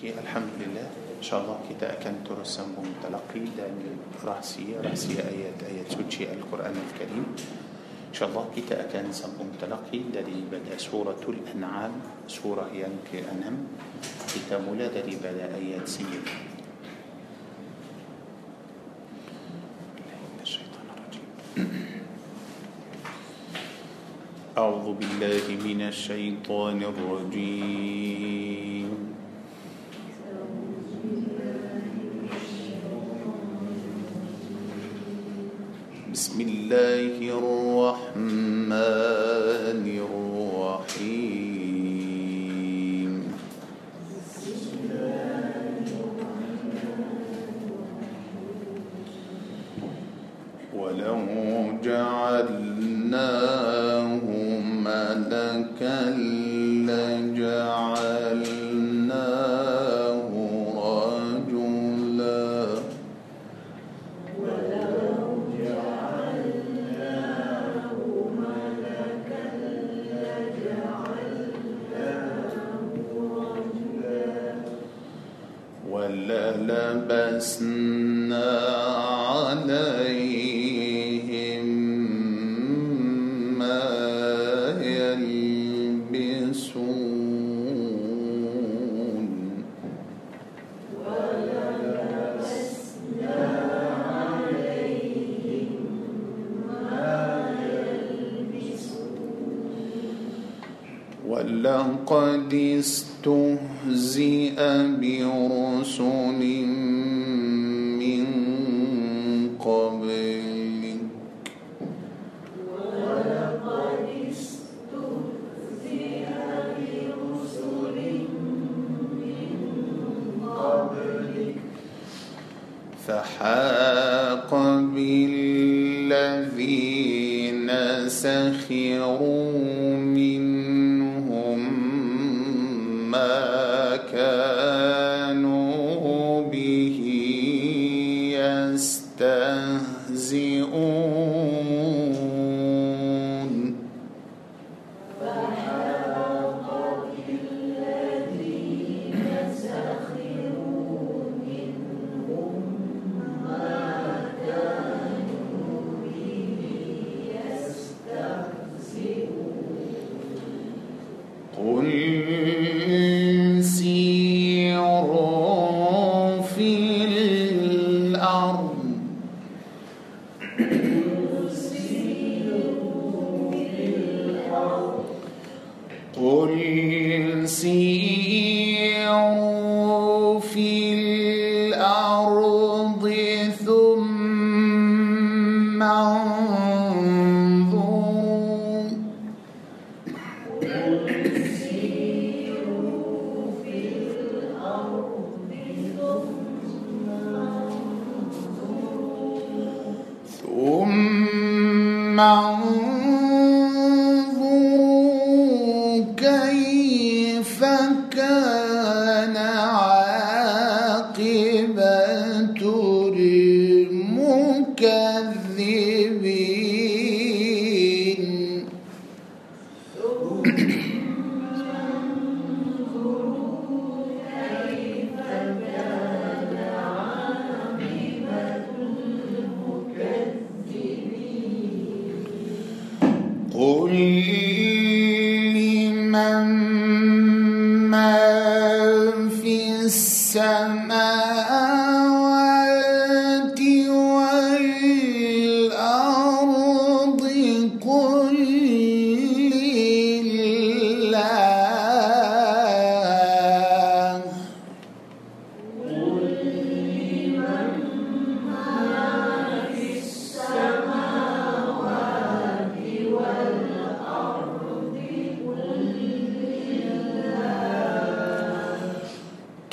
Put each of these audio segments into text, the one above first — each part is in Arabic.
كي الحمد لله. إن شاء الله كي تاكن ترسم متلقي داني راسية راسية آيات آيات سوتشي القرآن الكريم. إن شاء الله كي تاكن سم متلقي داني بدا سورة الأنعام. سورة يانك أنم. كتاب لا داني بدا آيات سيد. أعوذ بالله من الشيطان الرجيم.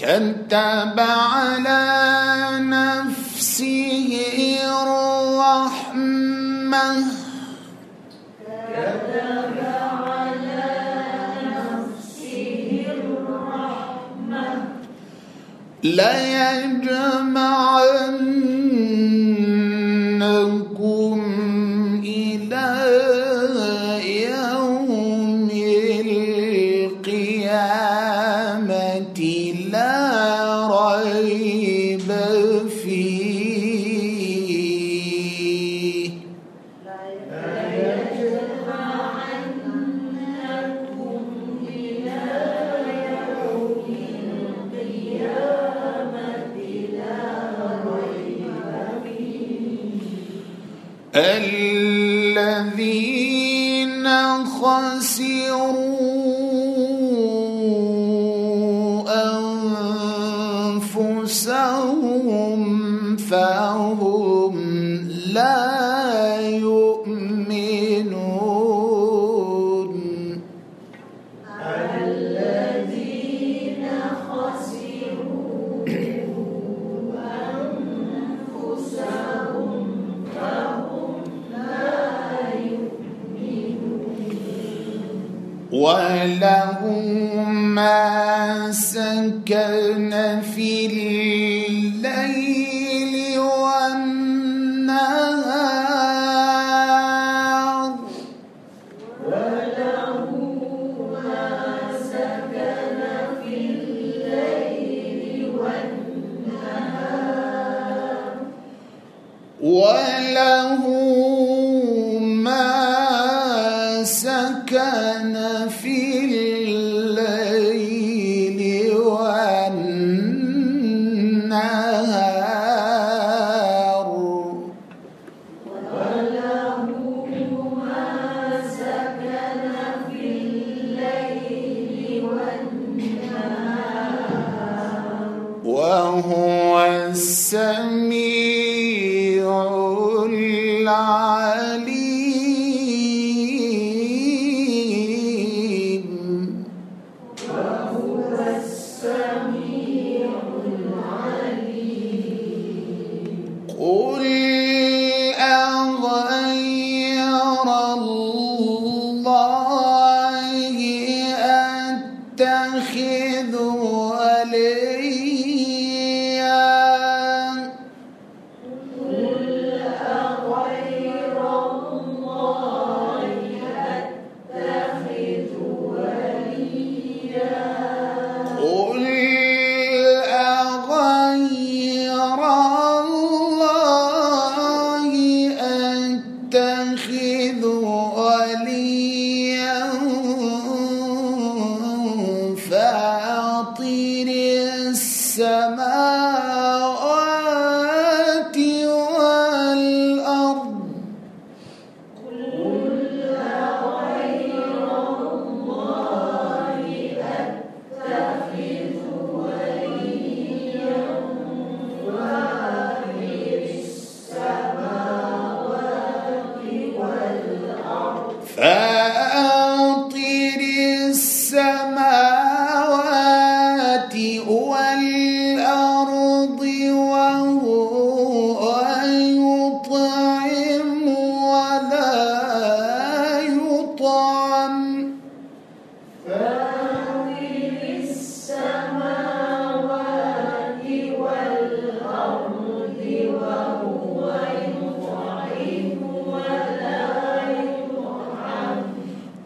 كتب على نفسه الرحمة. ليجمعنكم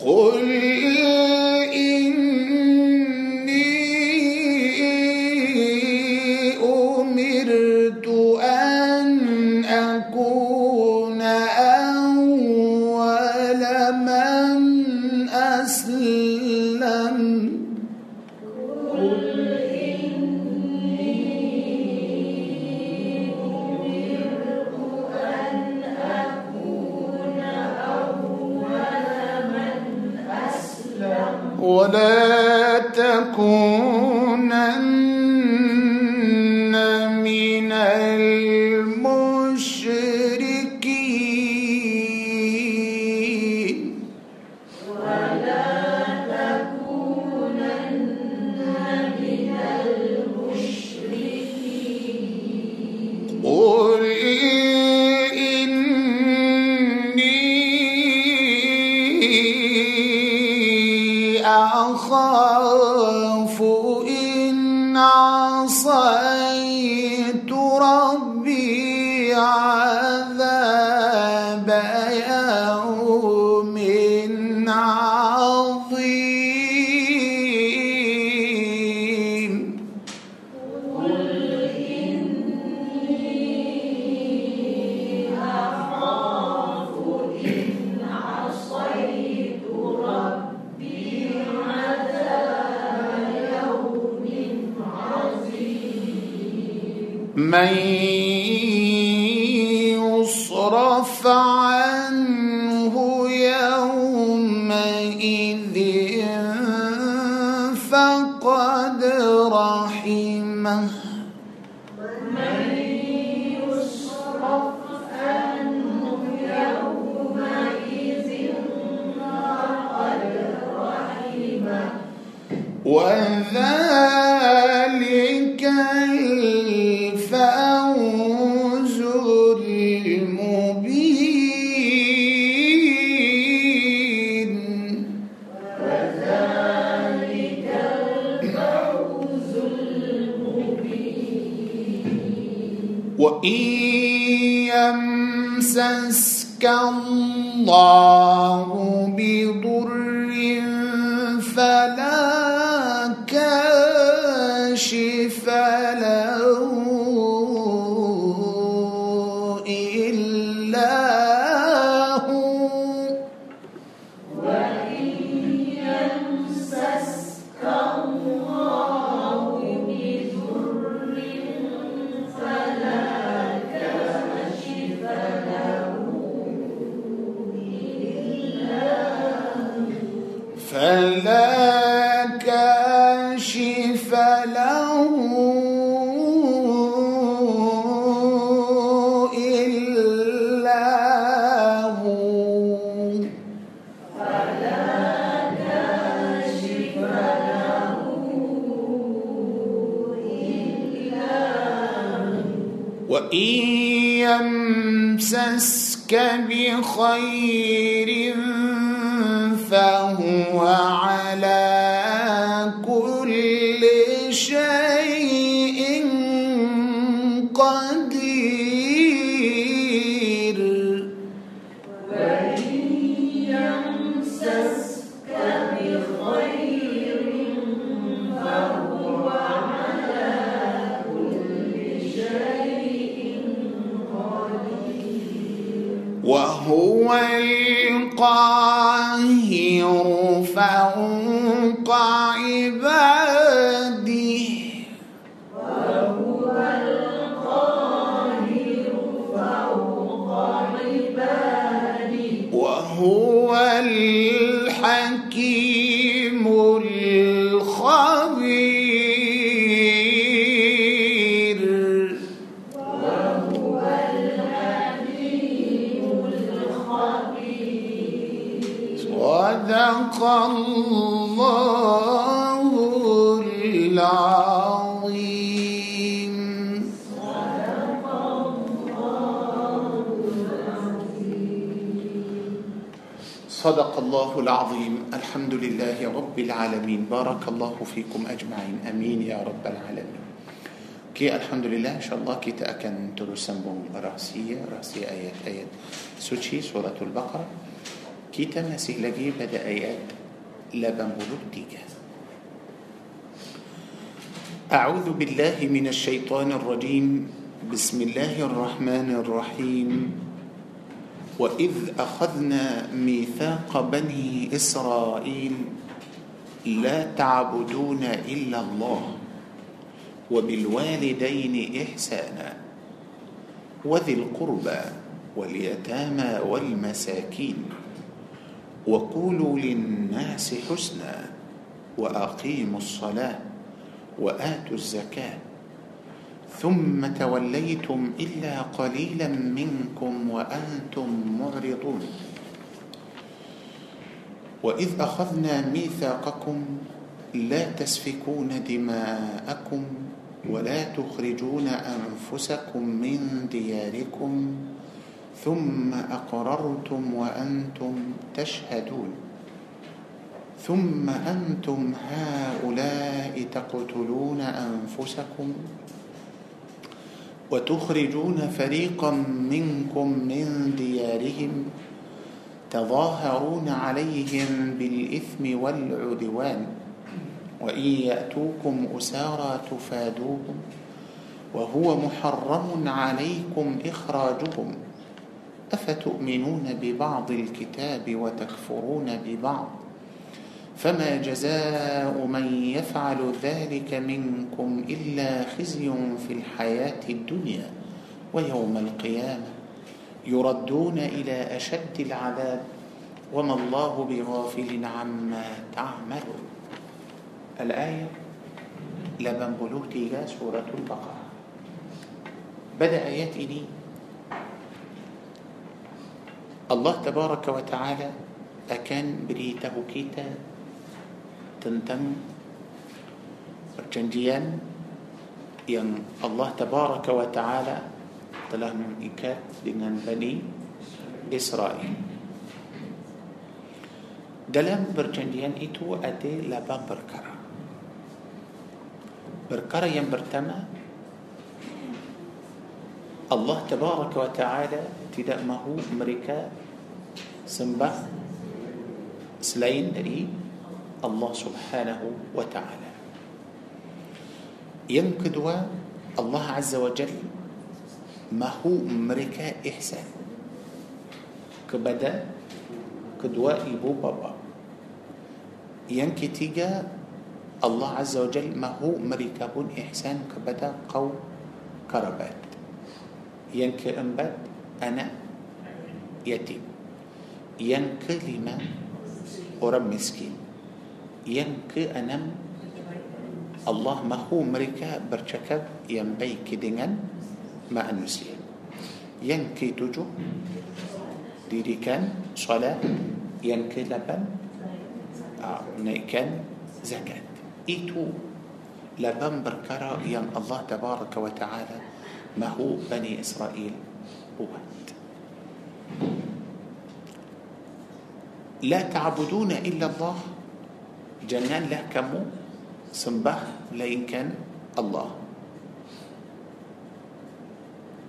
قل صدق الله العظيم. الحمد لله رب العالمين. بارك الله فيكم أجمعين. أمين يا رب العالمين. كي الحمد لله إن شاء الله كي تأكن ترسمهم رأسية رأسية آيات آيات سوتشي سورة البقرة كي تمسي لجي بدأ آيات 83. أعوذ بالله من الشيطان الرجيم. بسم الله الرحمن الرحيم. وإذ أخذنا ميثاق بني إسرائيل لا تعبدون إلا الله وبالوالدين إحسانا وذي القربى واليتامى والمساكين. وقولوا للناس حسنا وأقيموا الصلاة وآتوا الزكاة. ثم توليتم إلا قليلا منكم وأنتم معرضون. وإذ أخذنا ميثاقكم لا تسفكون دماءكم ولا تخرجون أنفسكم من دياركم ثم أقررتم وأنتم تشهدون. ثم أنتم هؤلاء تقتلون أنفسكم وتخرجون فريقا منكم من ديارهم تظاهرون عليهم بالإثم والعدوان وإن يأتوكم أسارى تفادوهم وهو محرم عليكم إخراجهم. أفتؤمنون ببعض الكتاب وتكفرون ببعض؟ فما جزاء من يفعل ذلك منكم إلا خزي في الحياة الدنيا ويوم القيامة. يردون إلى أشد العذاب. وما الله بغافل عما تعملون. الآية لمن بلوغ سورة البقرة. بدأ آيات ini Allah Tabaraka wa Ta'ala akan beritahu kita tentang perjanjian yang Allah Tabaraka Ta'ala telah mengikat dengan Bani Israel. Dalam perjanjian itu ada lapan perkara. Perkara yang pertama Allah Tabaraka wa Ta'ala tidak mahu mereka sembah selain dari Allah Subhanahu wa Ta'ala. Yang kedua, Allah Azza wa Jal mahu mereka ihsan kepada kedua ibu bapa. Yang ketiga, Allah Azza wa Jal mahu mereka pun ihsan kepada kaum kerabat. Yang keempat, anak yatim. Yang kelima, orang miskin. Yang keenam, Allah mahu mereka bercakap yang baik dengan manusia. Yang ketujuh, dirikan solat. Yang ke-8, menaikkan zakat. Itu lapan perkara yang Allah Tabaraka wa Ta'ala mahu Bani Israel buat. لا تعبدون إلا الله. جنان لا كمو سنبه لا يمكن الله.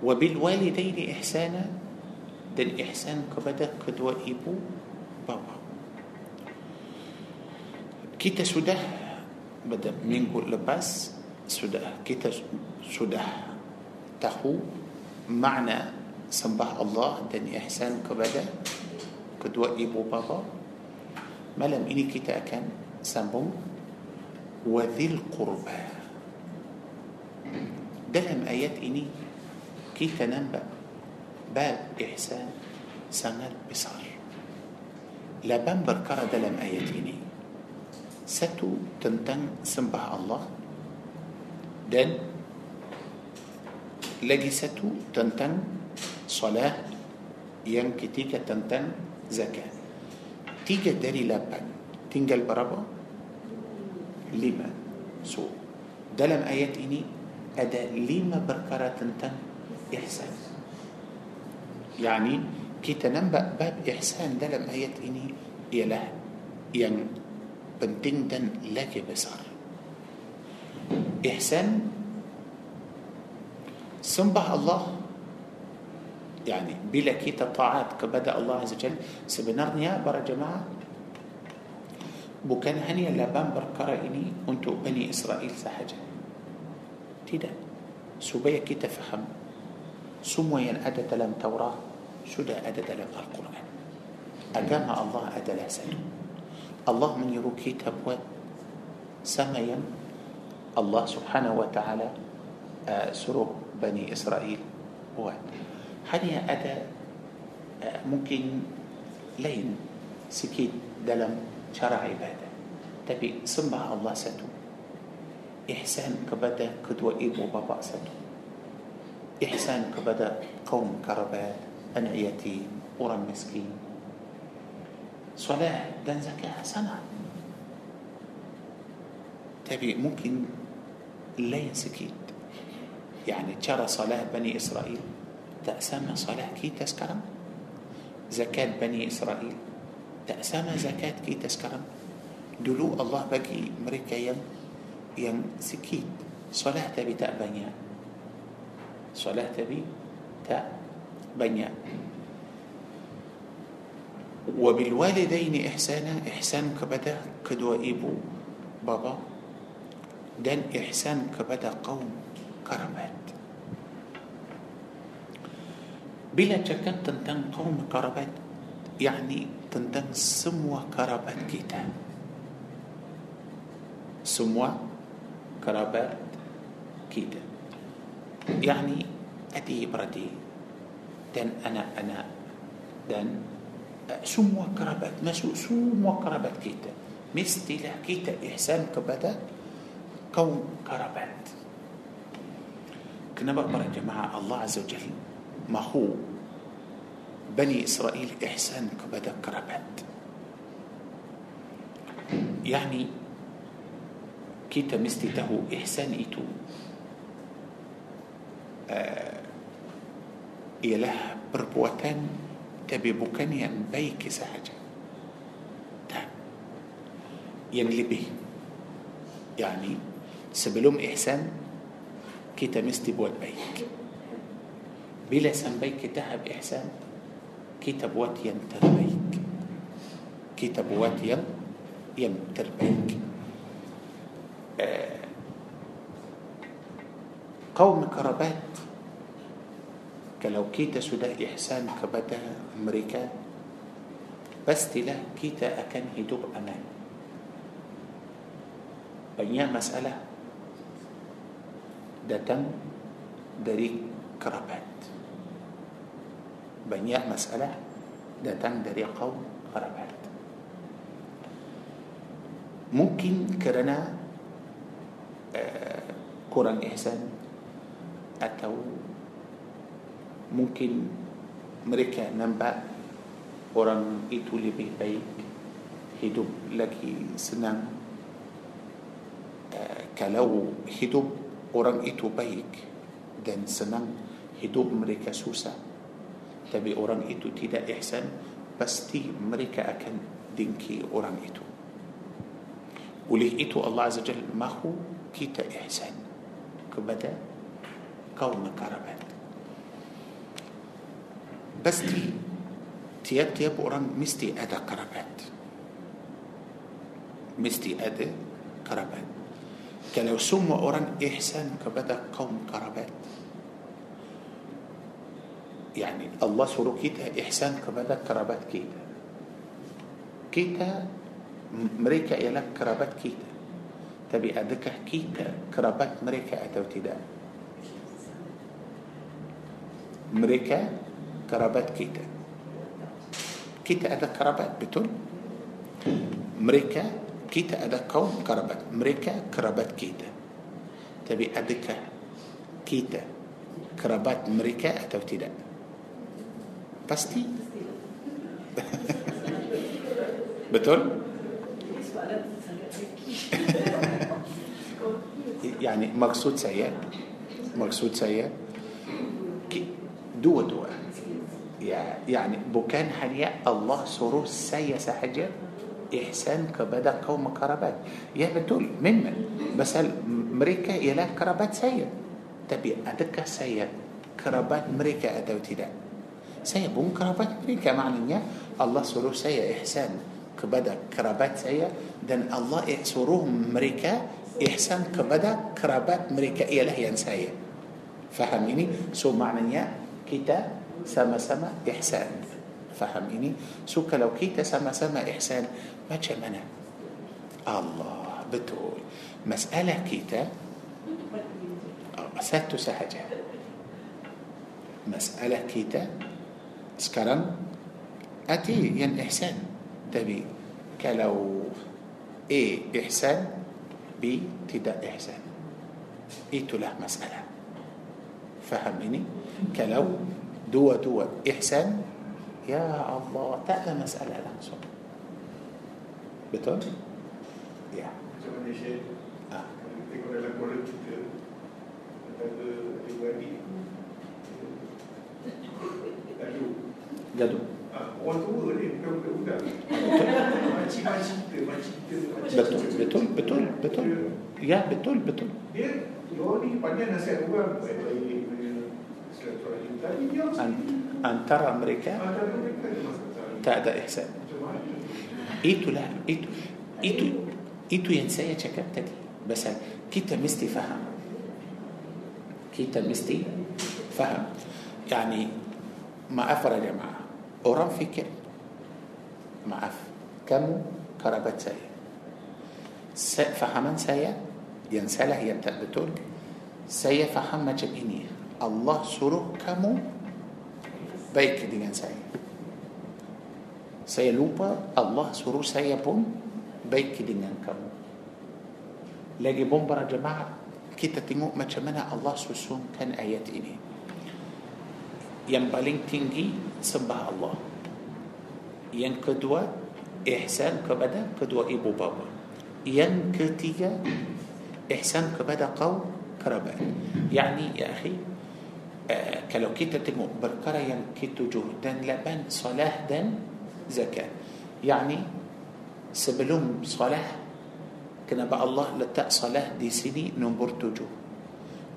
وبالوالدين إحسانا دن إحسان كبدا كدوى إبو بابا كتا سده بدا منكو لباس سده كتا سده تخو معنى سنبه الله دن إحسان كبدا kedua ibu bapa malam ini kita akan sambung wadhil qurba dalam ayat ini kita nampak bab ihsan sangat besar laban perkara dalam ayat ini satu tentang sembah Allah dan lagi satu tentang solat yang ketiga tentang زكاة. تيجي تداري لبن تنجل بربا لما؟ سو دلم آيات إني أدا لما بركرة تنتن إحسان. يعني كي تنبأ باب إحسان دلم آيات إني يا له يعني بنتين تن لك بصر إحسان؟ سنبه الله. يعني بلا كيتا طاعات كبدا الله عز وجل. سبنرنيا برا جماعة. بوكان هنيا لا بام بركرا إني انتو بني إسرائيل سحجة. تيدا. سوبيا كيتا فهم. سمو ين ادى تلم توراه شدا ادى تلم القرآن. أقام الله ادى لا الله من يرو كيتا بوا سميا الله سبحانه وتعالى آه، سرق بني إسرائيل بوا هذه أداة؟ آه، ممكن لين سكيت دلم شرع عبادة. Tapi semua Allah satu. Ihsan kepada kedua ibu bapa satu. Ihsan kepada kaum kerabat anak yatim orang miskin. Solat dan zakat sama. Tapi mungkin lain sikit yakni cara solat Bani Israel. Tak sama solat kita sekarang زكاة بني إسرائيل. تأسامى زكاة كيتا سكرم دلو الله بقي مريكا ين ين سكيت. صلاة تبي تأبنيا صلاة تبي تأبنيا وبالوالدين إحسانا إحسان كبدا كدوا إبو بابا. dan ihsan kepada kaum kerabat. بلا شك تنتن قوم قربت يعني تنتن سموا قربت كيتا سموا قربت كيتا يعني أدي بردي دن أنا أنا دن سموة قربت ما سو سموة قربت كيتا مستي كيتا إحسان كبدا قوم قربت كنا بقى جماعة. الله عز وجل ما هو بني إسرائيل إحسان كبدا كربت يعني كيتا مستته إحسان إتو آه إله بربوتان تبي بكنيا بيك سهجة تا ينلبه يعني sebelum إحسان kita mesti buat baik. Bila sampai baik tahap إحسان. kita buat yang terbaik kita buat yang terbaik آه، kaum kerabat. Kalau kita sudah إحسان kepada mereka. بس تلا كيتا أكان هدوب أمان. بنيا مسألة. داتن دري كربات. Banyak masalah datang dari kaum kerabat mungkin kerana uh, kurang ihsan atau mungkin mereka nampak orang itu lebih baik hidup lagi senang. Uh, kalau hidup orang itu baik dan senang hidup mereka susah tapi orang itu tidak ihsan pasti mereka akan dengki orang itu oleh itu Allah Azza Jal mahu kita ihsan kepada kaum kerabat pasti tiap-tiap orang mesti ada kerabat mesti ada kerabat kalau semua orang ihsan kepada kaum kerabat يعني الله سورو كيتا إحسان كبالا كرابات كيتا. كيتا Mereka ialah kerabat kita. Tapi adakah kita kerabat mereka atau tidak mereka kerabat kita. Kita ada kerabat betul. Mereka kita ada kaum kerabat. Mereka kerabat kita. Tapi adakah kita kerabat mereka atau tidak Mesti? Betul? يعني maksud saya maksud saya duduk يعني bukan hanya الله suruh saya sahaja? إحسان kepada kaum kerabat. Ya betul memang بس mereka ialah kerabat saya تبي أدك سيء كربات أمريكا أدوتي ده. Saya pun kerabat mereka maknanya Allah suruh saya ihsan kepada kerabat saya dan Allah suruh mereka ihsan kepada kerabat mereka ialah yang saya faham ini so maknanya kita sama-sama ihsan faham ini so kalau kita sama-sama ihsan macam mana Allah betul masalah kita satu sahaja masalah kita sekarang ati yang ihsan tapi kalau A ihsan B tidak ihsan itulah masalah faham ini kalau dua-dua ihsan ya Allah tak ada masalah langsung betul ya ah. Tengok dalam Quran kita Antara adik-beradik Gaduh جدو أن ترى أمريكا تأدى إحسان إيتو لا إيتو إيتو إيتو ينسى يا تدي بس كي تمستي فهم كي تمستي فهم يعني ما أفر يا معاه orang fikir maaf kamu kerabat saya fahaman saya yang salah yang tak betul saya faham macam ini Allah suruh kamu baik dengan saya saya lupa Allah suruh saya pun baik dengan kamu lagi pun para jemaah kita tengok macam mana Allah susunkan ayat ini yang paling tinggi sembah Allah. Yang kedua ihsan kepada kedua ibu bapa. Yang ketiga ihsan kepada kaum kerabat. Yakni ya akhi uh, kalau kita tengok perkara yang ketujuh dan lapan salah dan zakat. Yakni sebelum salah kenapa Allah letak salah di sini nombor tujuh?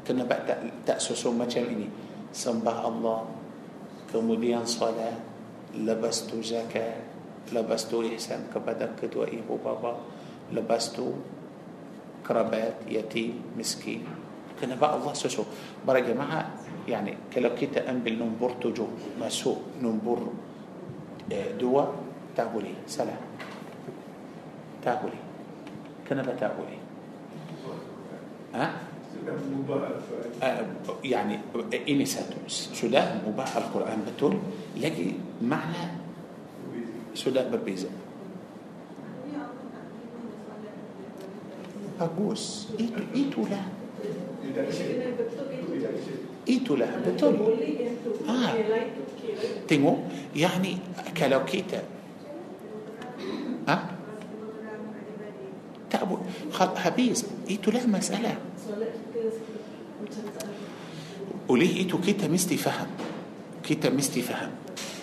Kenapa tak, tak susun macam ini? Sembah Allah kemudian salat lepas tu zakat lepas tu ihsan kepada kedua ibu bapa lepas tu kerabat yatim miskin Allah susun para jemaah yani kalau kita ambil nombor tujuh masuk nombor eh, dua tak boleh salah tak boleh آه، يعني إيمي ساتوس سودان مباح القرآن بتول يجي معنى سودان بربيزة بقوس إيتو إيتو لا. إيتو لا بتول آه. تيمو يعني كلو كيتا آه. تأبو خ هبيز إيتو لا مسألة. وليه إيته كيتا تمستي فهم كيتا تمستي فهم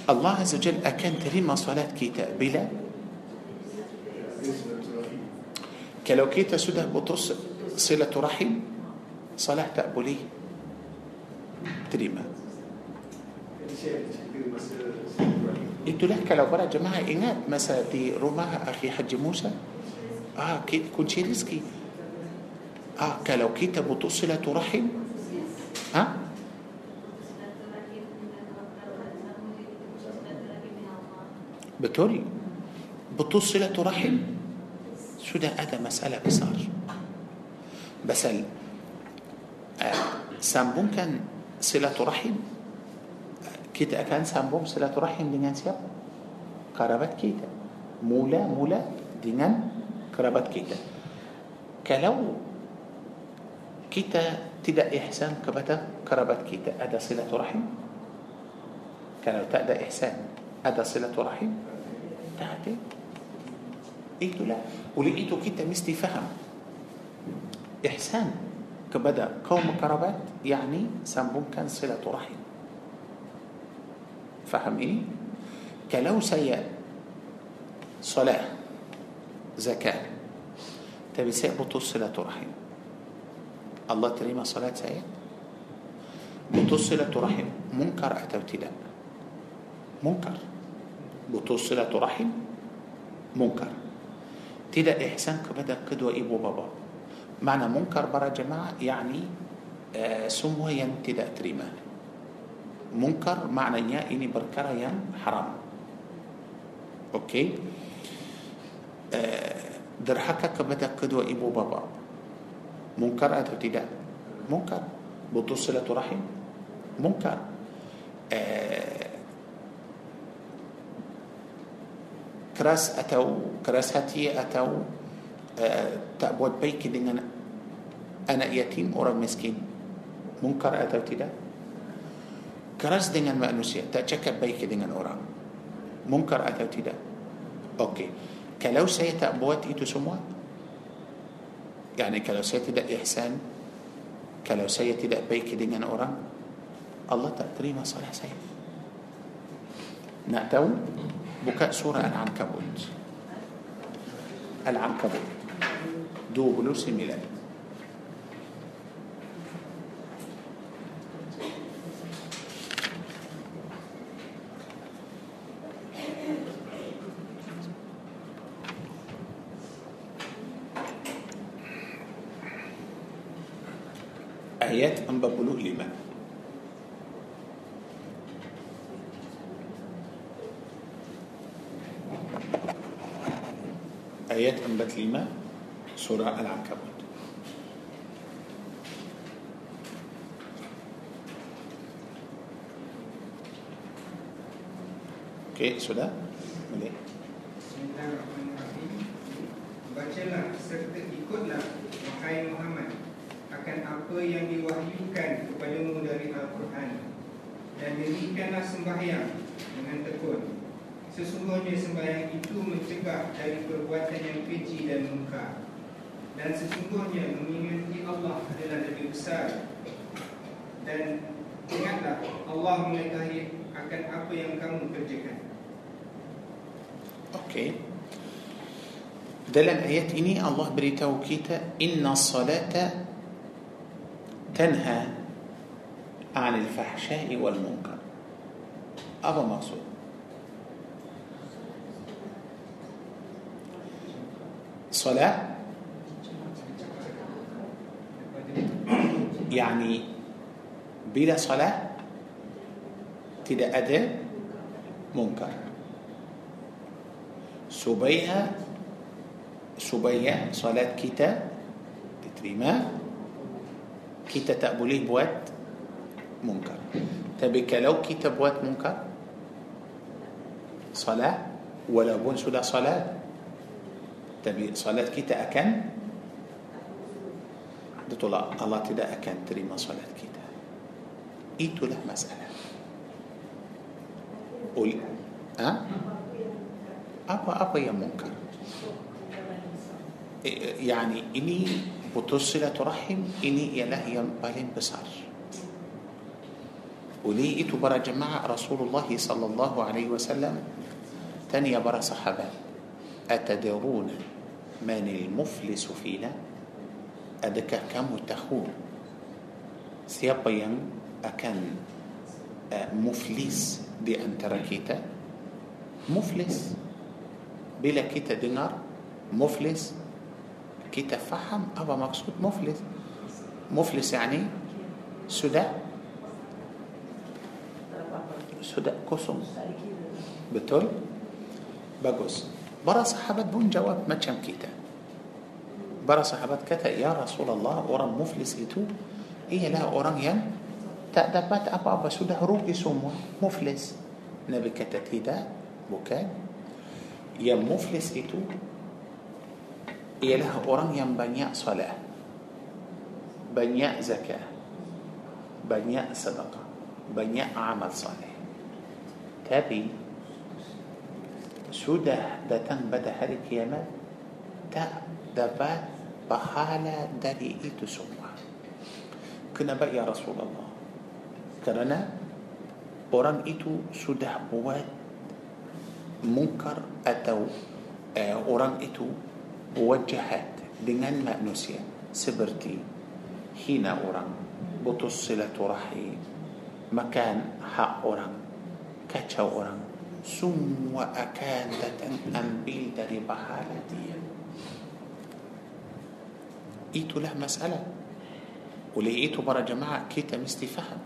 الله عز وجل أكان تريم صلاة كيتا بلا. كلو كيتا تسده بطس صلة رحم صلاة تأبلي تريمة itu lah kalau para jemaah ingat masa di أخي akhir موسى. آه كيت kunci rezeki آه كلو كتب تصلة رحم. ها؟ آه؟ Betul putus صلة رحم؟ Sudah? هذا masalah besar. بس ال آه sambungkan صلة رحم. Kita kena sambung صلة رحم dengan siapa kerabat kita. Mula mula dengan kerabat kita. كلو kita tidak ihsan kepada kerabat kita, ada silaturahim? Kalau tak ada ihsan, ada silaturahim? Tak ada. Itulah. Oleh itu kita mesti faham. Ihsan kepada kaum kerabat, yakni sambungkan silaturahim. faham ini kalau saya solat zakat tapi saya putus silaturahim الله تريم صلاة سيد بتوصلة رحم منكر أتوت لا منكر. بتوصلة رحم منكر. تدا إحسان كبدأ قدوة إبو بابا. معنى منكر برا جماعة يعني آه سموة ينتدى تريما منكر معنى يا إني بركرة ين حرام. أوكي؟ آه درحكك بدا قدوة إبو بابا. Munkar atau tidak munkar putus silaturahim munkar uh, keras atau keras hati atau uh, tak buat baik dengan anak yatim orang miskin munkar atau tidak keras dengan manusia tak cakap baik dengan orang munkar atau tidak okey kalau saya tak buat itu semua yani kalau saya tidak ihsan kalau saya tidak baik dengan orang Allah tak terima salah saya nak tahu buka surah Al-Ankabut Al-Ankabut 29 ayat 45 surah Al-Ankabut. Okey, sudah? Boleh. Bacalah serta ikutlah wahai Muhammad akan apa yang diwahyukan kepadamu dari Al-Quran dan dirikanlah sembahyang dengan tekun. Sesungguhnya sembahyang itu mencegah dari perbuatan yang keji dan munkar. Dan sesungguhnya mengingati Allah adalah lebih besar. Dan ingatlah Allah mengetahui akan apa yang kamu kerjakan. Okey. Dalam ayat ini Allah beritahu kita inna salata tanha عن الفحشاء والمنكر apa maksud صلاة. يعني بلا صلاة تدأ أدى منكر. سبيها سبيها صلاة كتا تتريما كتا تقبلي بوات منكر. تبك لو كتا بوات منكر؟ صلاة. ولا بون صلاة. Tapi salat kita akan ditolak Allah tidak akan terima salat kita itulah masalah Ul ha? apa-apa yang munkar يعني ini putus silaturahim ini ialah yang paling besar oleh itu para jemaah Rasulullah sallallahu alaihi wasallam tanya para sahabat atadrun من المفلس فينا؟ أدك كم تخون؟ سيابا أكن آه، مفلس دي أن تركيتا مفلس. بلا كيتا دينار مفلس كيتا فهم أبا مقصود مفلس. مفلس يعني سدى سدى كسم بتول بقص para sahabat pun jawab macam kita para sahabat kata ya Rasulullah orang muflis itu ialah orang yang tak dapat apa-apa sudah rugi semua muflis Nabi kata tidak bukan yang muflis itu ialah orang yang banyak salat banyak zakat banyak sedekah banyak amal saleh tapi sudah datang pada hari kiamat tak dapat pahala dari itu semua. Kenapa ya Rasulullah? Kerana orang itu sudah buat munkar atau uh, orang itu buat jahat dengan manusia seperti hina orang putus silaturahim makan hak orang kacau orang سم وأكادة أن بلد ربحالة إيتو له مسألة. وليه إيتو برا جماعة كيتا مستفاها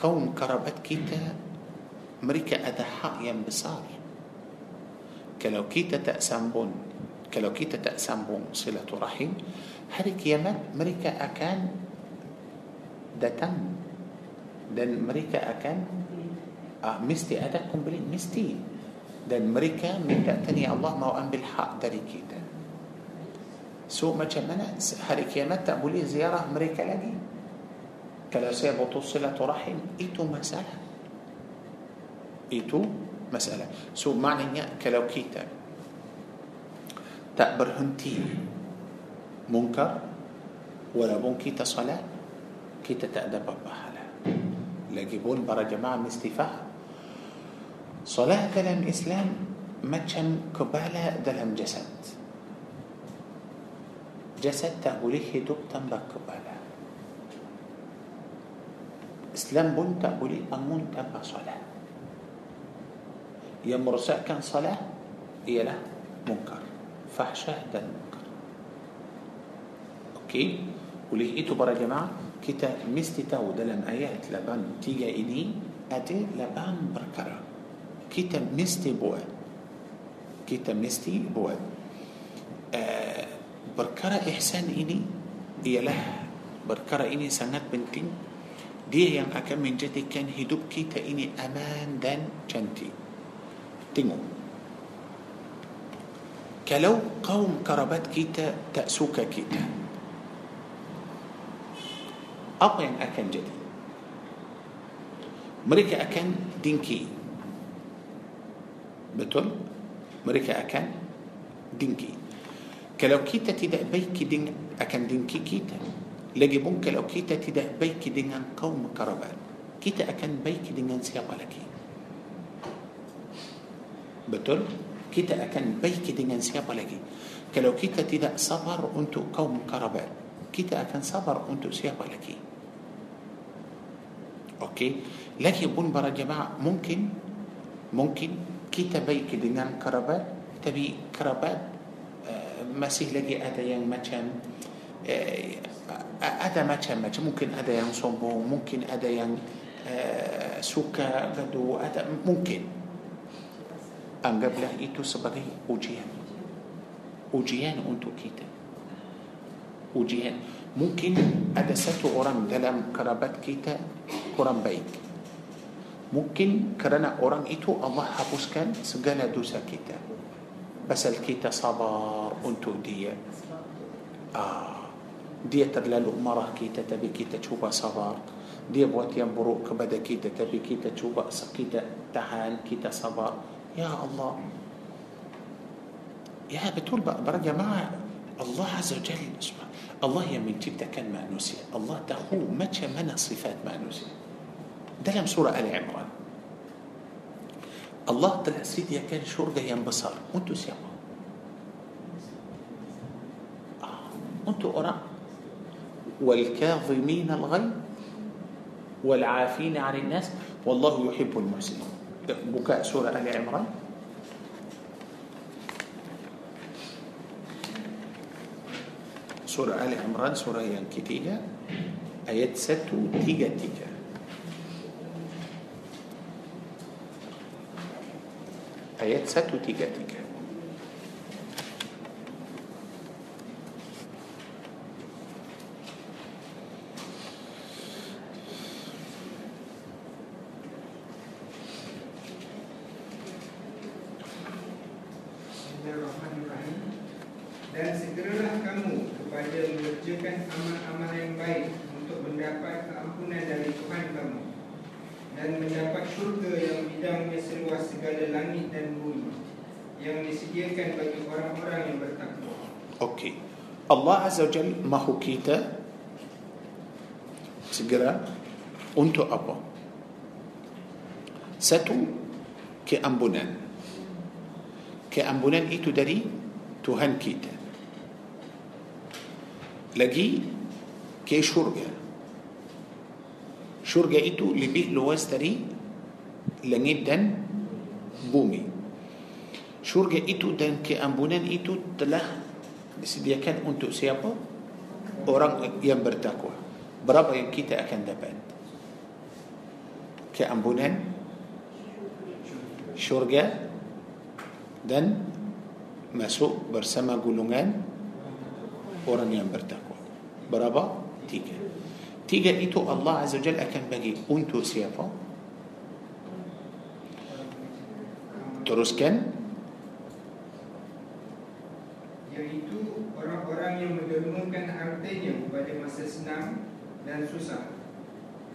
كون كربت كيتا مريكا أدحاء ينبصار كلو كيتا تأسام بون كلو كيتا تأسام بون صلة رحيم. هريك يمن مريكا أكان دتم دن مريكا أكان uh, mesti ada komplain mesti dan mereka minta tanya Allah mau ambil hak dari kita so macam mana hari kiamat tak boleh ziarah mereka lagi kalau saya putus silaturahim itu masalah itu masalah so maknanya kalau kita tak berhenti munkar walaupun kita salat kita tak dapat pahala lagi pun para jemaah mesti faham صلاة دلم إسلام ما كان كبالة دلم جسد. جسد تأوليه دبتن بكبالة إسلام بون تأولي أمون تبا صلاة. يمرسع كان صلاة إلى منكر. فحشة دل منكر. أوكي؟ وليه إيتو برا جماعة كتا مستي تاو دلم آيات لبان تيجا إني أتي لبان بركرام kita mesti buat. Kita mesti buat. Uh, perkara ihsan ini ialah perkara ini sangat penting. Dia yang akan menjadikan hidup kita ini aman dan cantik. Tengok. Kalau kaum kerabat kita tak suka kita apa yang akan jadi? Mereka akan dengki betul mereka akan dengki kalau kita tidak baik dengan akan dengki kita lagi pun kalau kita tidak baik dengan kaum kerabat kita akan baik dengan siapa lagi betul kita akan baik dengan siapa lagi kalau kita tidak sabar untuk kaum kerabat kita akan sabar untuk siapa lagi okey lagi pun para jemaah mungkin mungkin kita baik dengan kerabat tapi kerabat uh, masih lagi ada yang macam uh, ada macam-macam mungkin ada yang sombong mungkin ada yang uh, suka gaduh ada mungkin anggaplah itu sebagai ujian ujian untuk kita ujian mungkin ada satu orang dalam kerabat kita kurang baik mungkin kerana orang itu Allah hapuskan segala dosa kita pasal kita sabar untuk dia ah, dia terlalu marah kita tapi kita cuba sabar dia buat yang buruk kepada kita tapi kita cuba kita tahan kita sabar Ya Allah Ya betul para jemaah Allah wa Jalla Allah yang menciptakan manusia Allah tahu macam mana sifat manusia dalam surah Al Imran الله طلع سيدي يا كان شو رجع ينبصر وانتو سيما. آه. وانتو أرى والكاظمين الغي والعافين عن الناس والله يحب المحسنين. بكاء سورة آل عمران. سورة آل عمران سورة ينكتية آيات ستة تيجا تيجا. Ayat 133 Bismillahirrahmanirrahim. Dan segeralah kamu kepada mengerjakan amal-amal yang baik Untuk mendapat keampunan dari Tuhan kamu. Dan mendapat syurga yang bidangnya seluas segala langit dan bumi Yang disediakan bagi orang-orang yang bertakwa Okey. Allah Azza wa Jal mahu kita segera untuk apa? Satu, keampunan. Keampunan itu dari Tuhan kita. Lagi, ke syurga. Syurga itu lebih luas dari langit dan bumi. Syurga itu dan keampunan itu telah disediakan untuk siapa? Orang yang bertakwa. Berapa yang kita akan dapat? Keampunan, syurga, dan masuk bersama gulungan orang yang bertakwa. Berapa? Tiga. Tiga itu Allah Azza wa akan bagi untuk siapa? Teruskan. Iaitu orang-orang yang mendermakan hartanya pada masa senang dan susah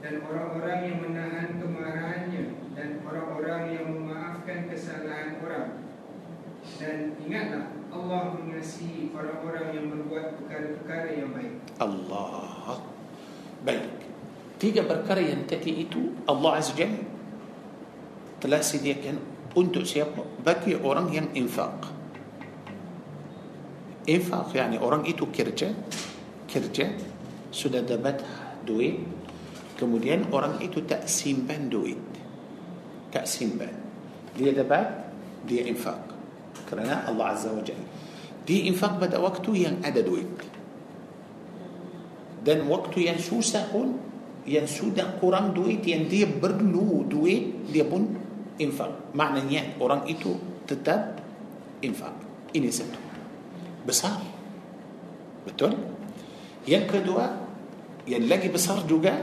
Dan orang-orang yang menahan kemarahannya Dan orang-orang yang memaafkan kesalahan orang Dan ingatlah Allah mengasihi orang-orang yang berbuat perkara-perkara yang baik Allah. Baik. Tiga perkara yang tadi itu Allah Azza Jalla telah sediakan untuk siapa? Bagi orang yang infak. Infak yani orang itu kerja, kerja sudah dapat duit, kemudian orang itu tak simpan duit. Tak simpan. Dia dapat, dia infak. Kerana Allah Azza wa Jalla. Dia infak pada waktu yang ada duit. Dan waktu yang susah pun yang sudah kurang duit yang dia perlu duit dia pun infak maknanya orang itu tetap infak ini satu besar Betul? Yang kedua, yang lagi besar juga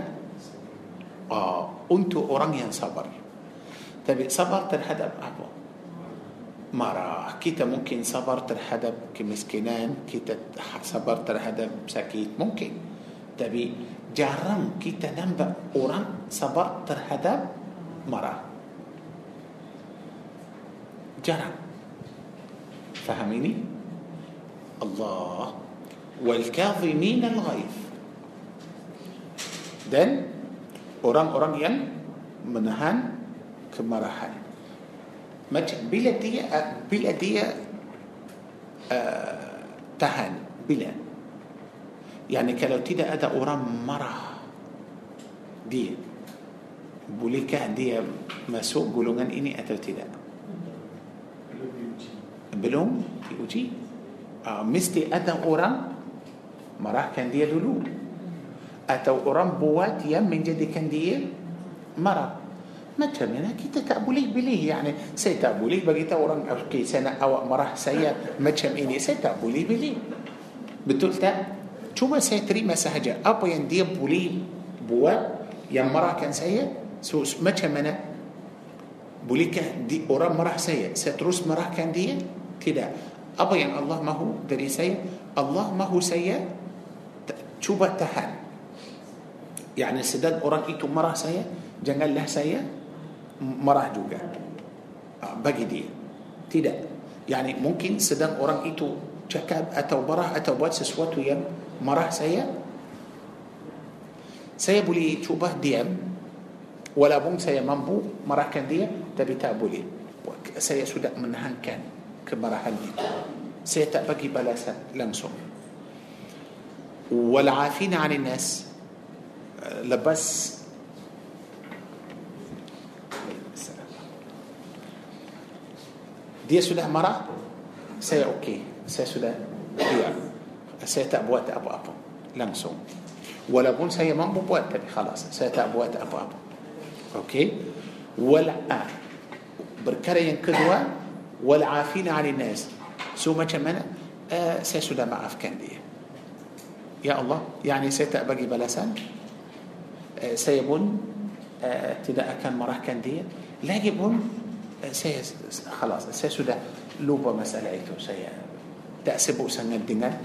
uh, untuk orang yang sabar. Tapi sabar terhadap apa? Marah. Kita mungkin sabar terhadap kemiskinan, kita sabar terhadap sakit, mungkin. Tapi jarang kita nampak orang sabar terhadap marah. Jarang. Faham ini? Allah wal kadhimin al Dan orang-orang yang menahan kemarahan. Macam bila dia bila dia uh, tahan bila yani kalau tidak ada orang marah dia bolehkah dia masuk golongan ini atau tidak belum diuji. Uh, mesti ada orang marahkan dia dulu. Atau orang buat yang menjadikan dia marah. Macam mana kita tak boleh pilih yani saya tak boleh bagi tahu orang okey saya nak awak marah saya macam ini. Saya tak boleh pilih betul tak? Cuma saya terima sahaja apa yang dia boleh buat yang marahkan saya. So, macam mana bolehkah di, orang marah saya? Saya terus marahkan dia tidak. Apa yang Allah mahu dari saya? Allah mahu saya cuba tahan. Yani sedang orang itu marah saya, janganlah saya marah juga. Ah, bagi dia. Tidak. Yani mungkin sedang orang itu cakap atau marah atau buat sesuatu yang marah saya, saya boleh cuba diam walaupun saya mampu marahkan dia tapi tak boleh saya sudah menahankan كبرهن سيتأبقي بلاسة لمسه والعافين عن الناس آه، لبس دي سوده مرة سي أوكي. سي سوده دي سي تأبوات أبو أبو لمسه ولا بون سي من بوات تبي خلاص. سي تأبوات أبو أبو. أوكي؟ ولا آه. بركرين كدوه والعافين عن الناس. سوما كمان آه، سيسودا ما أفكان دي. يا الله يعني سيتأبقي بلسان آه، سيبون آه، تدا أكان مراه كان دي. لاجبون خلاص سيسودا لوبا مسألة سيأ تأسبو سنة الدنيا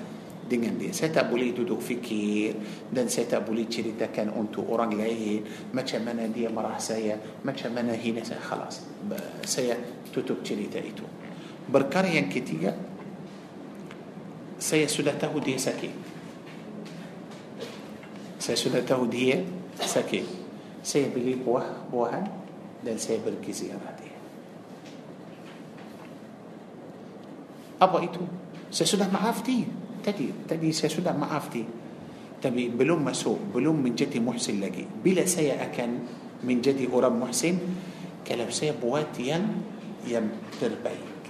dengan dia. Saya tak boleh duduk fikir dan saya tak boleh ceritakan untuk orang lain macam mana dia marah saya macam mana hina saya. Khalas. Saya tutup cerita itu. Perkara yang ketiga saya sudah tahu dia sakit. Saya sudah tahu dia sakit. Saya beli buah buahan dan saya pergi ziarah dia. Apa itu? Saya sudah maaf dia tadi tadi saya sudah maaf dia tapi belum masuk belum menjadi muhsin lagi. Bila saya akan menjadi orang muhsin kalau saya buat yang yang terbaik.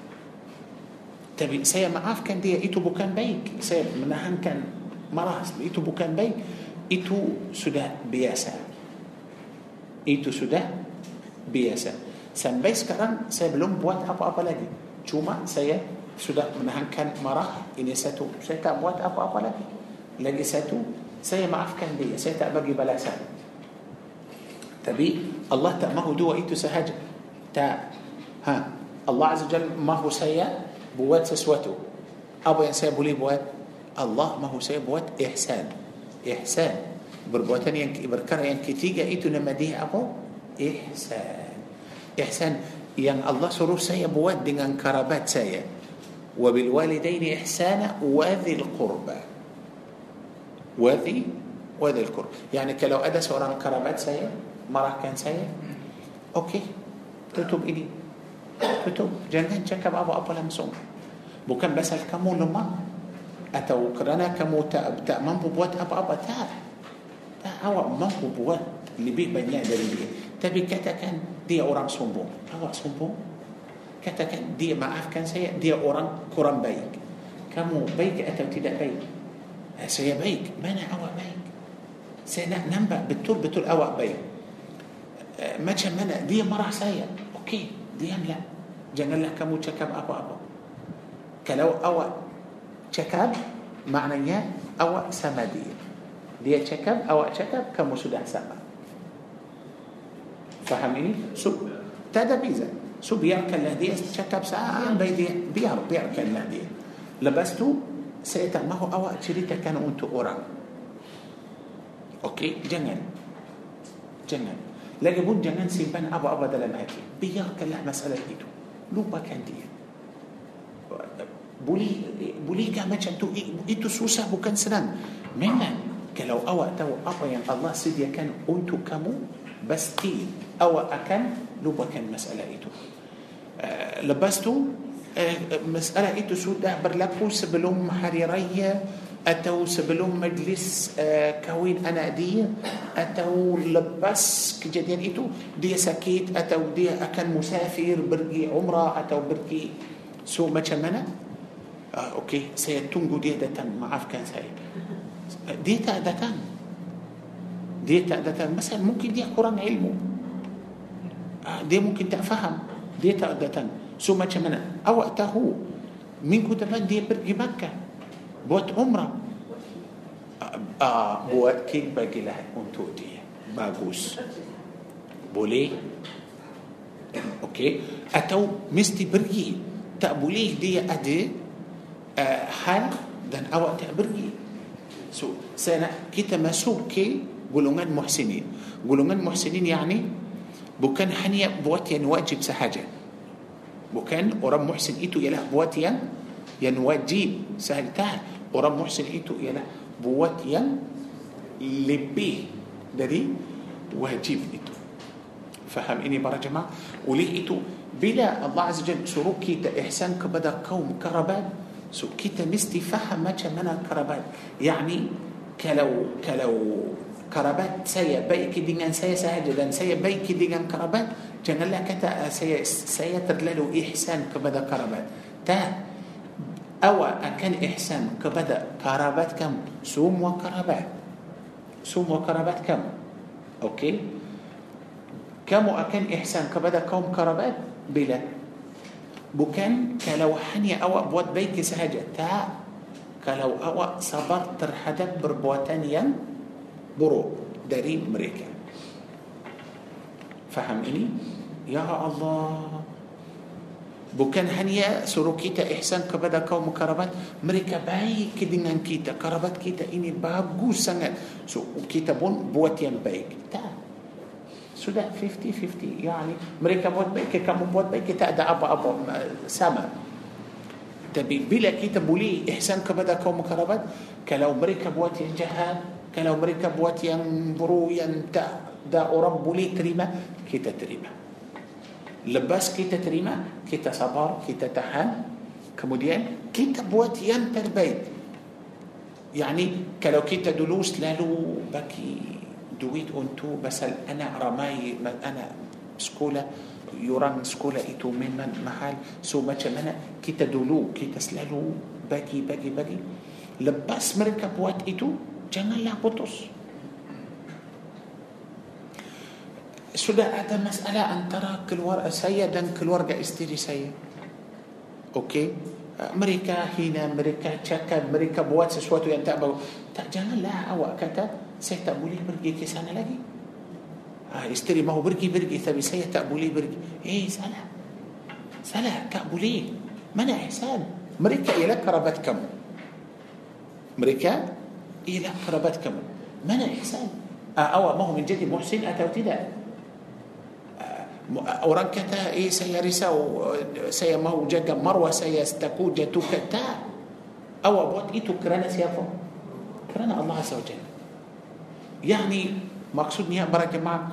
Tapi saya maafkan dia itu bukan baik. Saya menahankan marah itu bukan baik. Itu sudah biasa. Itu sudah biasa. Sampai sekarang saya belum buat apa-apa lagi. Cuma saya sudah menahankan marah ini satu saya tak buat apa-apa lagi lagi satu saya maafkan dia saya tak bagi balasan tapi Allah tak mahu dua itu sahaja tak ha Allah Azza Jal mahu saya buat sesuatu apa yang saya boleh buat Allah mahu saya buat ihsan ihsan perbuatan yang berkara yang ketiga itu nama dia apa ihsan ihsan yang Allah suruh saya buat dengan kerabat saya وبالوالدين إحسانا وذي القربى وذي وذي القربى يعني كلو أدى سوران كرامات سيء مراه كان سيء أوكي. تتوب إلي. تتوب. جنان جنك بابو أبو لمسون بو كان بس الكمو لما؟ أتو كرنا كمو تأبتا من بوات أبو أبو تا. تا هو من بوات اللي بيه بنيا دليل تبي كتا كان دي أورام سنبو أورام سنبو katakan dia maafkan saya dia orang kurang baik kamu baik atau tidak baik saya baik mana awak baik saya nak nampak betul-betul awak baik macam mana dia marah saya okey diamlah janganlah kamu cakap apa-apa kalau awak cakap maknanya awak sama dia dia cakap awak cakap kamu sudah sama faham ini so tak ada beza شو بيرك الذي؟ شكا بساعة بيدي آه. بير بيرك الذي. لبستو سيتا ما هو أوا تريتا كان أنت أورا. أوكي؟ جنن. جنن. لقي بود جنن سيبان أبو أبو دلماتي بيرك الله مسألة ديتو لوبا كان دي. بولي بولي كما تشتو إيتو سوسا بوكان سنان. منن. كلو أوا تو أبو ين الله سيديا كان أنت كمو. بس تي. أوا أكن لوبا كان مسألة إيتو آه، لبستو. آه، مسألة إيه إتو سودة برلكو سبلوم حريرية أتو سبلوم مجلس آه، كوين أنا دي أتو لبس كجدين إتو دي سكيت أتو دي أكن مسافر برجي عمرة أتو برجي سو ما شمنا. أوكي. سيتونجو دي دا ما عرف كان سايب. دي تا دا تن. دي تا مثلا ممكن دي قرآن علمه. دي ممكن تفهم. Dia tak datang. So macam mana? Awak tahu minggu depan dia pergi Makkah buat umrah. Uh, uh, buat kek bagilah untuk dia. Bagus. Boleh? Okey. Atau mesti pergi. Tak boleh dia ada uh, hal dan awak tak pergi. So saya nak kita masuk ke golongan muhsinin. Golongan muhsinin yakni bukan hanya buat yang wajib sahaja bukan orang muhsin itu ialah buat yang yang wajib sahaja orang muhsin itu ialah buat yang lebih dari wajib itu faham ini para jemaah oleh itu bila Allah Azza Jalla suruh kita ihsan kepada kaum kerabat so kita mesti faham macam mana kerabat yakni kalau kalau kerabat saya baik dengan saya sahaja dan saya baik dengan kerabat janganlah kata saya saya terlalu ihsan kepada kerabat tak awak akan ihsan kepada kerabat kamu semua kerabat semua kerabat kamu okey kamu akan ihsan kepada kaum kerabat bila bukan kalau hanya awak buat baik sahaja tak kalau awak sabar terhadap perbuatan yang برو داري مريكا. Faham ini ya Allah. Bukan hanya suruh kita ihsan kepada kaum kerabat. Mereka baik dengan kita. Kerabat kita ini bagus sangat so kita pun buat yang baik tak. Sudah 50-50 يعني mereka buat baik kamu buat baik kita ada apa apa sama tapi bila kita boleh ihsan kepada kaum kerabat. Kalau mereka buat yang jahat. Kalau mereka buat yang buruk yang tak ada orang boleh terima kita terima lepas kita terima kita sabar kita tahan kemudian kita buat yang terbaik yani kalau kita dulu selalu bagi duit untuk pasal anak ramai anak sekolah orang sekolah itu memang mahal so macam mana kita dulu kita selalu bagi bagi bagi lepas mereka buat itu janganlah putus. Sudah ada masalah antara keluarga saya dan keluarga isteri saya. Okey? Mereka hina mereka cakap mereka buat sesuatu yang tak bagus. Tak janganlah awak kata saya tak boleh pergi ke sana lagi. Ha, isteri mahu pergi pergi tapi saya tak boleh pergi. Eh salah. Salah tak boleh. Mana ihsan? Mereka ialah kerabat kamu. Mereka إذا فربتكم من الإحسان؟ آه، أو ما هو من جد محسن؟ أتى ابتداء. آه، أورانكتا إيه سيارسا سيماو جد مروة سيستكو جتوك تا. أو أبوات إيه تكرانا سيافو. كرانا الله عز وجل. يعني مقصود نيا برا جماعة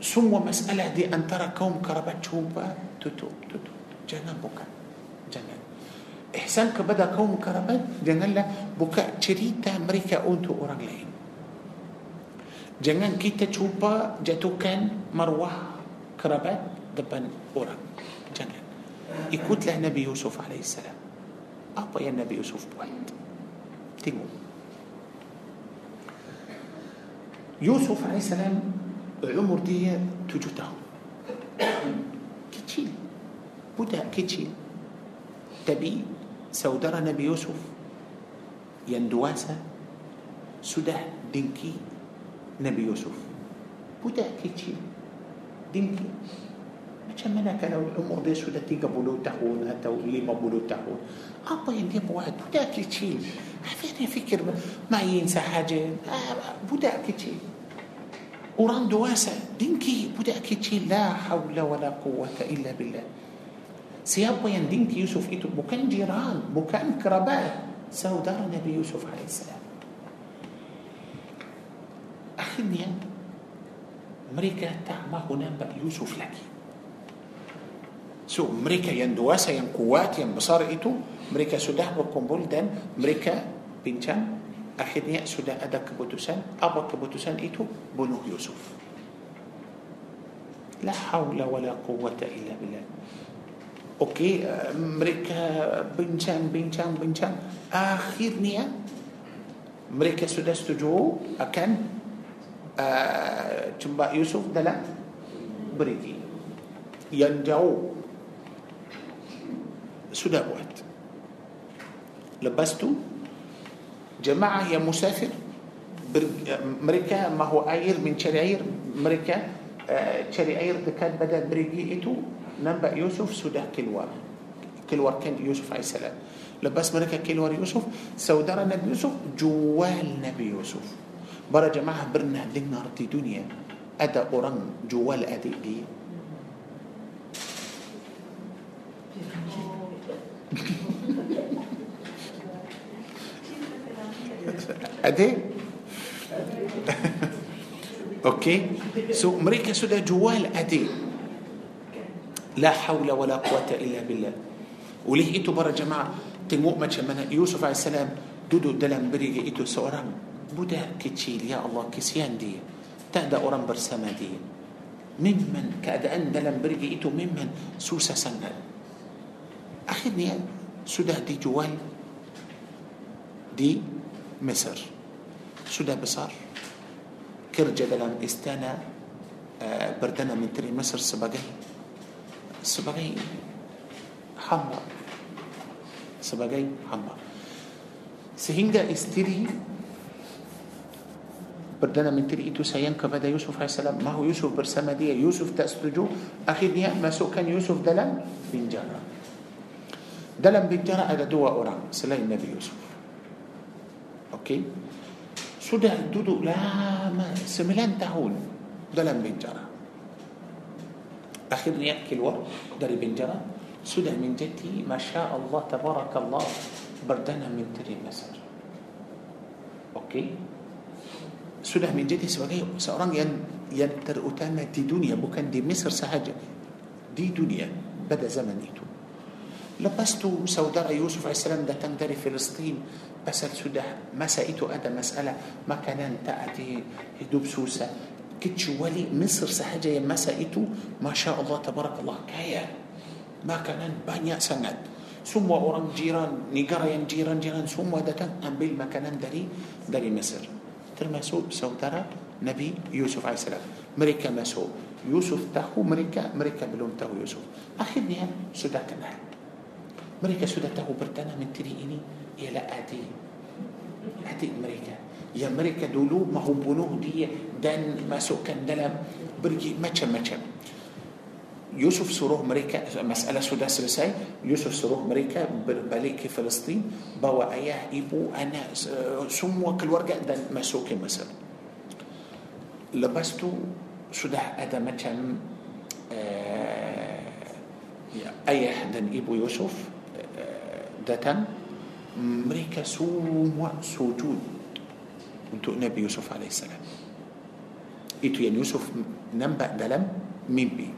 سمو مسألة دي أن ترى كوم كربت شوفا تتوب تتوب جنبك ihsan kepada kaum kerabat janganlah buka cerita mereka untuk orang lain jangan kita cuba jatuhkan marwah kerabat depan orang jangan ikutlah Nabi Yusuf AS apa yang Nabi Yusuf buat tengok Yusuf AS umur dia tujuh tahun kecil budak kecil tapi saudara Nabi Yusuf yang dewasa sudah dengki Nabi Yusuf. Budak kecil dengki. Macam mana kalau umur dia sudah 30 tahun atau 50 tahun? Apa yang dia buat? Budak kecil. Dia fikir main sahaja? Ah, Budak kecil. Orang dewasa dengki budak kecil la haula wala quwwata illa billah. Siapa yang dengki Yusuf itu bukan jiran, bukan kerabat, saudara Nabi Yusuf alaihissalam. Akhirnya mereka tak mahu nampak Yusuf lagi. So mereka yang dewasa yang kuat yang besar itu mereka sudah berkumpul dan mereka bincang akhirnya sudah ada keputusan apa keputusan itu bunuh Yusuf la haula wala quwwata illa billah okey uh, mereka bincang bincang bincang. Akhirnya mereka sudah setuju akan uh, cembak Yusuf dalam berigi yang jauh sudah buat. Lepas tu jemaah yang musafir ber, mereka mahu air mencari air mereka uh, cari air dekat badan berigi itu نعم، نبأ يوسف سوده كيلوار. كيلوار كان يوسف عليه السلام. لباس ملكة كيلوار يوسف سودرة نبي يوسف جوال نبي يوسف. برا جماعة برنا لنار دي الدنيا أدا أوران جوال أدي دي. Adik? Okay. So mereka sudah jual adik. لا حول ولا قوة إلا بالله. Oleh itu para jemaah tengok macam mana يوسف عليه السلام duduk dalam perigi itu seorang budak kecil ya Allah kasihan dia. Tak ada orang bersama dia. Memang keadaan dalam perigi itu memang susah sangat. Akhirnya سودا دي جوال. دي مصر. سودا بصار. كرجة دلم إستانا آه، بردنا من تري مصر سبقه. Sebagai hamba. Sebagai hamba. Sehingga istri Perdana Menteri itu sayang kepada Yusuf AS Mahu Yusuf bersama dia. Yusuf tak setuju. Akhirnya masukkan Yusuf dalam penjara. Dalam penjara ada dua orang Selain Nabi Yusuf. Okey? Sudah duduk lama Sembilan tahun Dalam penjara Akhirnya keluar dari penjara Sudah menjadi Masya Allah Tabarakallah Perdana Menteri Mesir Okey sudah menjadi sebagai seorang yang yang terutama di dunia bukan di Mesir sahaja di dunia pada zaman itu lepas tu saudara Yusuf AS datang dari Palestin pasal sudah masa itu ada masalah makanan tak ada hidup susah كتشولي مصر سهجة يمسا إتو ما شاء الله تبارك الله. كايا. ما كان بانيا سند سمو أوران جيران نيجارا جيران جيران ثم داتان أمبيل ما كان دري dari Mesir. Termasuk saudara Nabi يوسف عليه السلام. Mereka masuk. Yusuf tahu mereka mereka belum tahu Yusuf. Akhirnya sudah kenal mereka sudah tahu perdana menteri ini ialah adik. Adik mereka. Ya mereka dulu mahu bunuh dia dan masukkan dalam perigi maka Yusuf suruh mereka masalah sudah selesai Yusuf suruh mereka balik ke Palestin بوا أياه إبو أنا سمو كل ورقة دان ما سكن مثلا لبستو سده أدا ما آه، أياه دان إبو يوسف آه، داتن مريكا سوم سجود untuk Nabi Yusuf AS itu yang Yusuf nampak dalam mimpi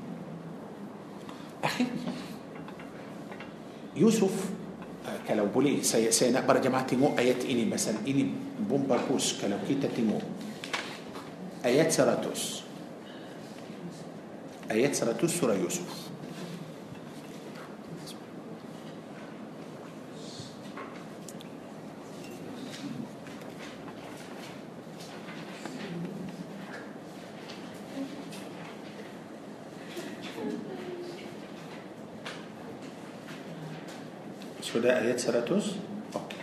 akhirnya Yusuf kalau boleh saya saya nak para jemaah tengok ayat ini pasal ini pun bagus kalau kita tengok ayat 100 ayat 100 surah Yusuf sudah ayat 100 okay.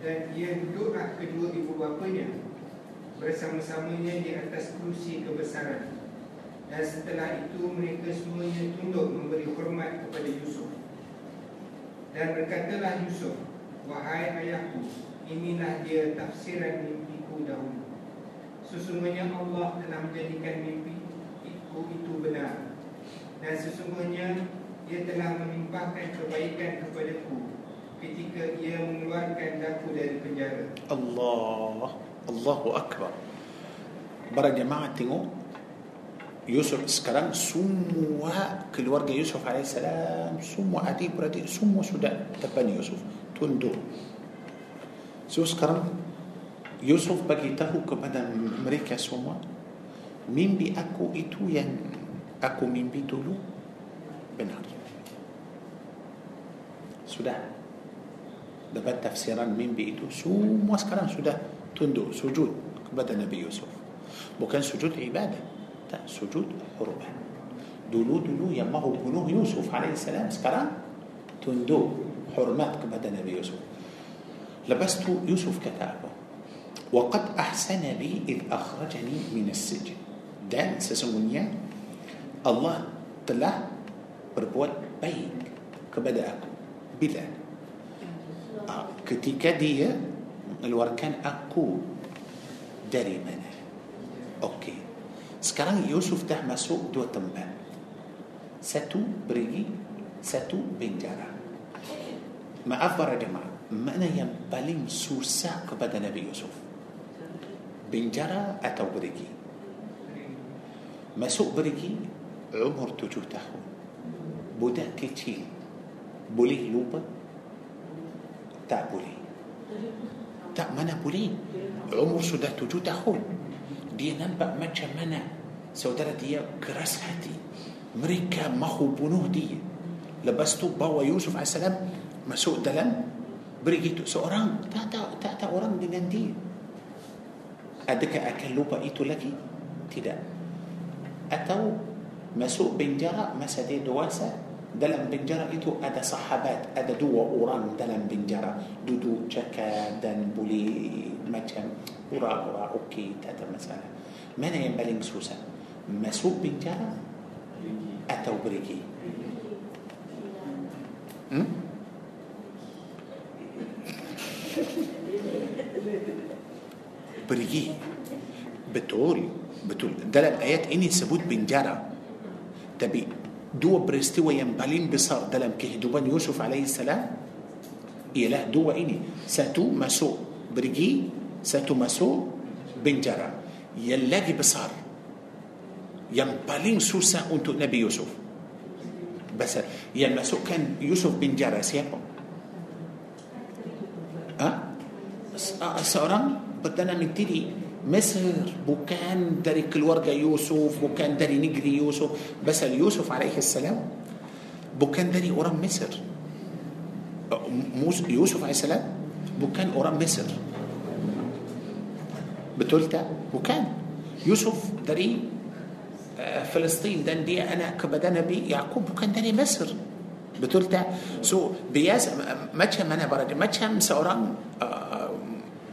dan ia duduk ah kedua ibu bapanya. Bersama-samanya di atas kursi kebesaran. Dan setelah itu mereka semuanya tunduk memberi hormat kepada Yusuf. Dan berkatalah Yusuf Wahai ayahku, inilah dia tafsiran mimpiku dahulu. Sesungguhnya Allah telah menjadikan mimpi itu, benar. Dan sesungguhnya ia telah melimpahkan kebaikan kepadaku ketika ia mengeluarkan aku dari penjara. Allah Allahu Akbar Para jemaah tengok Yusuf sekarang semua keluarga Yusuf AS Semua adik-beradik Semua sudah depan Yusuf Tunduk So sekarang Yusuf bagi tahu kepada mereka semua Mimpi aku itu yang Aku mimpi dulu Benar Sudah Dapat tafsiran mimpi itu Semua sekarang sudah tunduk Sujud kepada Nabi Yusuf Bukan sujud ibadah Tak sujud hormat Dulu-dulu yang mahu bunuh Yusuf AS Sekarang tunduk حرمات كبد نبي يوسف. لبست يوسف كتابه. وقد أحسن بي إذ أخرجني من السجن. دان سسمونيا الله تلا بربوت بيك. كبد أكو آه، بلا كتيكا دي الوركان أكو داري منا أوكي. سكران يوسف تحمسو دو تمبات ستو بريجي. ستو بنجارة. Maaf para jemaah mana yang paling susah kepada Nabi Yusuf penjara atau pergi masuk pergi umur tujuh tahun budak kecil boleh lupa tak boleh tak mana boleh umur sudah tujuh tahun dia nampak macam mana saudara dia keras hati mereka mahu bunuh dia lepas tu bawa Yusuf AS masuk dalam begitu seorang tak tahu tak tahu orang dengan dia adakah akan lupa itu lagi tidak atau masuk penjara masa dia dewasa dalam penjara itu ada sahabat ada dua orang dalam penjara duduk cakap dan boleh macam pura-pura okey tak ada masalah mana yang paling susah masuk penjara atau pergi hmm? بريجي بتقول بتقول ده الآيات إني سبوت بنجارة Tapi dua peristi peristiwa yang paling besar. Dalam kehidupan يوسف عليه السلام. Ialah dua ini satu masuk perigi satu masuk penjara yang lagi besar. Yang paling susah untuk Nabi Yusuf. Pasal yang masukkan Yusuf penjara siapa ah? Seorang perdana menteri مصر وكان داري كل يوسف وكان داري نجري يوسف بس يوسف عليه السلام بكان داري أورام مصر موس يوسف عليه السلام بكان أورام مصر بتولتا وكان يوسف داري فلسطين دان دي أنا كبدا نبي يعقوب بكان داري مصر betul tak? so biasa macam mana berada macam seorang uh,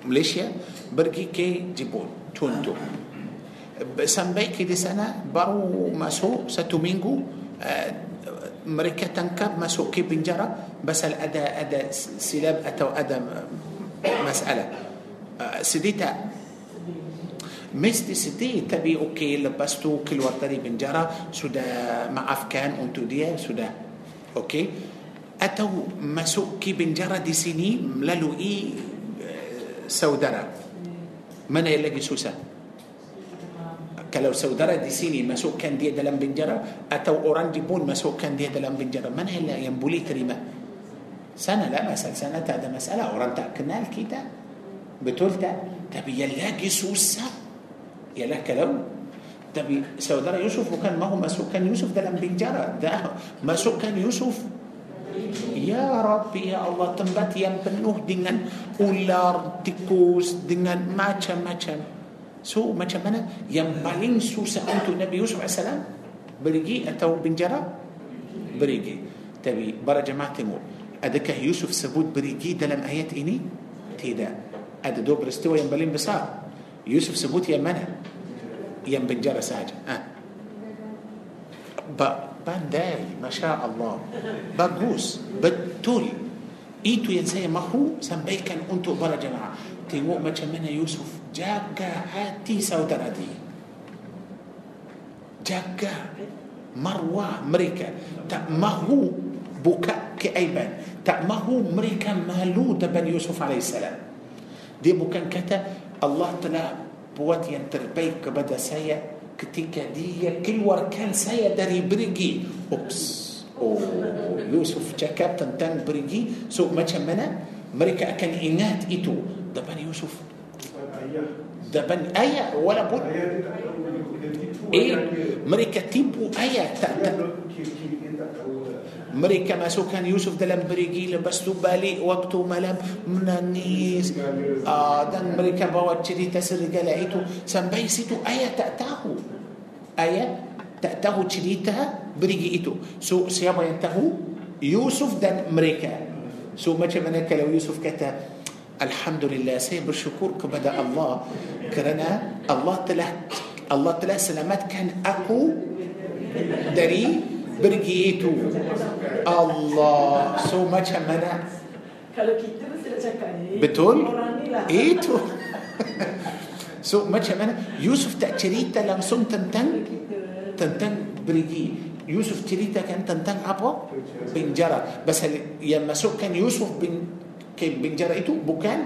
Malaysia pergi ke Jepun contoh sampai ke di sana baru masuk satu minggu uh, mereka tangkap masuk ke penjara pasal ada ada silap atau ada masalah uh, sedih tak mesti sedih tapi okey lepas tu keluar dari penjara sudah maafkan untuk dia sudah أوكي اتوا مسوكي بنجرة دي سيني ملالو اي سودرة من يلاقي سوسة كلو سودرة دي سيني مسوك كان دي دلم بنجرة اتوا اورانجي بون مسوك كان دي دلم بنجرة من هلا ينبولي تريما سنة لا مسألة سنة تا مسألة اوران تأكنا الكتاب بتولتا تبي يلاقي سوسة يلاك كلو tapi saudara Yusuf bukan mahu masukkan Yusuf dalam penjara dah masukkan Yusuf Ya Rabbi ya Allah tempat yang penuh dengan ular, tikus, dengan macam-macam. So macam mana yang paling susah untuk Nabi Yusuf AS pergi atau penjara? Pergi. Tapi para jemaah tengok, adakah Yusuf sebut pergi dalam ayat ini? Tidak. Ada dua peristiwa yang paling besar. Yusuf sebut yang mana? Yang penjara sahaja. Ha. Ba- pandai, masya Allah. Bagus, betul. Itu yang saya mahu sampaikan untuk para jemaah. Tengok macam mana Yusuf jaga hati saudara dia. Jaga marwah mereka. Tak mahu buka keaiban. Tak mahu mereka malu depan Yusuf alaihissalam. Dia bukan kata Allah telah buat yang terbaik kepada saya ketika dia keluarkan saya dari berigi. Ups. Oh, Yusuf cakap tentang berigi. So macam mana mereka akan ingat itu depan Yusuf. Depan ayah walaupun Ayah eh mereka tipu ayah tak, tak. Mereka masukkan Yusuf dalam berigi lepas tu balik waktu malam menangis. Ah, dan mereka bawa cerita serigala itu. Sampai situ ayah tak tahu. Ayah tak tahu cerita berigi itu. So siapa yang tahu? Yusuf dan mereka. So macam mana kalau Yusuf kata Alhamdulillah saya bersyukur kepada Allah kerana Allah telah الله تلا كان أكو دري برجيتو الله سو ما كمنا بتول إيتو. سو ما كمنا يوسف تأشريتا لم سوم تنتن؟ تنتن برجي يوسف تريتا كان تنتن أبو؟ بنجرة بس لما سو كان يوسف بن كي بنجرة إيتو؟ بكان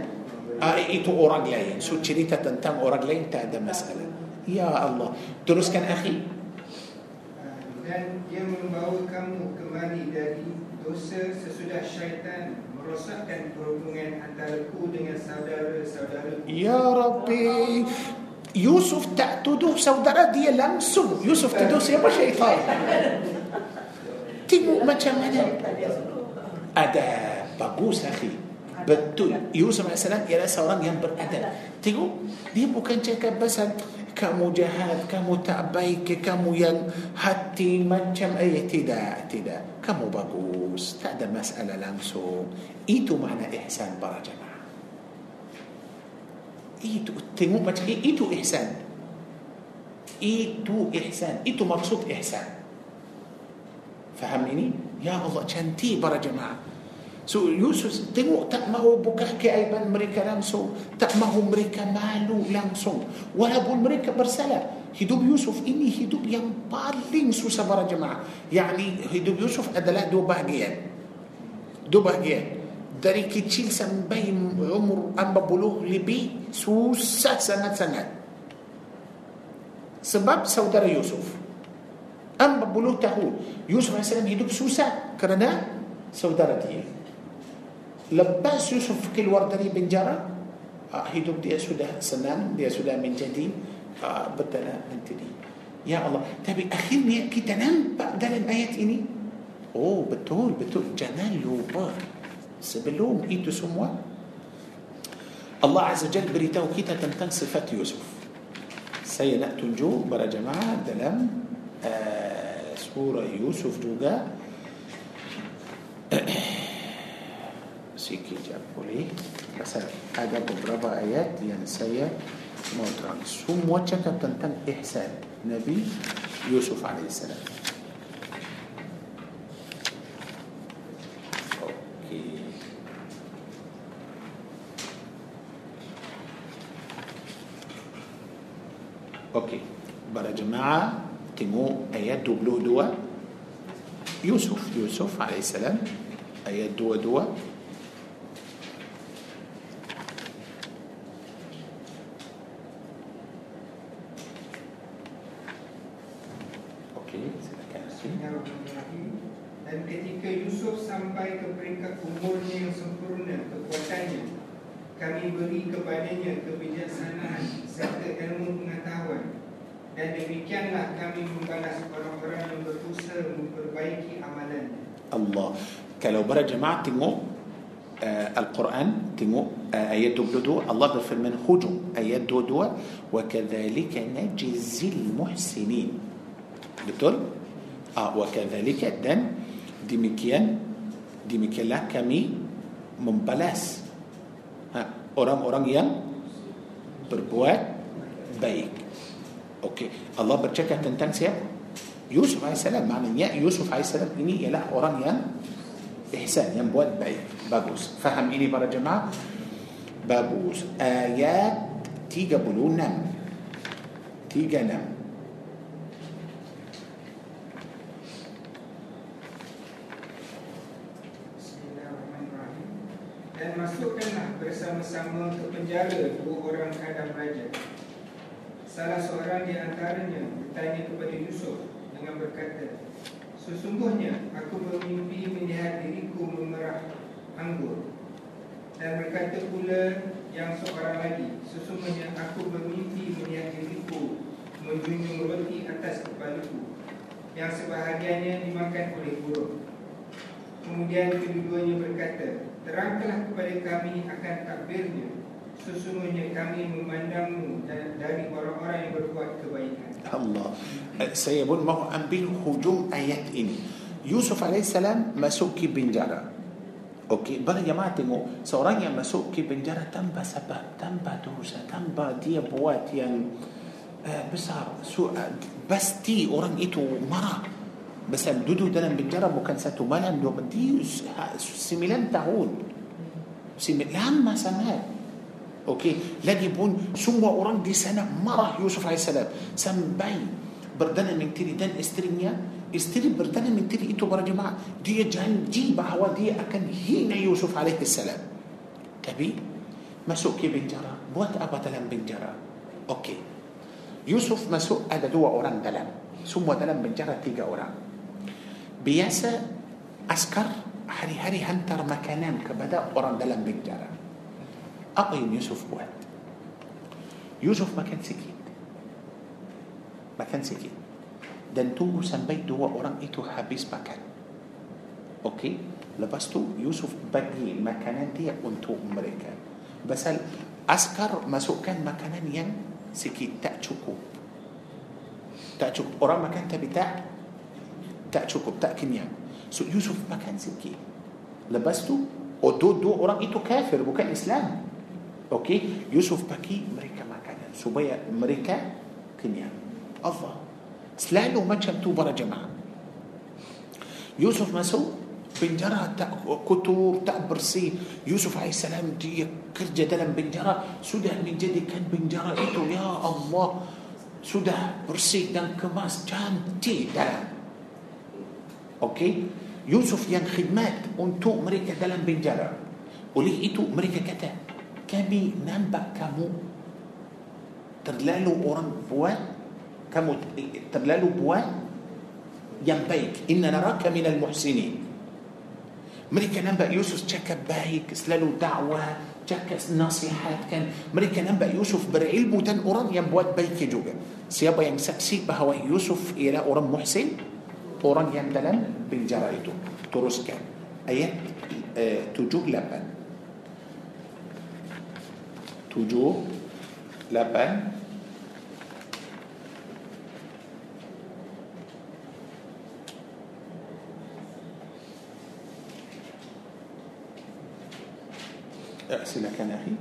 آه، إيتو أوراق سو تريتا تنتن أوراق لين. تأدم مسألة. Ya Allah. Teruskan akhi. dan dia membawa kamu kembali dari dosa sesudah syaitan merosakkan perhubungan antaraku dengan saudara-saudara Ya Rabbi. Yusuf tak tuduh saudara dia langsung. Yusuf tuduh siapa syaitan. Tengok macam mana. Ada bagus akhi. Betul. Yusuf AS ialah seorang yang beradab. Tengok. Dia bukan cakap pasal kamu jahat, kamu tak baik, kamu yang hati macam eh tidak, tidak. Kamu bagus. Tak ada masalah langsung. Itu makna ihsan para jemaah. Itu tengok macam eh, itu ihsan. Itu ihsan. Itu maksud ihsan. Faham ini? Ya Allah cantik para jemaah. So Yusuf tengok tak mahu buka keaiban mereka langsung. Tak mahu mereka malu langsung. Walaupun mereka bersalah. Hidup Yusuf ini hidup yang paling susah para jemaah. Yani hidup Yusuf adalah dua bahagian. Dua bahagian. Dari kecil sampai umur 40 lebih susah sangat-sangat. Sebab saudara Yusuf 40 tahun Yusuf AS hidup susah kerana saudara dia. Lepas Yusuf keluar dari penjara, ah, hidup dia sudah senang, dia sudah menjadi ah, bertanah menteri. Ya Allah, tapi akhirnya kita nampak dalam ayat ini, oh betul, betul, jangan lupa sebelum itu semua Allah Azza Jal beritahu kita tentang sifat Yusuf. Saya nak tunjuk para jemaah dalam uh, surah Yusuf juga سيكي جابولي بس حاجة بضربة آيات ينسية موترانس هم وجهك تنتم إحسان نبي يوسف عليه السلام. أوكي بلا جماعة تمو آيات دوبلو دوا يوسف يوسف عليه السلام آيات دوا دوا Bismillahirrahmanirrahim. Dan ketika Yusuf sampai ke peringkat umurnya yang sempurna kekuatannya Kami beri kepadanya kebijaksanaan serta ilmu pengetahuan. Dan demikianlah kami membalas orang-orang yang berusaha memperbaiki amalannya Allah. Kalau para jemaah tengok tengok uh, ayat 22 Allah berfirman hujung ayat 22 wa kadzalika najzil muhsinin. Betul ah wa kadzalika dan demikian demikianlah kami membalas ha orang-orang yang berbuat baik okey Allah bercakap tentang siapa Yusuf AS maknanya Yusuf AS ini ialah orang yang ihsan yang buat baik bagus faham ini para jemaah bagus ayat 36 36 Dan masukkanlah bersama-sama ke penjara dua orang kadang raja. Salah seorang di antaranya bertanya kepada Yusuf dengan berkata, Sesungguhnya aku bermimpi melihat diriku memerah anggur. Dan berkata pula yang seorang lagi, Sesungguhnya aku bermimpi melihat diriku menjunjung roti atas kepalaku yang sebahagiannya dimakan oleh burung. Kemudian kedua-duanya berkata, Terangkanlah kepada kami akan takbirnya. Sesungguhnya kami memandangmu da- dari orang-orang yang berbuat kebaikan. Allah Eh, Saya pun mahu ambil hujung ayat ini Yusuf AS masuk ke penjara Okey, para jemaah tengok Seorang yang masuk ke penjara tanpa sebab Tanpa dosa Tanpa dia buat yang uh, Besar so, uh, Pasti orang itu marah بس الدودو ده لما بتجرب وكان ساتو مال عندهم دي سيميلان تاهون سيميلان لما سمات أوكي؟ لدي بون. سمو أوران دي سنة مره يوسف عليه السلام. سم باي. بردان من تري دان إسترينيا. إستري بردان من تري ايتو برا جماعة. دي جان دي بحوا دي أكن هنا يوسف عليه السلام. كبي؟ مسوك كي بنجرا بوات ابا دلم بنجرا أوكي. يوسف مسوك ادا دو أوران دلم. سمو دلم بنجرا تيجا أوران. Biasa askar hari-hari hantar makanan kepada orang dalam penjara. Apa yang Yusuf buat? Yusuf makan sikit. Makan sikit. Dan tunggu sampai dua orang itu habis makan. Okey lepas tu Yusuf bagi makanan dia untuk mereka. Pasal askar masukkan makanan yang sikit tak cukup. Tak cukup. Orang makan tapi tak tak cukup tak kenyang so Yusuf makan sikit lepas tu oh dua-dua orang itu kafir bukan Islam Okey, Yusuf bagi mereka makanan supaya mereka kenyang. Allah selalu macam tu para jemaah. Yusuf masuk penjara tak kotor, tak bersih. Yusuf AS dia kerja dalam penjara sudah menjadikan penjara itu ya Allah sudah bersih dan kemas cantik dalam. Okay? Yusuf yang khidmat. Untuk mereka dalam penjara oleh itu mereka kata kami nampak kamu. Terlalu orang buat. Kamu terlalu buat. Yang baik. إنا نراك من المحسنين. Mereka nampak Yusuf cakap baik selalu dakwah. Cakap nasihatkan. Mereka nampak Yusuf perbuatan orang. Yang buat baik juga siapa yang saksi bahawa Yusuf ialah orang muhsin. Orang yang dalam penjara itu. Teruskan. Ayat uh, 7 8 tujuh, lapan, Ya, silakan akhi.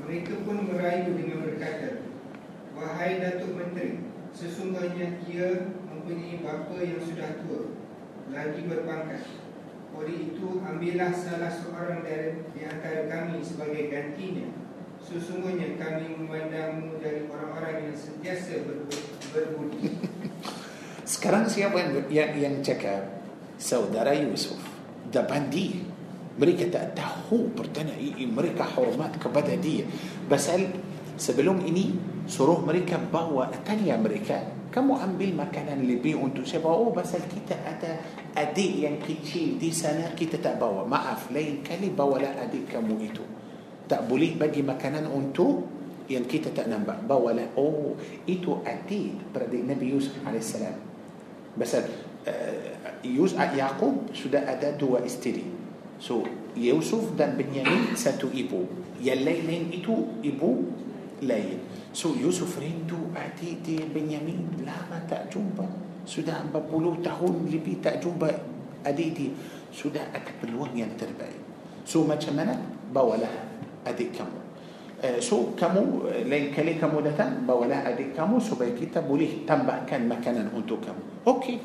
Mereka pun merayu dengan berkata, Wahai Datuk Menteri, sesungguhnya ia mempunyai bapa yang sudah tua, lagi berpangkat. Oleh itu, ambillah salah seorang dari di antara kami sebagai gantinya. Sesungguhnya kami memandangmu dari orang-orang yang sentiasa berbu- berbudi. Sekarang siapa yang yang, yang cakap? Saudara Yusuf. Depan dia. Mereka tak tahu perdana i- i- mereka hormat kepada dia. Pasal sebelum ini suruh mereka bawa tanya mereka كمو عم بالمكان اللي بي انتو شبابو بس الكيتا اتا أدي ينكيتشي دي سنة كيتا تأبوا. ما افلي كلي بولا أدي كمو ايتو Tak boleh bagi makan untuk yang kita tak nampak. Pula oh itu adik beradik Nabi يوسف عليه السلام. Pasal ah, Yus ah, Yaakub sudah ada dua isteri. So Yusuf dan Benyamin satu ibu yang lain itu ibu lain So Yusuf rindu adik dia Benyamin lama tak jumpa. Sudah 40 tahun lebih tak jumpa adik dia. Sudah ada peluang yang terbaik. So macam mana? bawalah adik kamu uh, so kamu lain kali kamu datang bawalah adik kamu supaya kita boleh tambahkan makanan untuk kamu okey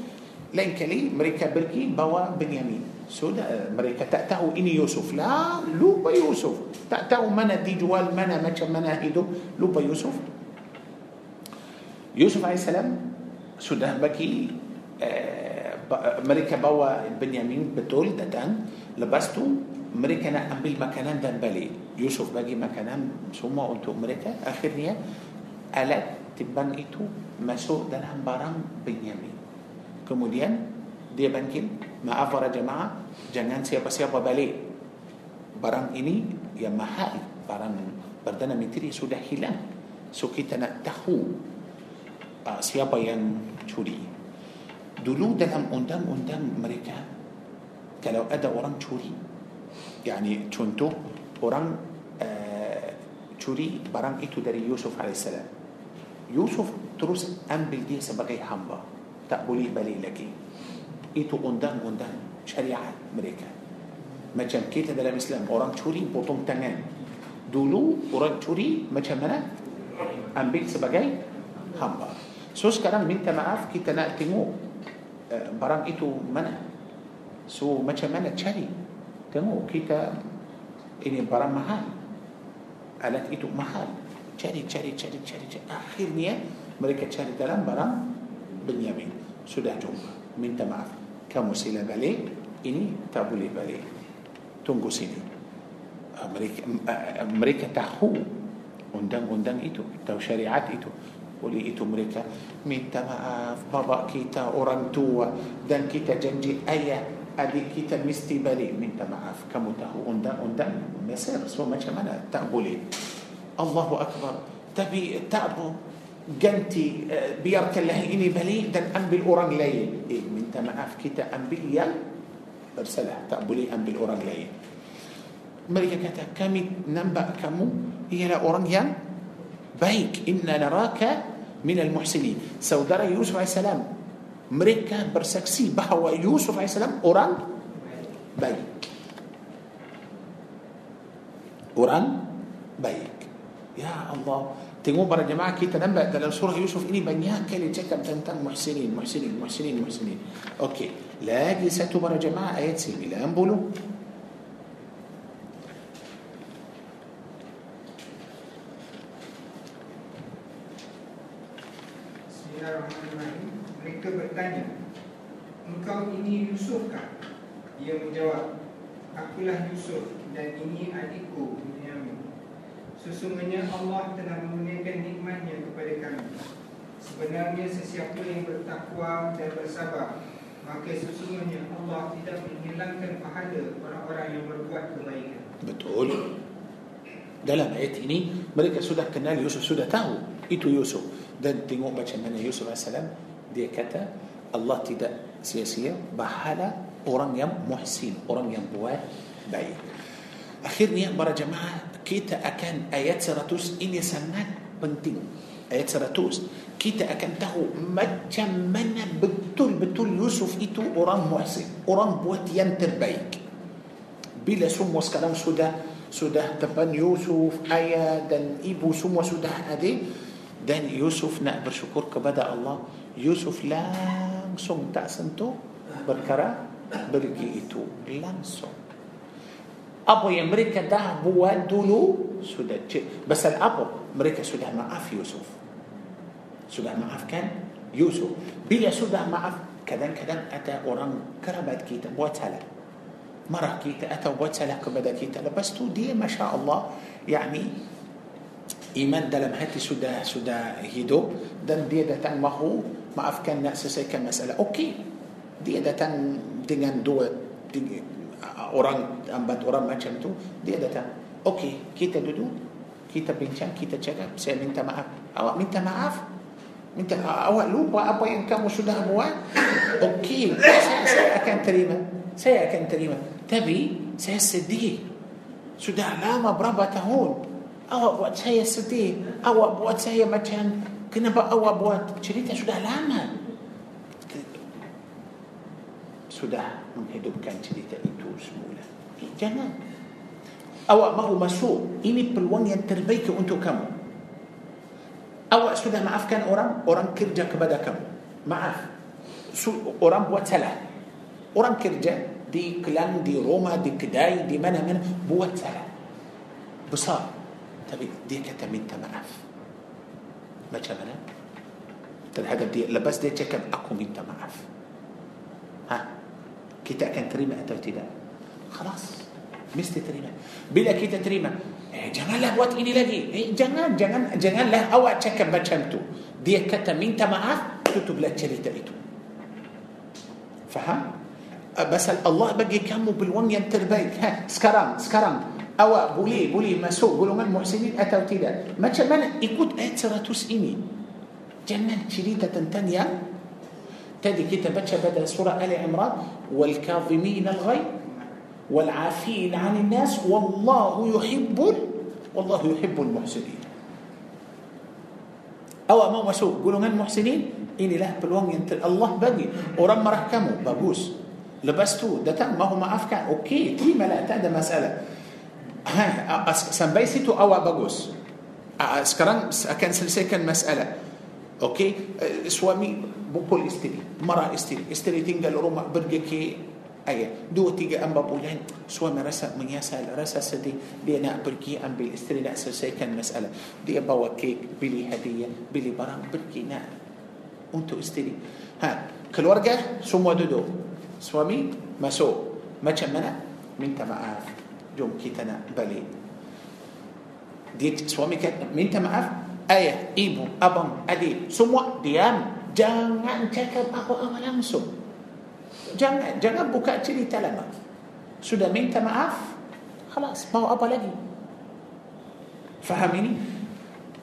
lain kali mereka pergi bawa Benyamin. Sudah mereka tak tahu ini Yusuf. Lah lupa Yusuf. Tak tahu mana dijual mana macam mana hidup. Lupa Yusuf. Yusuf AS sudah bagi eh, mereka bawa Benyamin. Betul datang. Lepas tu mereka nak ambil makanan dan balik. Yusuf bagi makanan semua untuk mereka. Akhirnya alat timbang itu masuk dalam barang Benyamin kemudian dia bangkit maaf para jemaah jangan siapa-siapa balik. Barang ini yang mahal barang perdana menteri sudah hilang. So kita nak tahu uh, siapa yang curi. Dulu dalam undang-undang mereka kalau ada orang curi yani contoh orang uh, curi barang itu dari Yusuf AS Yusuf terus ambil dia sebagai hamba tak boleh balik lagi. Itu undang-undang syariat mereka. Macam kita dalam Islam orang curi potong tangan. Dulu orang curi macam mana? Ambil sebagai hamba. So sekarang minta maaf kita nak tengok uh, barang itu mana? So macam mana cari? Tengok kita ini barang mahal. Alat itu mahal. Cari cari cari cari, cari. akhirnya mereka cari dalam barang Benyamin sudah jumpa minta maaf kamu sila balik ini tak boleh balik tunggu sini mereka mereka tahu undang-undang itu tahu syariat itu oleh itu mereka minta maaf bapa kita orang tua dan kita janji ayah adik kita mesti balik minta maaf kamu tahu undang-undang Mesir so macam mana tak boleh Allahu Akbar tapi tak جنتي آه، بيرك الله إني بلي دن أم بالأوران لي إيه من تما أفكت أم بي أرسلها. تقبلي أم بالأوران لي ملكة كتا كم ننبأ كم هي لا أوران يان بيك. إنا نراك من المحسنين. سودر يوسف عليه السلام. مريكا برسكسي بهو يوسف عليه السلام. أوران بيك. أوران بيك. يا الله. تيمون برا جماعة كي تنبأ دل الصورة يوسف إني بنيا كلي تكب تنتم محسنين محسنين محسنين محسنين أوكي لا جلسات برا جماعة آيات سيمي لا أنبولو Mereka bertanya Engkau ini Yusuf kah? Dia menjawab Akulah Yusuf dan ini adikku. Sesungguhnya Allah telah mengurniakan nikmatnya kepada kami. Sebenarnya sesiapa yang bertakwa dan bersabar Maka sesungguhnya Allah tidak menghilangkan pahala orang-orang yang berbuat kebaikan. Betul. Dalam ayat ini Mereka sudah kenal Yusuf Sudah tahu Itu Yusuf. Dan tengok macam mana Yusuf AS Dia kata Allah tidak sia-sia Bahala orang yang muhsin Orang yang buat baik. Akhirnya para jemaah kita akan ayat 100 ini sangat penting. Ayat 100 kita akan tahu macam mana betul-betul Yusuf itu orang muhsin orang buat yang terbaik. Bila semua sekarang sudah sudah depan Yusuf ayah dan ibu semua sudah ada dan Yusuf nak bersyukur kepada Allah Yusuf langsung tak sentuh perkara pergi itu langsung apa yang mereka dah buat dulu sudah pasal apa mereka sudah maaf Yusuf sudah maafkan Yusuf bila sudah maaf kadang-kadang ada orang kerabat kita buat salah marah kita atau buat salah kepada kita lepas tu dia masya Allah yani iman dalam hati sudah sudah hidup dan dia datang mahu maafkan nak selesaikan masalah okey dia datang dengan dua orang ambat orang macam tu dia datang okey kita duduk kita bincang kita cakap saya minta maaf. Awak minta maaf? Minta awak lupa apa yang kamu sudah buat? Okey saya, saya akan terima saya akan terima. Tapi saya sedih. Sudah lama berapa tahun awak buat saya sedih awak buat saya macam kenapa awak buat? Cerita sudah lama سده من هدوب كانت لتا إتو سمولا جنان أو مهو مسو إني بلوان ينتربيك أنتو كمو أو سده معاف كان أورام أورام كرجا كبدا كمو معاف سو أورام بوتلا أورام كرجا دي كلان دي روما دي كداي دي منا منا بوتلا بصار تبي دي كتمين تمعاف ما تشمنا تنحقا دي لبس دي تشكب أكو من تمعاف ها kita akan terima atau tidak خلاص mesti terima bila kita terima eh janganlah buat ini lagi eh jangan jangan janganlah awak cakap macam tu dia kata minta maaf tutuplah cerita itu faham bagi kamu peluang yang terbaik ha, sekarang sekarang awak boleh boleh masuk golongan muhsinin atau tidak macam mana ikut ayat 100 ini jangan cerita tentang yang تدي كتاب بدأ سورة آل عمران والكاظمين الغي والعافين عن الناس والله يحب والله يحب المحسنين. أو ما مسوق قولوا من المحسنين؟ إني له بالوان ينتل الله بني ورم ركمه بابوس. لبستو دتم ما هو ما أفكا أوكي تي لا تأدى مسألة. سنبيسيتو أو بابوس أسكران كان سلسي مسألة. Okey eh, suami pukul isteri marah isteri isteri tinggal rumah pergi ke ayah dua tiga empat bulan suami rasa menyesal rasa sedih dia nak pergi ambil isteri nak selesaikan masalah dia bawa kek beli hadiah beli barang pergi nak untuk isteri ha keluarga semua duduk suami masuk macam mana minta maaf jom kita nak balik dia suami kata minta maaf ayah, ibu, abang, adik, semua diam. Jangan cakap apa-apa langsung. Jangan jangan buka cerita lama. Sudah minta maaf, خلاص mau apa lagi? Faham ini?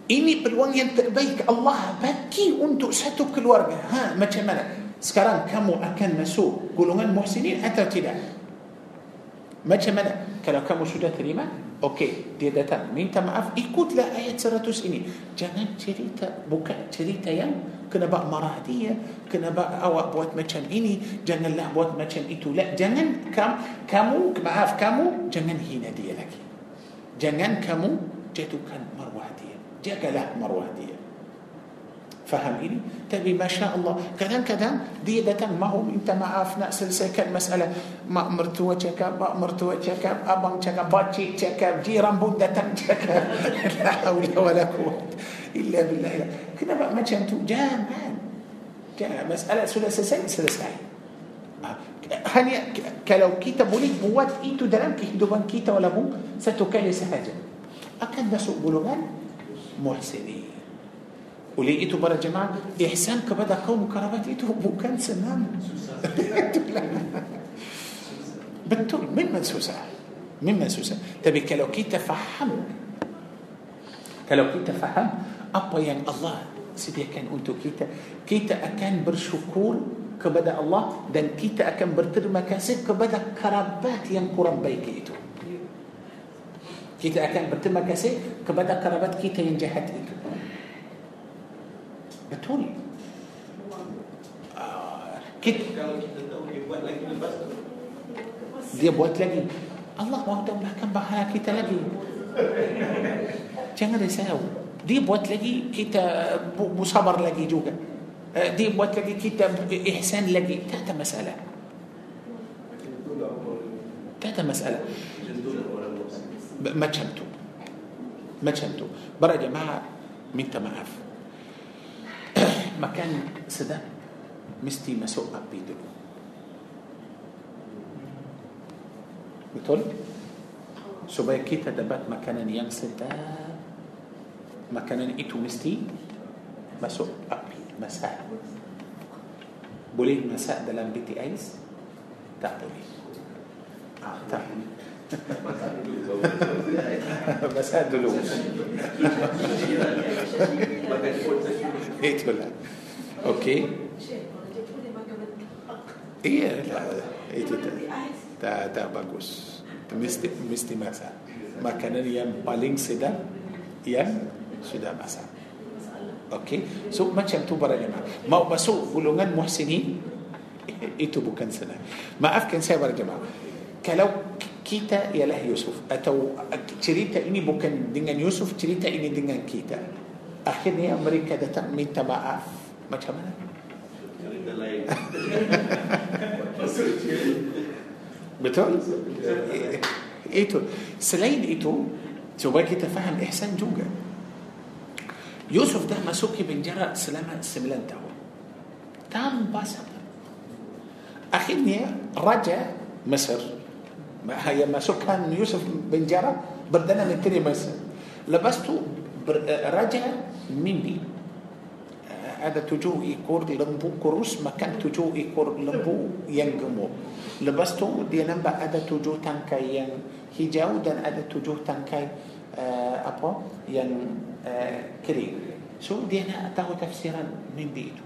Ini peluang yang terbaik Allah bagi untuk satu keluarga. Ha, macam mana? Sekarang kamu akan masuk golongan muhsinin atau tidak? Macam mana? Kalau kamu sudah terima okey dia datang. Minta maaf ikutlah ayat 100 ini. Jangan cerita bukan cerita yang kenapa marah dia kenapa awak buat macam ini janganlah buat macam itu. Lah jangan kam, kamu maaf kamu jangan hina dia lagi. Jangan kamu jatuhkan marwah dia. Jagalah marwah dia فهم إلي تبي ما شاء الله كذا كذا دي دتن ما هو أنت ما عاف ناس السكن مسألة ما مرتوا تكاب ما مرتوا تكاب أبان تكاب باتي تكاب جي رمبود تكاب لا حول ولا قوة إلا بالله كنا بقى ما كان تو جام مسألة سلسة سلسة سلسة هني كلو كيتا بولي بوات إيتو دلم كيتو بان كيتا ولا بو ستكلس سهاجا أكد نسوء بلغان محسنين ولقيته برا جماعة إحسان كبدا قوم كربت إيته وكان سنان. بتقول من من سوسة من من سوسة تبي كلو كي تفهم؟ كلو كي تفهم؟ Apa yang Allah sediakan untuk kita kita akan bersyukur kepada Allah dan kita akan berterima kasih kepada kerabat yang kurang baik itu kita akan berterima kasih kepada kerabat kita yang jahat itu. Betul Ah, kita, Kalau kita tahu dia buat lagi lepas tu dia buat lagi Allah mahu tambahkan pahala kita lagi jangan risau dia buat lagi kita bersabar lagi juga Eh, dia buat lagi kita ihsan lagi tak ada masalah tak ada masalah macam tu macam tu para jemaah minta maaf مكان سدا مستي مسوق بيدل بتقول؟ سبايا كيتا دبات مكان نيان سدا مكان إتو مستي مسوق أبي مساء بوليه مساء دلان بيتي أيس؟ تعبولي آه تعبولي مساء دلوس هيت بالله mentah. iya itu tak ais. tak, tak bagus mesti mesti masak makanan yang paling sedap yang sudah masak Okey, so macam tu para jemaah. Mau masuk golongan muhsinin itu bukan senang. Maafkan saya para jemaah. Kalau kita ialah Yusuf atau cerita ini bukan dengan Yusuf cerita ini dengan kita akhirnya mereka datang minta maaf macam mana betul itu selain itu supaya kita faham ihsan juga Yusuf dah masuk ke penjara selama 9 tahun tanpa sabar akhirnya raja Mesir yang masukkan Yusuf penjara Perdana Menteri Mesir lepas tu eh, raja mimpi Eh, ada tujuh ekor lembu kurus makan tujuh ekor lembu yang gemuk lepas tu dia nampak ada tujuh tangkai yang hijau dan ada tujuh tangkai uh, apa yang uh, kering so dia nak tahu tafsiran mimpi itu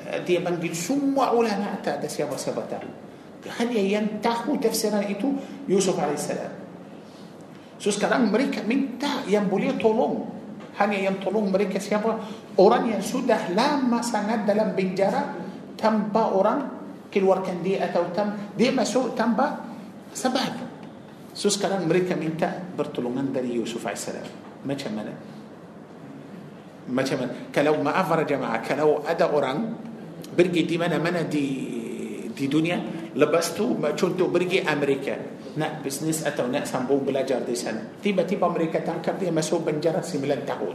uh, dia panggil semua ulama tak ada siapa-siapa tahu hanya yang tahu tafsiran itu Yusuf AS so sekarang mereka minta yang boleh tolong hanya yang tolong mereka siapa orang yang sudah lama sangat dalam penjara tanpa orang keluarkan dia atau tam, dia masuk tanpa sebab so sekarang mereka minta pertolongan dari Yusuf AS macam mana macam mana kalau maaf para jamaah kalau ada orang pergi di mana-mana di di dunia lepas tu contoh pergi Amerika nak bisnes atau nak sambung belajar di sana tiba-tiba mereka tangkap dia masuk penjara 9 tahun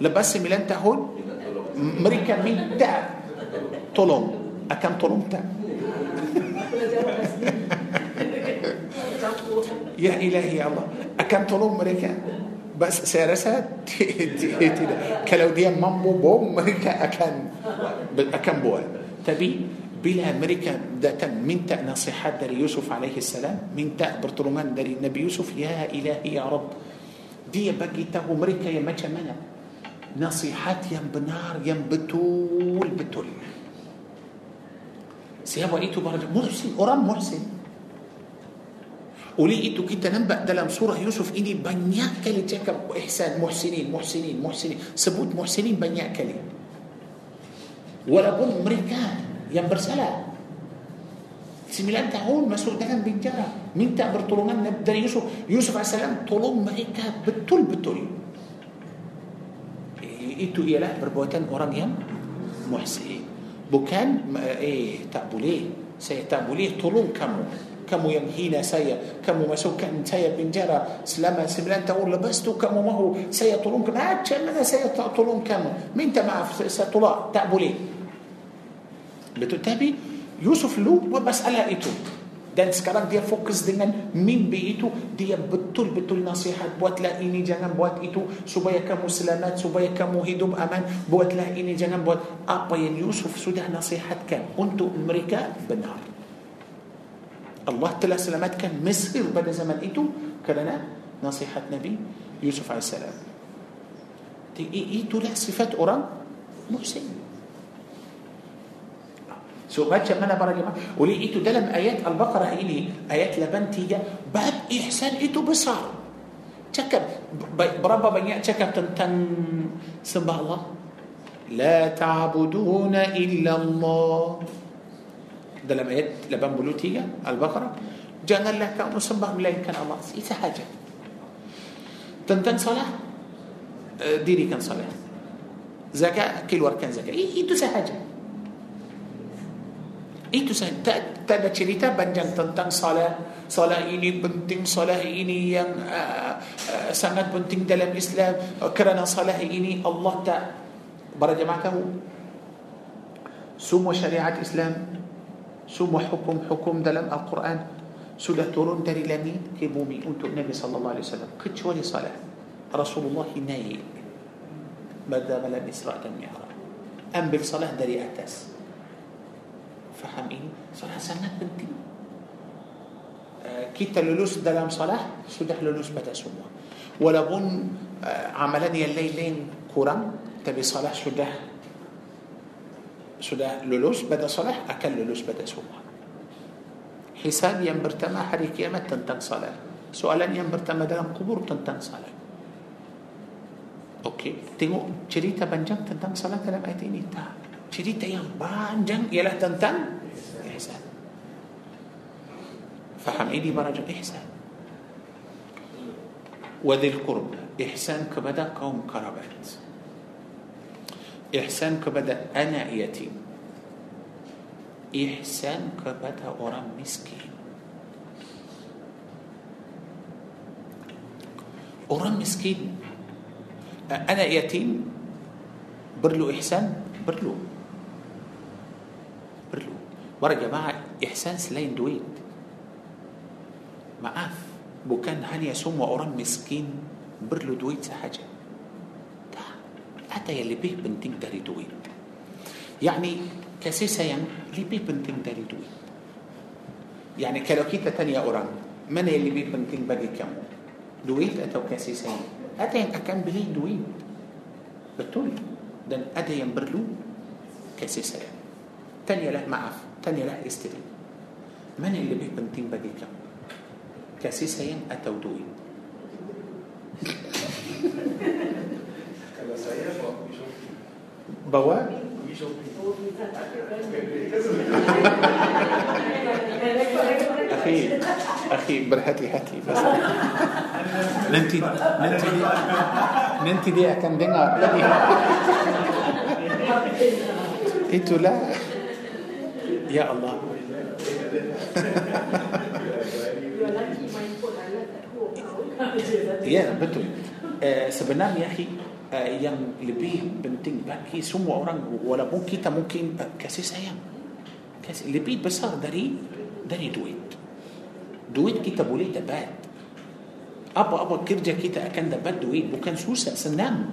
لباس ميلان تاهون؟ مريكا مين؟ تا طولون. أكم طولون تا يا إلهي يا الله. أكم طولون مريكا؟ بس سيرسة كلو دي مامو بوم مريكا أكن أكن بوا تبي بلا مريكا ذات من تأ نصيحات داري يوسف عليه السلام من تأ برطرمان داري النبي يوسف يا إلهي يا رب. دي بقيته مريكا يا مجا نصيحات يم بنار يم بتول بتول. سيابا ايتو برج محسن أورام محسن. ولي ايتو كي تنبا دلم سوره يوسف اني بنيا كلي تيكا إحسان محسنين محسنين محسنين. سبوت محسنين بنيا كلي. ولا بون أمريكا يم برسالة. سميلان تاعون ما سور سودان بنجرا مين تاع نبدا يوسف. يوسف عسلام طلوم طولون مريكا بتول بتول, بتول. Itu ialah perbuatan orang yang muhsin. Bukan, eh tak boleh. Saya tak boleh tolong kamu kamu yang hina saya kamu masukkan saya penjara selama sembilan tahun lepas tu kamu mahu saya tolong macam mana saya tak tolong kamu minta maaf saya tolak tak boleh betul tapi Yusuf lu masalah itu dan sekarang dia fokus dengan mimpi itu. Dia betul-betul nasihat buatlah ini jangan buat itu. Supaya kamu selamat supaya kamu hidup aman. Buatlah ini jangan buat. Apa yang Yusuf sudah nasihatkan untuk mereka benar. Allah telah selamatkan Mesir pada zaman itu kerana nasihat Nabi Yusuf AS. Itulah sifat orang muhsin. سو باتشا مانا برا جماعة. وليه دلم آيات البقرة إيه إلي آيات لبن تيجا. باب إحسان إيتو بصار. تكب بربا بنيا تكب تن تن. سبح الله. لا تعبدون إلا الله. دلم آيات لبن بلوتيجا البقرة. جانا لك أمر سبح الله كان الله. إيتا حاجة؟ تن تن صلاة؟ آه، ديري كان صلاة. زكاة كل وركان زكاة. إيه، إيتو سهاجة itu sahaja tak, tak ada cerita panjang tentang salah salah ini penting salah ini yang uh, uh, sangat penting dalam Islam kerana salah ini Allah tak para jemaah tahu semua syariat Islam semua hukum-hukum dalam Al-Quran sudah turun dari langit ke bumi untuk Nabi sallallahu alaihi wasallam kecuali salat Rasulullah naik pada malam Isra dan Mi'raj ambil salat dari atas faham ini salat sangat penting kita lulus dalam salat sudah lulus pada semua walaupun amalan yang lain-lain kurang tapi salat sudah sudah lulus pada salat akan lulus pada semua hisab yang pertama hari kiamat tentang salat soalan yang pertama dalam kubur tentang salat Okey, tengok cerita panjang tentang salat dalam ayat ini tak. Cerita yang panjang ialah tentang ihsan. Faham ini para jemaah ihsan. Wadil qurba, ihsan kepada kaum kerabat. Ihsan kepada anak yatim. Ihsan kepada orang miskin. Orang miskin anak yatim perlu ihsan perlu ورا جماعة إحساس لين دويت مقاف. بوكان هاني يسوم وأوران مسكين برلو دويت حاجة؟ حتى يلي بيه بنتين داري دويت. يعني كسيسا يعني اللي بيه بنتين داري دويت. يعني كلو كيتا تانية أوران من يلي بيه بنتين باقي كم؟ دويت أتو كسيسا يعني. أتى يعني أكان بلي دويت بتولي دن أدى برلو كسيسا يعني. تانية له يعني. معافي tanyalah istri mana yang lebih penting bagi kamu kasih sayang atau duit Kalau saya bawa shopping. bawa. Oh, akhi akhi berhati-hati bas. nanti nanti dia nanti dia akan dengar lagi itulah home. Ya betul. Uh, sebenarnya hi, uh, yang lebih penting bagi semua orang walaupun kita mungkin uh, kasih sayang kasih lebih besar dari dari duit. Duit kita boleh dapat. Apa-apa kerja kita akan dapat duit bukan susah senang.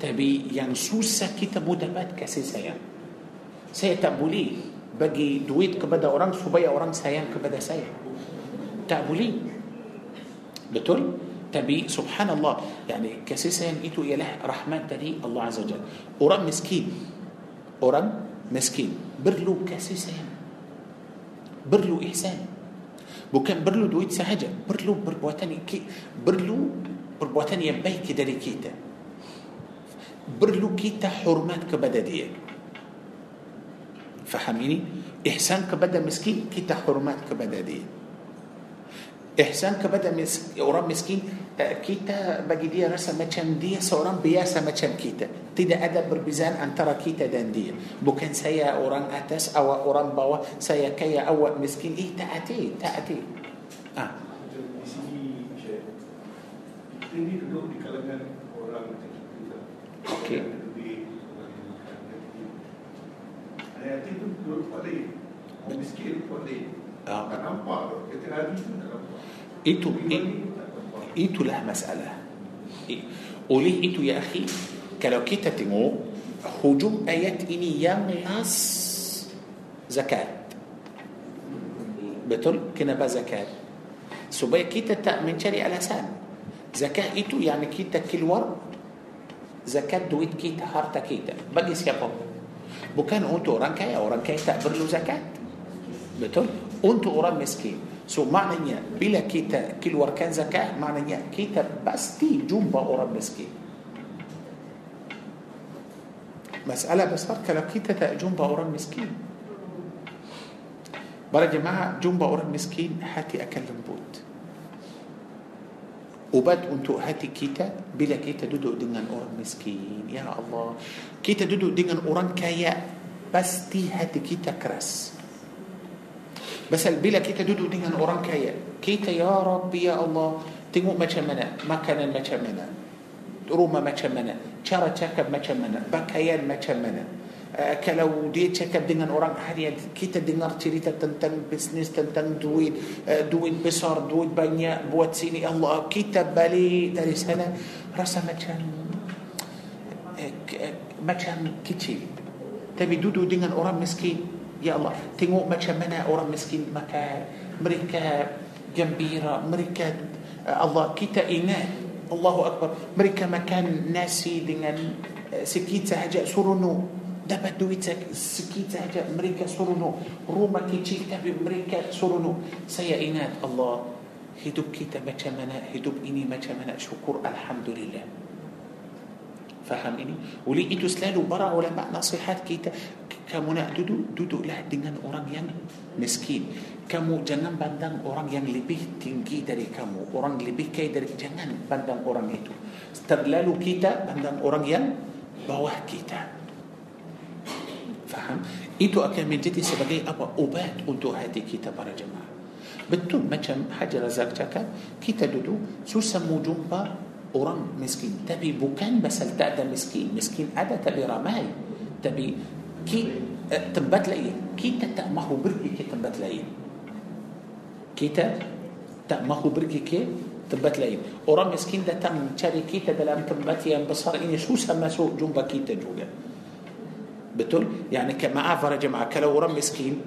Tapi yang susah kita mau dapat kasih sayang. Saya tak boleh bagi duit kepada orang supaya orang sayang kepada saya. Tak boleh. Betul? Tapi subhanallah, yani kasih sayang itu ialah rahmat dari Allah Azza Jalla. Orang miskin, orang miskin perlu kasih sayang. Perlu ihsan. Bukan perlu duit sahaja, perlu perbuatan perlu perbuatan yang baik dari kita. Perlu kita hormat kepada dia. Faham ini? Ihsan kepada miskin, kita hormat kepada dia. Ihsan kepada mis- orang miskin eh, kita bagi dia rasa macam dia seorang biasa macam kita tidak ada perbezaan antara kita dan dia bukan saya orang atas awak orang bawah saya kaya awak miskin eh tak ada ah di sini, kita ni duduk di kalangan orang macam kita. Okey. Nampak tu. Kita hari tu tak nampak. itu itulah masalah oleh itu ya akhi kalau kita tengok hujung ayat ini yang nas zakat betul kenapa zakat supaya kita tak mencari alasan zakat itu yang kita keluar zakat duit kita harta kita bagi siapa bukan untuk orang kaya orang kaya tak perlu zakat betul untuk orang miskin so maknanya bila kita keluarkan zakat maknanya kita pasti jumpa orang miskin masalah besar kalau kita tak jumpa orang miskin para jemaah jumpa orang miskin hati akan lembut ubat untuk hati kita bila kita duduk dengan orang miskin. Ya Allah kita duduk dengan orang kaya pasti hati kita keras. Pasal bila kita duduk dengan orang kaya Kita ya Rabbi ya Allah Tengok macam mana Makanan macam mana Rumah macam mana Cara cakap macam mana Pakaian macam mana uh, Kalau dia cakap dengan orang harian Kita dengar cerita tentang bisnes Tentang duit. Uh, Duit besar Duit banyak Buat sini Allah Kita balik dari sana Rasa macam k- Macam kecil. Tapi duduk dengan orang miskin Ya Allah Tengok macam mana orang miskin makan. Mereka gembira Mereka Allah kita ingat Allahu Akbar. Mereka makan nasi dengan Sikit sahaja suruno دابا دويتك السكيتة هكا أمريكا سرونو روما كي تجي كتاب أمريكا سرونو سيا إناد الله هدوب كتاب تمنى هدوب إني ما تمنى شكر الحمد لله فهم إني ولي إدو سلالو برا علماء نصيحات كيتا كمنا دودو دودو لا دينان أوران يان مسكين كمو جنان بندان أوران يان لبيه تنجي داري كمو أوران لبيه كي داري جنان بندان أوران إدو استدلالو كيتا بندان أوران يان بواه كتاب faham itu akan menjadi sebagai apa ubat untuk hati kita para jemaah betul macam Haji Razak cakap kita duduk susah mau jumpa orang miskin tapi bukan pasal tak ada miskin miskin ada tapi ramai tapi ki, eh, tempat lain kita tak mahu pergi ke tempat lain kita tak mahu pergi ke tempat lain orang miskin datang mencari kita dalam tempat yang besar ini susah masuk jumpa kita juga betul يعني maaf para jemaah kalau orang miskin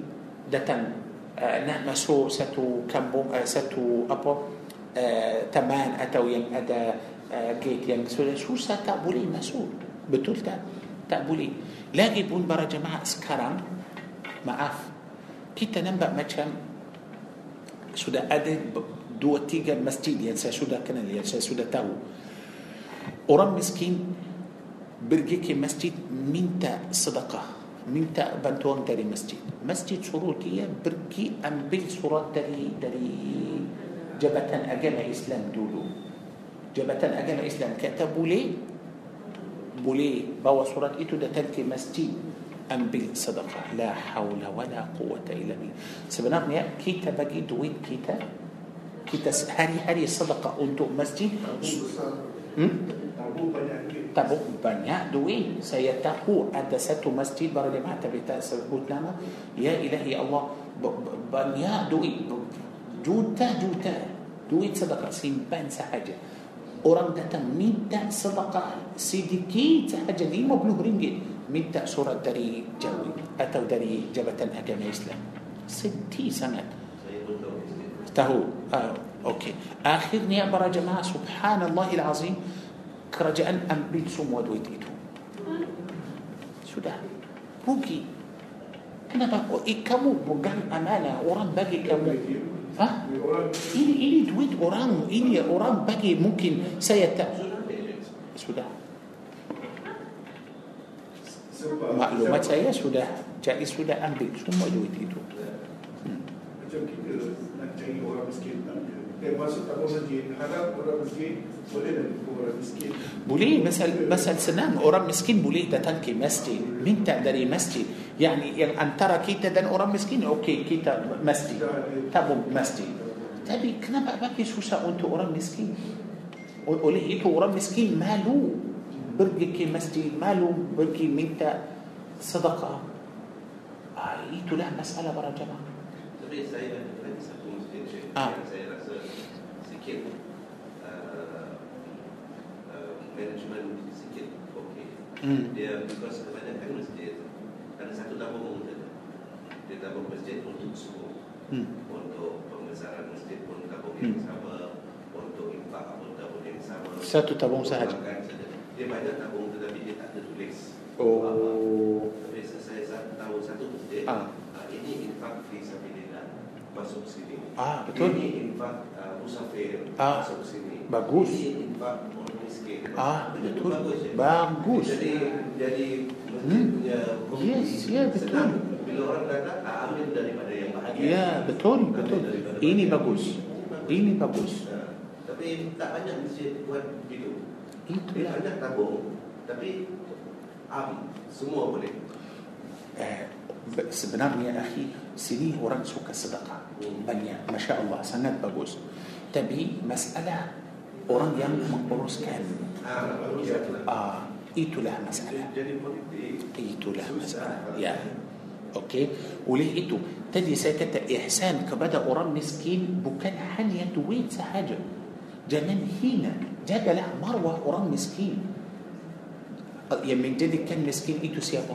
datang uh, nak masuk satu kampung uh, satu apa uh, taman atau yang ada uh, gate yang sudah susah tak boleh masuk betul tak tak boleh lagi pun para jemaah sekarang maaf kita nampak macam sudah ada dua tiga masjid yang saya sudah kenal yang saya sudah tahu orang miskin برجيكي مسجد مين تا صدقة مين تا بنتون تري مسجد. مسجد شروطية برجي أم بيل صورات تري تري Jabatan Agama Islam dulu. Jabatan Agama Islam. Kata boleh boleh buat surat itu di masjid ambil sedekah. لا حول ولا قوة إلا بالله. Sebenarnya kita bagi duit kita? Kita hari-hari sedekah untuk masjid? Tabuk banyak duit saya tahu ada satu masjid baru dia mata kita sebut nama ya ilahi Allah banyak duit juta-juta duit sedekah simpan sahaja orang datang minta sedekah sedikit sahaja 50 ringgit minta surat dari Jawi atau dari Jabatan Agama Islam sedih sangat tahu ah, okey akhirnya para jemaah subhanallahil azim kerajaan ambil semua duit itu. Sudah. Rugi. Kenapa? Oh, eh, kamu pegang amanah orang bagi kamu. Ha? Ini ini duit orang ini orang bagi mungkin. Saya tak sudah. Maklumat saya sudah. Jadi sudah ambil semua duit itu. Macam kita nak cari orang miskin tak. بولي مثل مثل سنان أورام مسكين بولي تتنكي مستي من تقدري مستي يعني أن ترى كيتا دان أورام مسكين أوكي كيتا مستي تابو مستي تابي كنا بقى بكي شو سا أنت أورام مسكين. أولي إيتو أورام مسكين مالو؟ برجك مستي مالو؟ برجي منتا صدقة؟ آه، إيتو لا مسألة برا جماعة. آه. Management sikit okey. hmm. Dia because kebanyakan masjid ada satu tabung saja. Dia tabung masjid untuk semua. Hmm. Untuk pembesaran masjid pun tabung yang Hmm. sama, untuk infak pun tabung yang sama. Satu tabung Untuk sahaja. Dia banyak tabung tetapi dia tak ada tulis. oh Tapi saya sa- tahu satu masjid, Ah. ah, ini infak fi sabilillah masuk sini. Ah, betul. Ini infak uh, musafir Ah, masuk sini. bagus. Ini infak miskin. Ah, betul. Bagus. Jadi jadi Hmm. Yes, ya, betul. senang. Bila orang ah, ambil daripada yang bahagia. ya betul Ambil betul daripada ini bagus ini bagus Ah, tapi tak banyak masjid buat begitu. Dia itulah banyak tabung, tapi am semua boleh. eh, be- sebenarnya akhi sini orang suka sedekah banyak masya Allah sangat bagus tapi masalah orang yang menguruskan Ah, ah itulah masalah itulah masalah ya okey oleh itu tadi saya kata ihsan kepada orang miskin bukan hanya duit sahaja jangan hina jagalah marwah orang miskin yang menjadikan miskin itu siapa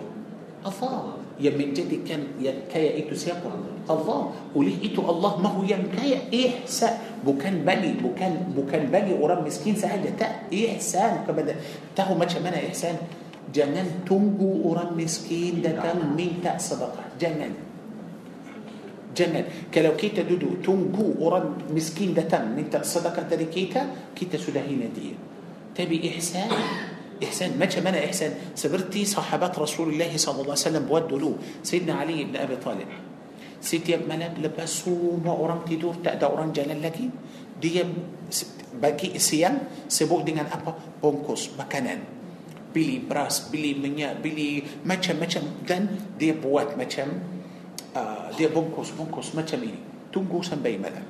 Allah yang menjadikan yang kaya itu siapa Allah oleh itu Allah mahu yang kaya ihsan bukan bagi bukan bukan bagi orang miskin sahaja tak ihsan kepada tahu macam mana ihsan jangan tunggu orang miskin datang minta sedekah jangan jangan kalau kita duduk tunggu orang miskin datang minta sedekah dari kita kita sudah hina dia tapi ihsan Ihsan macam mana ihsan? Seperti sahabat Rasulullah SAW buat dulu. Sayyidina Ali bin Abi Talib. Setiap malam lepas semua orang tidur tak ada orang jalan lagi, dia bagi siang sibuk dengan apa? Bungkus makanan. Beli beras, beli minyak, beli macam-macam dan dia buat macam uh, dia bungkus bungkus macam ini. Tunggu sampai malam.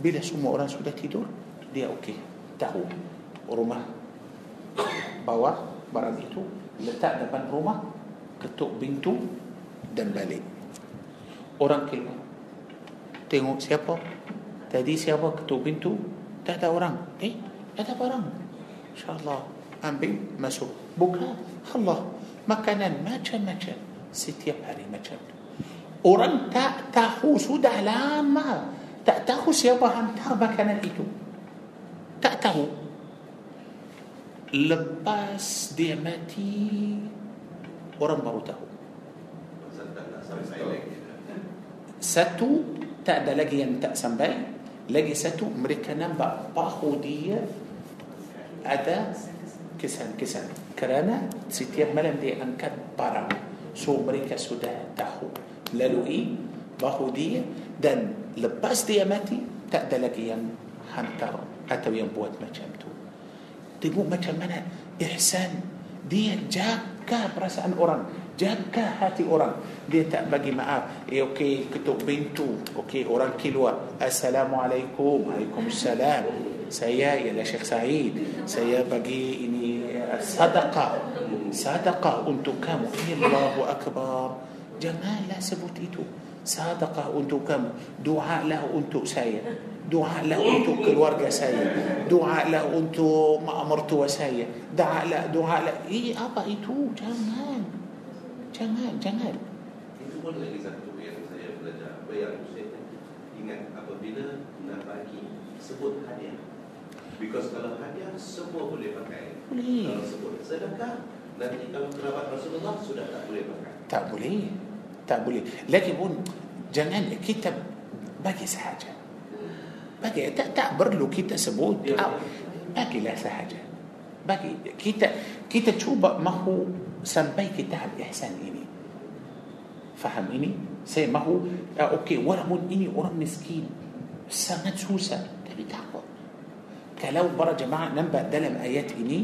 Bila semua orang sudah tidur, dia okey. Tahu rumah bawa barang itu letak depan rumah ketuk pintu dan balik. Orang keluar tengok siapa? Tadi siapa ketuk pintu? Tak ada orang. Eh tak ada barang. Insyaallah ambil masuk. Buka. Allah makanan macam-macam. Setiap hari macam. Tu orang tak tahu sudah lama tak tahu siapa hantar makanan itu. Tak tahu lepas dia mati orang baru tahu satu tak ada lagi yang tak sampai lagi satu mereka nampak bahu dia ada kesan-kesan kerana setiap malam dia angkat barang so mereka sudah tahu lalui bahu dia dan lepas dia mati tak ada lagi yang hantar atau yang buat macam tu tengok macam mana? Ihsan. Dia jaga perasaan orang. Jaga hati orang. Dia tak bagi maaf. Eh okey ketuk pintu. Okey orang keluar. Assalamualaikum. Waalaikumsalam. Saya ialah Syekh Said. Saya bagi ini eh, sedekah sedekah untuk kamu. Allahu akbar. Janganlah sebut itu sedekah untuk kamu. Doa lah untuk saya. Doa lah untuk keluarga saya. Doa lah untuk mak mertua saya. Doa lah doa lah eh apa itu? Jangan. Jangan jangan. Itu pun lagi satu yang saya belajar. Apa yang saya. Ingat Apabila nak bagi Sebut hadiah. Because kalau hadiah Semua boleh pakai. Boleh. Kalau sebut sedekah Nanti kalau kerabat Rasulullah Sudah tak boleh pakai. Tak boleh تقولي لكن هون جنان كتاب باقي سحاجة باقي تعبر له كتاب تسبوت باقي لا حاجة باقي كيتا كيتا تشوب ما هو سنبي كيتا الإحسان إني. فهم إني؟ سي ما هو؟ آه أوكي ورمون إني ورم مسكين. سنت سوسة. تبي تعبر. كلو برا جماعة نبى دلم آيات إني.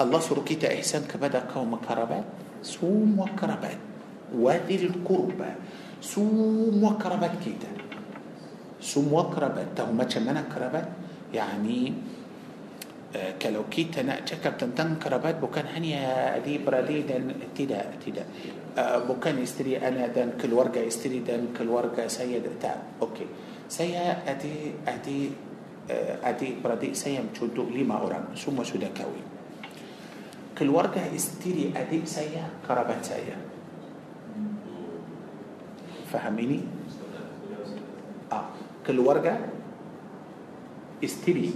الله سر كيتا إحسان كبدا قوم كربات. سوم وكربات. وذي القربة سوم وكربت كيتا. سوم وكربت تو ما تشمنا كربت. يعني آه كلو كيتا نأتشك بتنتن كربت. بوكان هنيا ذي برالي دن تدا تدا. آه بوكان يستري أنا دن كل ورقة يستري دن كل ورقة. سيد تا. أوكي. سيا أدي أدي آه، أدي برادي سيم تشدو لما أوران سوم سودا كوي كل ورقة يستري أدي سيا كربت سيا. فهميني؟ آه. كل ورقة استري.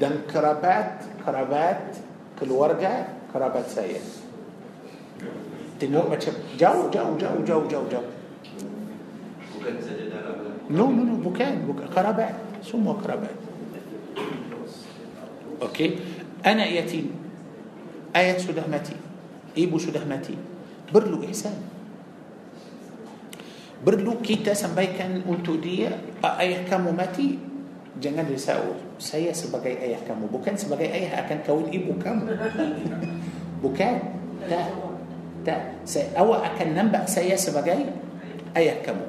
دن كرابات كرابات كل ورقة كرابات سيء تنور macam jauh jauh jauh jauh jauh jauh. No no no bukan kerabat. Semua kerabat. Okey. Anak yatim ayah sudah mati. Ibu sudah mati. Perlu ihsan perlu kita sampaikan untuk dia ayah kamu mati jangan risau saya sebagai ayah kamu bukan sebagai ayah akan kawin ibu kamu bukan tak tak saya, awak akan nampak saya sebagai ayah kamu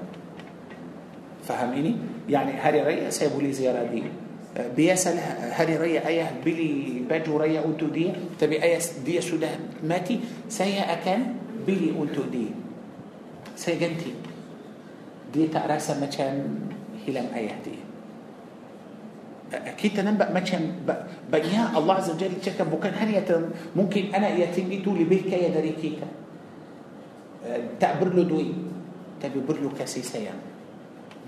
faham ini yani hari raya saya boleh ziarah dia biasalah hari raya ayah beli baju raya untuk dia tapi ayah dia sudah mati saya akan beli untuk dia saya ganti. Dia tak rasa macam hilang ayah dia kita nampak macam ba- banyak Allah Azza Jalla cakap bukan hanya tem- mungkin anak yatim itu lebih kaya dari kita. Eh, tak perlu duit tapi perlu kasih sayang.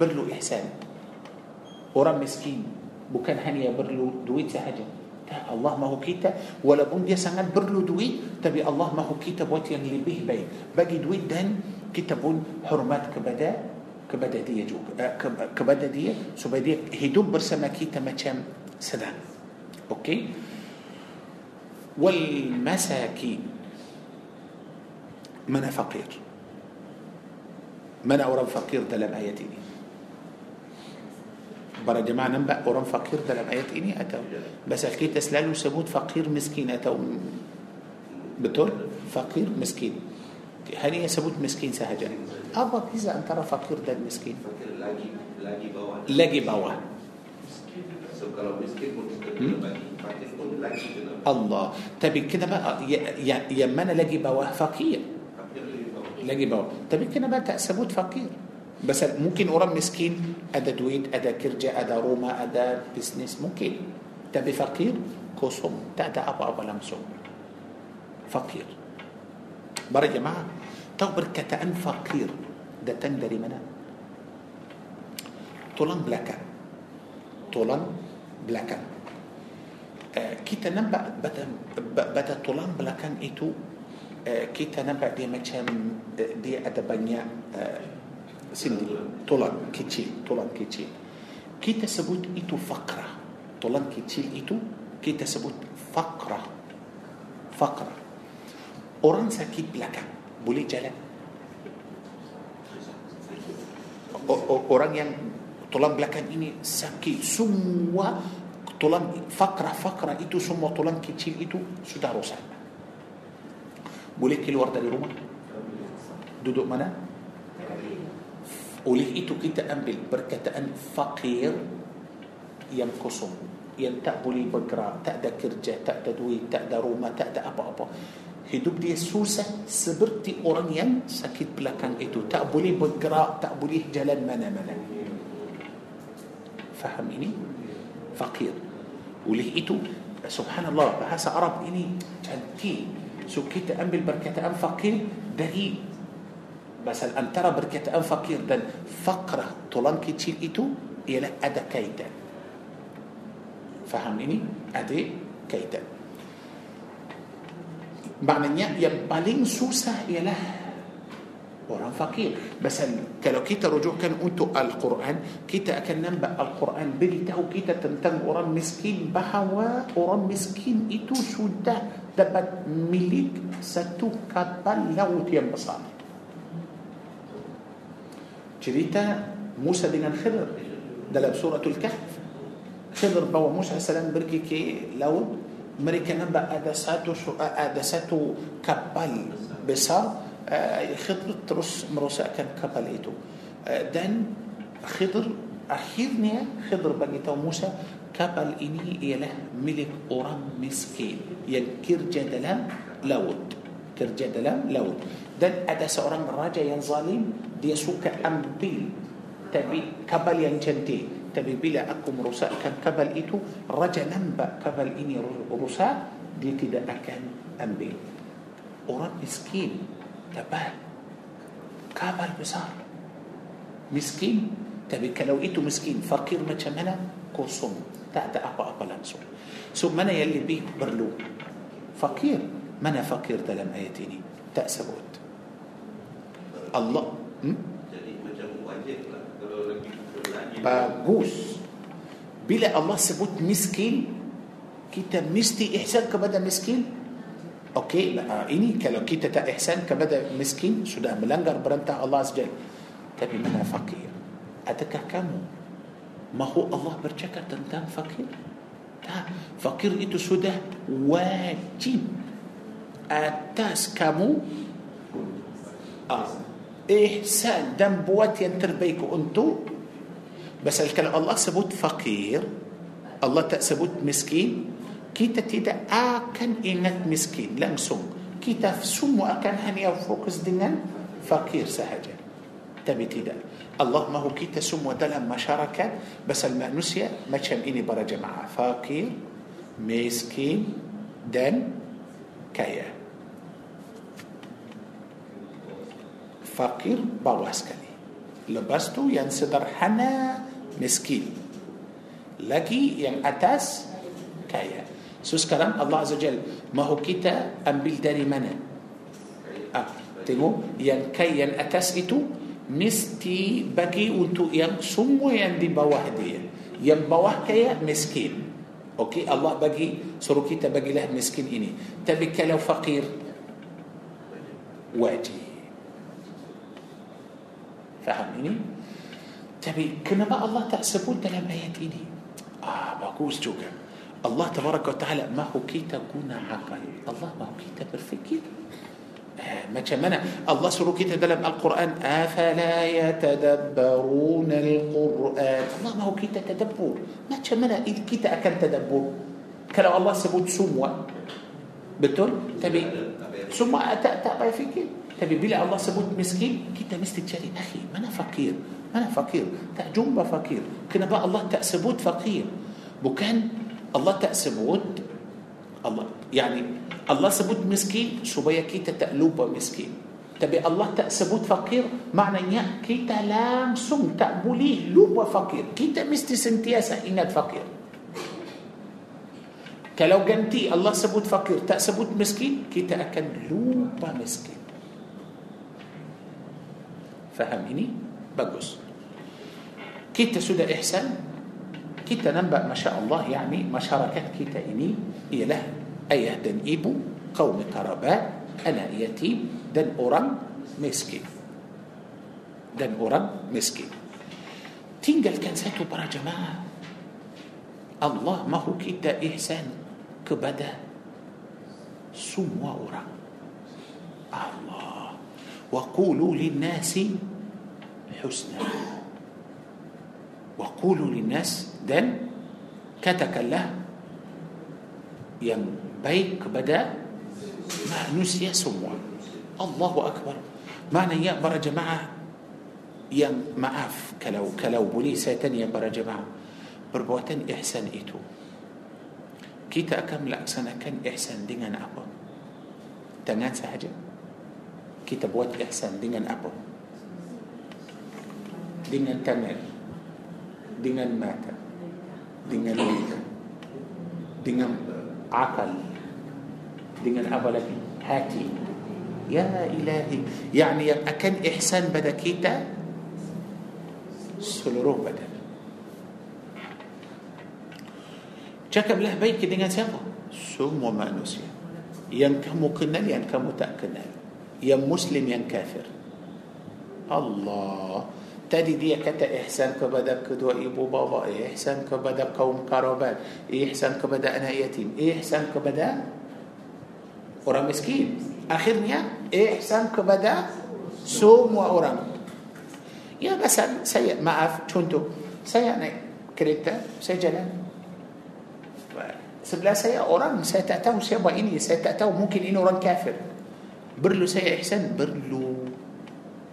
Perlu ihsan. Orang miskin bukan hanya perlu duit sahaja tak Allah mahu kita walaupun dia sangat perlu duit tapi Allah mahu kita buat yang lebih baik bagi duit dan kita pun hormat kepada kepada dia juga eh, ke- kepada dia supaya dia hidup bersama kita macam senang Okey. Wal masakin. Mana fakir? Mana orang fakir dalam ayat ini? بر جماعة نم بق أورام فقير ده لما آيات إني أتو بس الكيت أسلالو سبوت فقير مسكين أتو بتر Fakir miskin. Allah sebut miskin sahaja apa beza antara fakir dan miskin lagi bawah. Allah. Tapi kenapa yang mana lagi bawah fakir. Lagi bawah. Tapi kenapa tak sebut fakir. Sebab mungkin orang miskin ada duit ada kerja ada rumah ada bisnes mungkin. تبي فقير؟ كوسوم. تأدا أبا أبا لمسوم. فقير. برا جماعة تغبر كتأن فقير. دا تندري منا. طولان بلاكا. طولان بلاكا. آه، كيتا نبا بدا طولان بلاكا إيتو. آه، كيتا نبا دي مكان دي أدبانيا. آه، Sendi Tulang kecil Tulang kecil. Kita sebut itu fakrah. Tulang kecil itu Kita sebut fakrah. Fakrah. Orang sakit belakang Boleh jalan. Orang yang Tulang belakang ini sakit Semua Tulang fakrah-fakrah itu Semua tulang kecil itu Sudah rosak. Boleh keluar dari rumah? Duduk mana Oleh itu kita ambil Perkataan fakir Yang kosong. Yang tak boleh bergerak Tak ada kerja Tak ada duit Tak ada rumah Tak ada apa-apa. Hidup dia susah Seperti orang yang Sakit belakang itu. Tak boleh bergerak Tak boleh jalan mana-mana. Faham ini? Fakir Oleh itu Subhanallah Bahasa Arab ini Cantik. So kita ambil perkataan fakir Dari Pasal antara perkataan fakir dan fakrah tulang kecil itu ialah ada kaitan. Faham ini? Ada kaitan. Maknanya yang paling susah ialah orang fakir. Pasal kalau kita rujukkan untuk Al-Quran, kita akan nampak Al-Quran beritahu kita tentang orang miskin bahawa orang miskin itu sudah dapat milik satu kapal laut yang besar. Cerita Musa dengan Khidr dalam suratul Kahf Khidr bawa Musa AS pergi ke laut mereka nampak ada satu ada satu kapal besar uh, Khidr terus merosakkan kapal itu uh, dan Khidr akhirnya Khidr bagi tahu Musa kapal ini ialah milik orang miskin yang kerja dalam laut kerja dalam laut dan ada seorang raja yang zalim dia suka ambil tapi kapal yang cantik tapi bila aku merosakkan kapal itu raja nampak kapal ini rusak dia tidak akan ambil orang miskin dapat kapal besar miskin tapi kalau itu miskin fakir macam mana kosong tak ada apa-apa langsung so mana yang lebih perlu fakir mana fakir dalam ayat ini tak sebut Allah hmm? Jadi macam wajib lah kalau lagi bagus bila Allah sebut miskin kita mesti ihsan kepada miskin okey nah, ini kalau kita tak ihsan kepada miskin sudah melanggar perintah Allah SWT tapi mana fakir adakah kamu mahu Allah bercakap tentang fakir tak fakir itu sudah wajib atas kamu ah, ihsan dan buat yang terbaik untuk. Sebab kalau Allah sebut fakir? Allah tak sebut miskin? Kita tidak akan ingat miskin. Langsung Kita semua akan hanya fokus dengan fakir sahaja tapi tidak. Allah mahu kita semua dalam masyarakat. Sebab manusia macam ini para jemaah. Fakir miskin dan kaya Fakir bawah sekali. Lepas tu yang sederhana miskin. Lagi yang atas kaya. So sekarang Allah Azza Jal Mahu kita ambil dari mana? Ah, Tengok. Yang kaya yang atas itu Mesti bagi untuk yang semua yang di bawah dia. Yang bawah kaya miskin. Okey, Allah bagi suruh kita bagilah miskin ini. Tapi kalau fakir wajib. Faham ini? Tapi kenapa Allah tak sebut dalam ayat ini? Ah, bagus juga. Allah tabaraka wa ta'ala mahu kita guna akal. Allah mahu kita berfikir. آه، macam mana Allah suruh kita dalam Al-Quran afala yatadabbarun al-Quran Allah mahu kita tadabbur macam mana kita akan tadabbur kalau Allah sebut semua betul tapi semua tak tak payah fikir tapi bila Allah sebut miskin kita mesti cari akhi mana fakir mana fakir tak jumpa fakir kenapa Allah tak sebut fakir bukan Allah tak sebut Allah yani Allah sebut miskin supaya kita tak lupa miskin. Tapi Allah tak sebut fakir, maknanya kita langsung tak boleh lupa fakir. Kita mesti sentiasa ingat fakir. Kalau ganti Allah sebut fakir, tak sebut miskin, kita akan lupa miskin. Faham ini? Bagus. Kita sudah ihsan, kita nampak Masya Allah, yani masyarakat kita ini ialah ayah dan ibu, kaum kerabat, anak yatim dan orang miskin. Dan orang miskin. Tinggalkan satu para jemaah. Allah mahu kita ihsan kepada semua orang. وقولوا للناس حسنا وقولوا للناس دن كتكله ينبيك بدا ما نسي سموا الله أكبر. معنى يا برا جماعة يا معاف كلو كلو بلي ساتن يا برا جماعة. بربوتن إحسان إتو. كيتا أكمل أحسن كان إحسان دينا أبا تنان سهجة. Kita buat ihsan dengan apa? Dengan tangan. Dengan mata. Dengan lidah. Dengan akal dengan apa lagi hati ya ilahi yani yang akan ihsan pada kita seluruh badan cakaplah baik dengan siapa semua manusia yang kamu kenal yang kamu tak kenal يا مسلم يا كافر. الله. تدي دي كتا إحسان كبدا كدو إبو بابا إحسان كبدا قوم قربان إحسان كبدا أنا يتيم إحسان كبدا أورا مسكين. أخيرنيا إحسان كبدا سوم وأورا. يا بس سيء ما أف تونتو سيء أنا كريتا سيء جلال سبلا سيء أورا سيء تأتاو سيء بإني سيء تأتاو ممكن إنه أورا كافر. Perlu saya ihsan perlu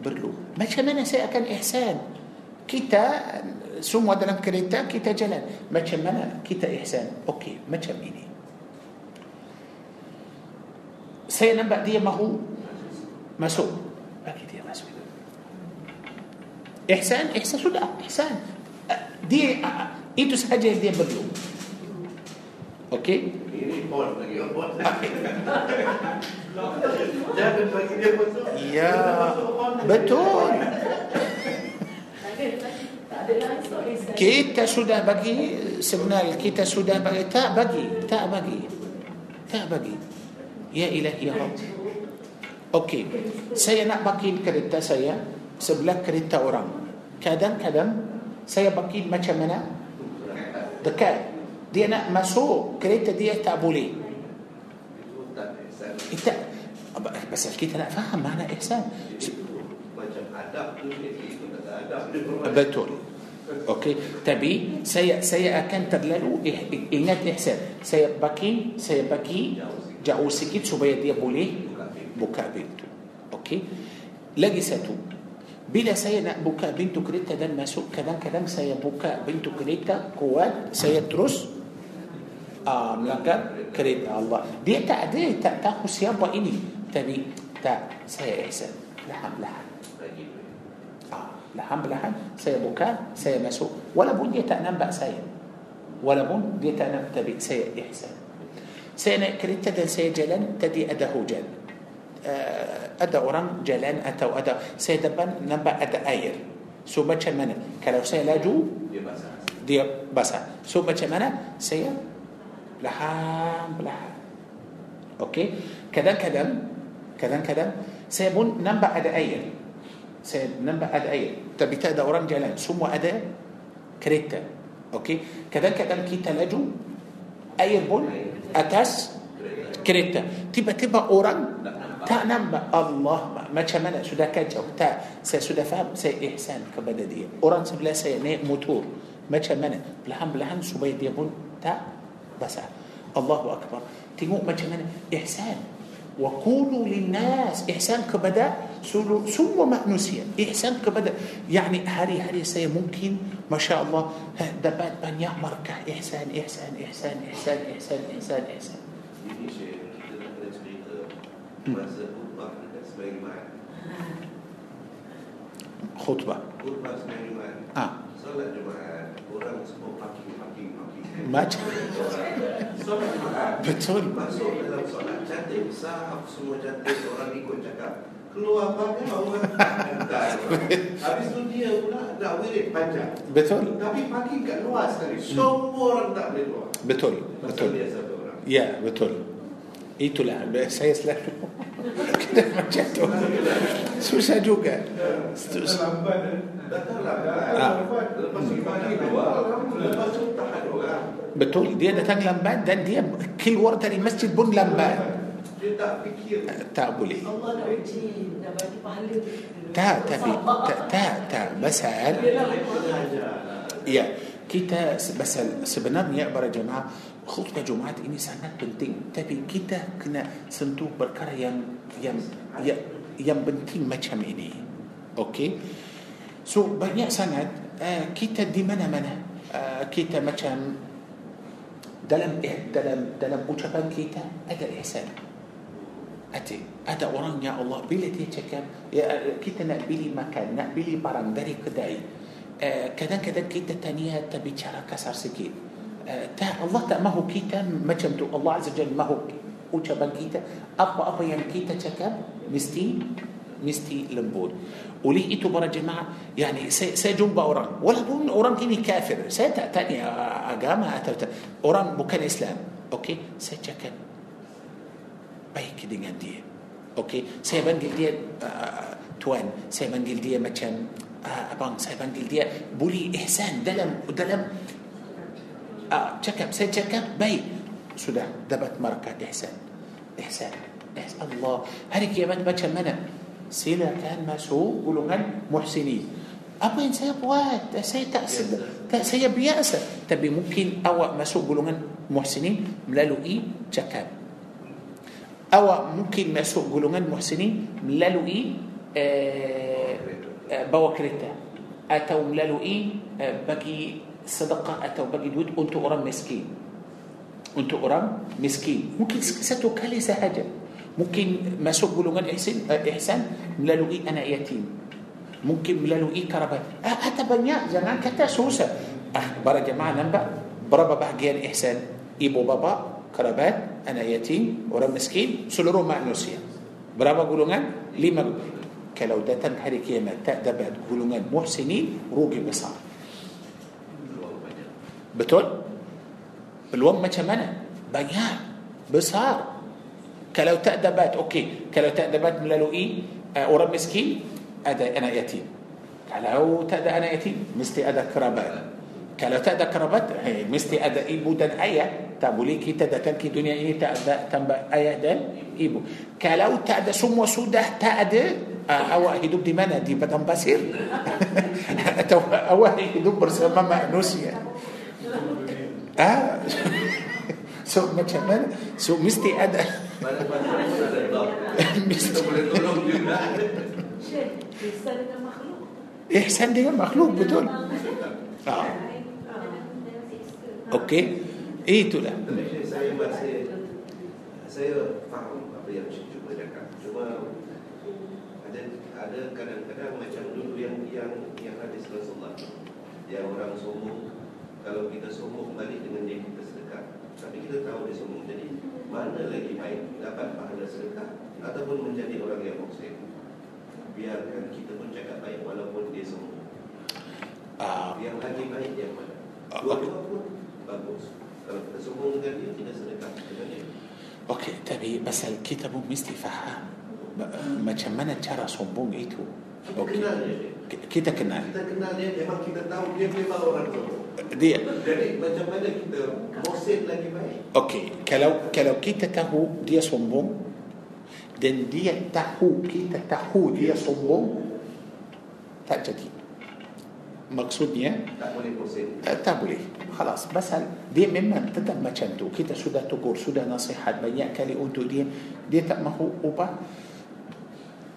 perlu. Macam mana saya akan ihsan? Kita semua dalam kereta kita jalan. Macam mana kita ihsan? Okey, macam ini. Saya nampak dia mahu masuk. Bagi dia masuk. Ihsan, ihsan sudah, ihsan. Dia itu sahaja yang dia perlu. Okey? Ini pon lagi, pon. Jangan bagi dia masuk. Ya, betul. Kita sudah bagi sebenarnya kita sudah bagi. Tak bagi. Tak bagi. Tak bagi. Ya ilahi ya Rabb. Okey. Saya nak bagi kereta saya sebelah kereta orang. Kadang-kadang saya bagi macam mana? Dekat دي أنا مسوق كريتا دي تعبوا بس الكيت أنا فاهم معنى إحسان. بتولي أوكي. تبي سي سي أكن تدلو انك إحسان. سي باكي سي باكي جاو سكيت سوبيا دي بولي بكا بنتو أوكي. لاجي ساتو بلا سي بكا بنتو كريتا دا ماسو كذا كلام سي بكا بنتو كريتا قوات سي ترس uh, melanggar kereta Allah. Dia tak ada, tak tahu siapa ini. Tapi tak, saya ihsan. Lahan-lahan. Ah, lahan-lahan saya buka, saya masuk. Walaupun dia tak nampak saya. Walaupun dia tak nampak, tapi saya ihsan. Saya naik kereta dan saya jalan, tadi ada hujan. Uh, ada orang jalan atau ada saya depan nampak ada air. So macam mana? Kalau saya laju, Dia basah. dia basah. So macam mana? Saya لحام لحام أوكي؟ كذا كذا كذا كذا. سيبون نبع أد اير سيب نبع أد اير تبي تاد اورنج لأن سوم اد كريتا. أوكي؟ كذا كذا كي تلاجو اير بون أتاس كريتا. تبا تبا اورنج تا نبع الله ما ما شمنا سودا كاج أو تا. سي سودا فاب سي إحسان كبددية. اورنج بلا سي موتور. ما شمنا بلحم بلحم سوبيت يبون تا. بس. الله أكبر. تيمو ما جمعنا إحسان. وقولوا للناس إحسان كبدا سلو سلو مأنوسيا إحسان كبدا يعني هاري هاري سي ممكن ما شاء الله. دبات بان يعمر كه إحسان إحسان إحسان إحسان إحسان إحسان إحسان. خطبة. خطبة. سمعي معك آه. صلى جمعة ورمز مقاطع macam betul Masuk dalam solat cantik, sahab semua cantik, orang ikut cakap. Keluar pakai orang hantar. Habis tu dia pula nak wirid panjang. betul Tapi parking kat luar sekali. Semua orang tak boleh keluar. betul betul dia satu orang. ya betul itulah saya selalu kena macam tu susah juga Dalam eh. Lah. Ah. Betul dia datang lambat dan dia keluar dari masjid pun lambat Dia tak fikir. tak boleh Allah nak uji, nak bagi pahala. tak tapi tak tak tak ya kita pasal sebenarnya para jemaah khutbah Jumaat ini sangat penting tapi kita kena sentuh perkara yang yang yang, yang penting macam ini okey so banyak sangat uh, kita di mana-mana. Uh, kita macam dalam eh, dalam dalam ucapan kita ada ihsan. Ada ada orang ya Allah bila dia cakap ya kita nak beli makan nak beli barang dari kedai uh, kadang-kadang kita tanya tapi cara kasar sikit. Uh, tak Allah tak mahu kita macam tu. Allah Azza Jalla mahu ucapan kita. Apa-apa yang kita cakap mesti mesti lembut walau kita berjumpa? يعني saya jumpa orang. Walaupun orang ini kafir. Saya tanya agama orang bukan Islam. Okey? Saya cakap cakap baik dengan dia okey? Saya panggil dia tuan. Saya panggil dia misalnya أبان سا بنجل دي بولي إحسان دلم دلم. آه جاك سا بي سودا دبت مركة إحسان. إحسان. إحسان الله. هريك يا بنت بشر منا silakan masuk golongan muhsinin. Apa yang saya buat? Saya tak sedar tak saya biasa. Tapi mungkin awak masuk golongan muhsinin melalui cakap. Awak mungkin masuk golongan muhsinin melalui eh, eh, bawa kereta. Atau melalui eh, bagi sedekah atau bagi duit untuk orang miskin. Untuk orang miskin. Mungkin satu kali sahaja mungkin masuk golongan ihsan, uh, ihsan melalui anak yatim mungkin melalui kerabat ah, ada banyak jangan kata susah ah para jemaah nampak berapa bahagian ihsan ibu bapa kerabat anak yatim orang miskin seluruh manusia berapa golongan lima kalau datang hari kiamat tak dapat golongan muhsinin rugi besar betul peluang macam mana banyak besar kalau tak dapat okey kalau tak dapat melalui uh, orang miskin ada anak yatim kalau tak ada anak yatim mesti ada kerabat kalau tak ada kerabat hey, mesti ada ibu dan ayah tak boleh kita datang ke dunia ini tak ada tambah ayah dan ibu kalau tak ada semua sudah tak ada uh, awak hidup di mana di padang pasir atau awak hidup bersama manusia ah so macam mana so mesti ada Syekh, ihsan dengan makhluk. betul ah. okey itulah Tapi saya masih saya faham apa yang Cik cuba cakap. Cuma ada ada kadang-kadang macam dulu yang yang yang hadis Rasulullah yang orang sombong kalau kita sombong balik dengan dia kita sedekah. Tapi kita tahu dia sombong. Jadi mana lagi baik dapat pahala sedekah ataupun menjadi orang yang muhsin. Biarkan kita pun cakap baik walaupun dia sombong. ah, Yang lagi baik yang mana? Ah, Dua-dua pun bagus. Kalau kita sombong dengan dia, kita sedekah dengan dia. Okey, tapi pasal kita pun mesti faham Ma- macam mana cara sombong itu. Kita Okey. kenal dia. Ki- Kita kenal. Kita kenal dia, memang kita tahu dia memang orang sombong. Dia Jadi macam mana kita mosen lagi baik? Okey, kalau kalau kita tahu dia sombong dan dia tahu kita tahu dia sombong tak jadi. Maksudnya Tak boleh mosen. eh, tak boleh. Khalas, pasal dia memang tetap macam tu. Kita sudah tegur, sudah nasihat banyak kali untuk dia. Dia tak mahu ubah.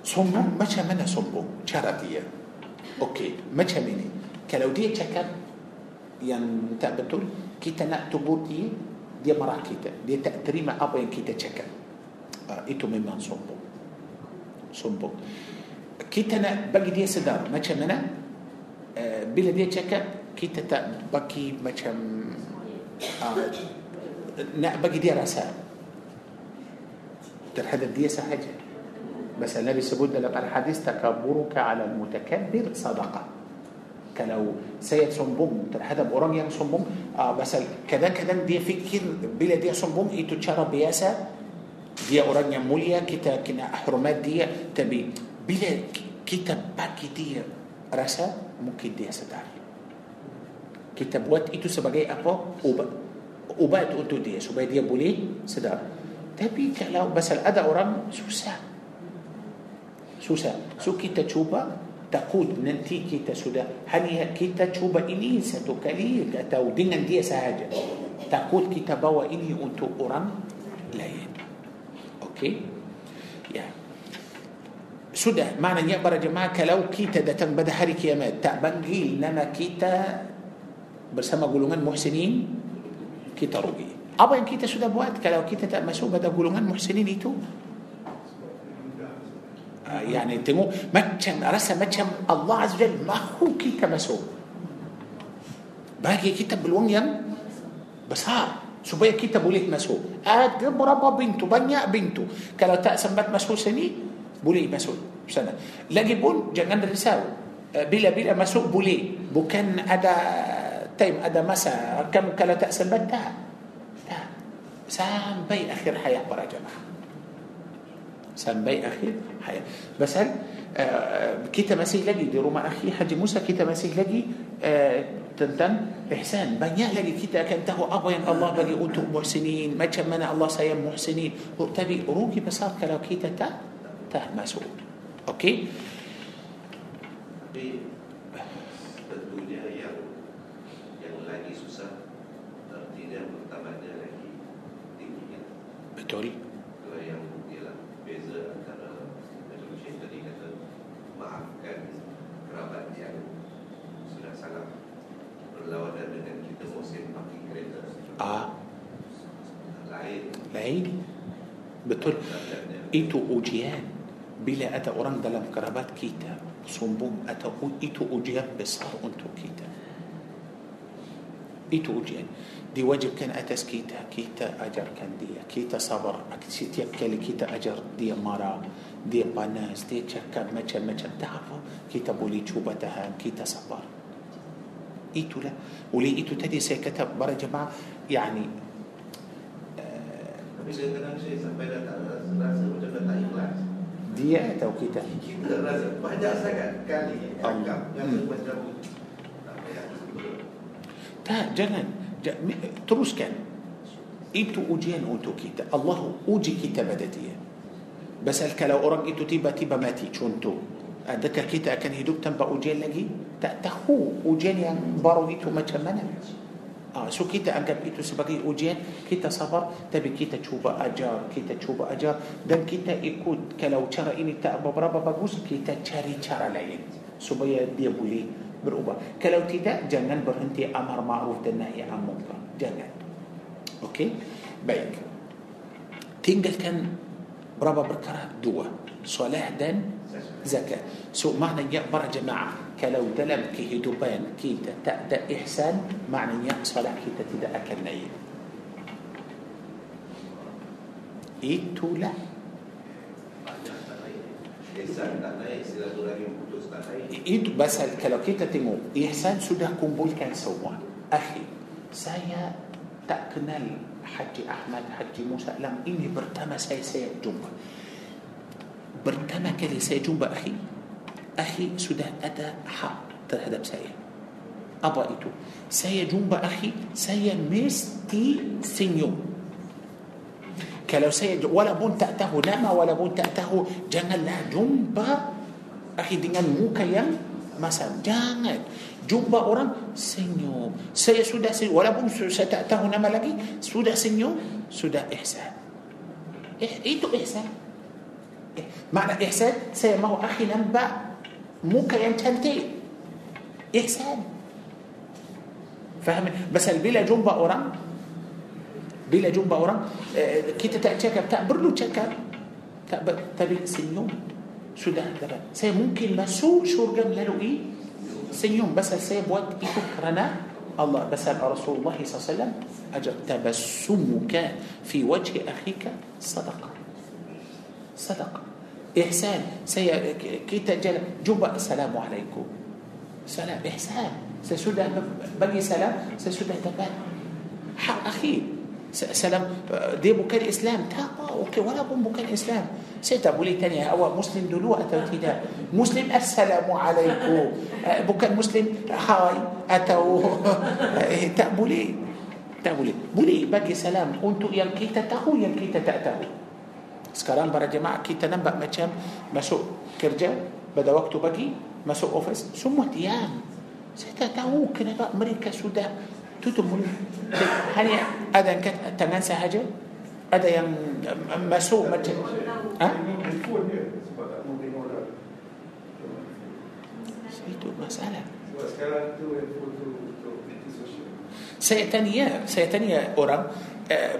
Sombong macam mana sombong? Cara dia. Cakap yang tak betul, kita nak tegur dia, dia marah kita. Dia tak terima apa yang kita cakap. Ah, itu memang sombong. Sombong. Kita nak bagi dia sedar macam mana uh, bila dia cakap kita tak bagi macam uh, nak bagi dia rasa terhadap dia sahaja. بس النبي sebut dalam hadis تكبرك على المتكبر صدقة. Kalau saya sombong terhadap orang yang sombong آه بس kadang-kadang dia fikir balik dia sombong itu cara biasa دي أوران يان موليا كتا كنا أحرمات دي تبي بلا كتا باكي دي رسا ممكن دي كتاب وات بوات إيتو سبقاي أبو أوبا أوبا أوتو دي أوبا دي بولي سدار. تبي كلو بس الأدى أوران سوسان Susah. So kita cuba takut nanti kita sudah hanya kita cuba ini satu kali atau dengan dia sahaja. Takut kita bawa ini untuk orang lain. Okey? Ya. Sudah maknanya para jemaah kalau kita datang pada hari kiamat tak panggil nama kita bersama golongan muhsinin kita rugi. Apa yang kita sudah buat kalau kita tak masuk pada golongan muhsinin itu? Ah, يعني tengok macam rasa macam Allah Azza wa Jalla mahu kita masuk. Bagi kita peluang yang besar supaya kita boleh masuk. Ada berapa pintu? Banyak pintu. Kalau tak sempat masuk sini, boleh masuk sana. Lagipun jangan risau. Eh, Bila-bila masuk boleh. Bukan ada time, ada masa. Kamu kalau tak sempat, tak. Tak. Sampai akhir hayat para jemaah. سان باي أخير حياة بس هل Kita masih lagi di rumah أخي حج موسى kita masih lagi آه، tentang ihsan. Banyak lagi kita akan tahu apa ya. الله puji أنتم محسنين. Macam mana الله سيام محسنين. Tapi rugi besar kalau kita tak tak masuk. Okey? betul maafkan kerabat yang sudah salah berlawanan dengan kita musim pakai kereta Ah, lain lain. Betul. Itu ujian. Bila ada orang dalam kerabat kita sombong atau itu ujian besar untuk kita. Itu ujian. Diwajibkan atas kita, kita ajarkan dia. Kita sabar. Setiap kali kita ajar dia marah, دي قناز دي تشكب ما تشب ما تشب تعرفوا كي تبولي تشوبة تهان كي تصبر إيتو لا ولي إيتو تدي سيكتب برا جماعة يعني دي أتو كي تا جنن تروس كان إيتو أجيان أوتو كي الله أوجي كي تبدأ Basal kalau orang itu tiba-tiba mati, contoh. Adakah kita akan hidup tanpa ujian lagi? Tak tahu ujian yang baru itu macam mana. Ah, so kita anggap itu sebagai ujian, kita sabar, tapi kita cuba ajar, kita cuba ajar dan kita ikut kalau cara ini tak beberapa bagus, kita cari cara lain supaya dia boleh berubah. Kalau tidak, jangan berhenti amar ma'ruf dan nahi an munkar. Jangan. Okey? Baik. Tinggalkan berapa perkara? Dua. Solat dan zakat. So maknanya para jemaah kalau dalam kehidupan kita tak ada ihsan, maknanya solat kita tidak akan naik. Itulah itu pasal kalau kita tengok ihsan sudah kumpulkan semua. Akhi, saya tak kenal حجي أحمد حجي موسى. Hari ini pertama saya saya jumpa pertama kali saya jumpa أخي. أخي sudah ada hak terhadap saya apa itu saya jumpa أخي saya mesti senyum. Kalau saya walaupun tak tahu nama walaupun tak tahu kenallah أخي dengan muka yang. مثلا جنل Jumpa orang senyum. Saya sudah senyum. Walaupun saya tak tahu nama lagi, sudah senyum, sudah ihsan. Eh, itu ihsan. Eh, makna ihsan, saya mahu akhi nampak muka yang cantik. Ihsan. Faham? Pasal bila jumpa orang, bila jumpa orang, eh, kita tak cakap, tak perlu cakap. Tak tapi senyum. Sudah dapat. Saya mungkin masuk syurga melalui senyum pasal saya buat itu kerana Allah pasal Rasulullah SAW ajar tabassumuka fi wajhi akhika sadaqah sadaqah ihsan saya kita jalan jumpa assalamualaikum salam ihsan saya sudah bagi salam saya sudah dapat hak akhi سلام. دي بوكان الإسلام. تا أوكي ولا بوم الإسلام. سيتا بولي تانية أو مسلم دلو أتو تدا مسلم السلام عليكم. أه، بوكان مسلم هاي أتو أه، تا بولي تا بولي بولي باقي سلام. أنتو يلكي تتاو يلكي تتاو سكران برا جماعة كيتا تنبأ ما كان مسوق كرجا بدا وقته باقي. مسوق أوفيس. سمو تيام. سيتا تاو كنا بقى مريكا سودان. Tutup mulut hanya ada yang kata tangan sahaja ada yang masuk macam ha? Itu masalah saya tanya saya tanya orang uh,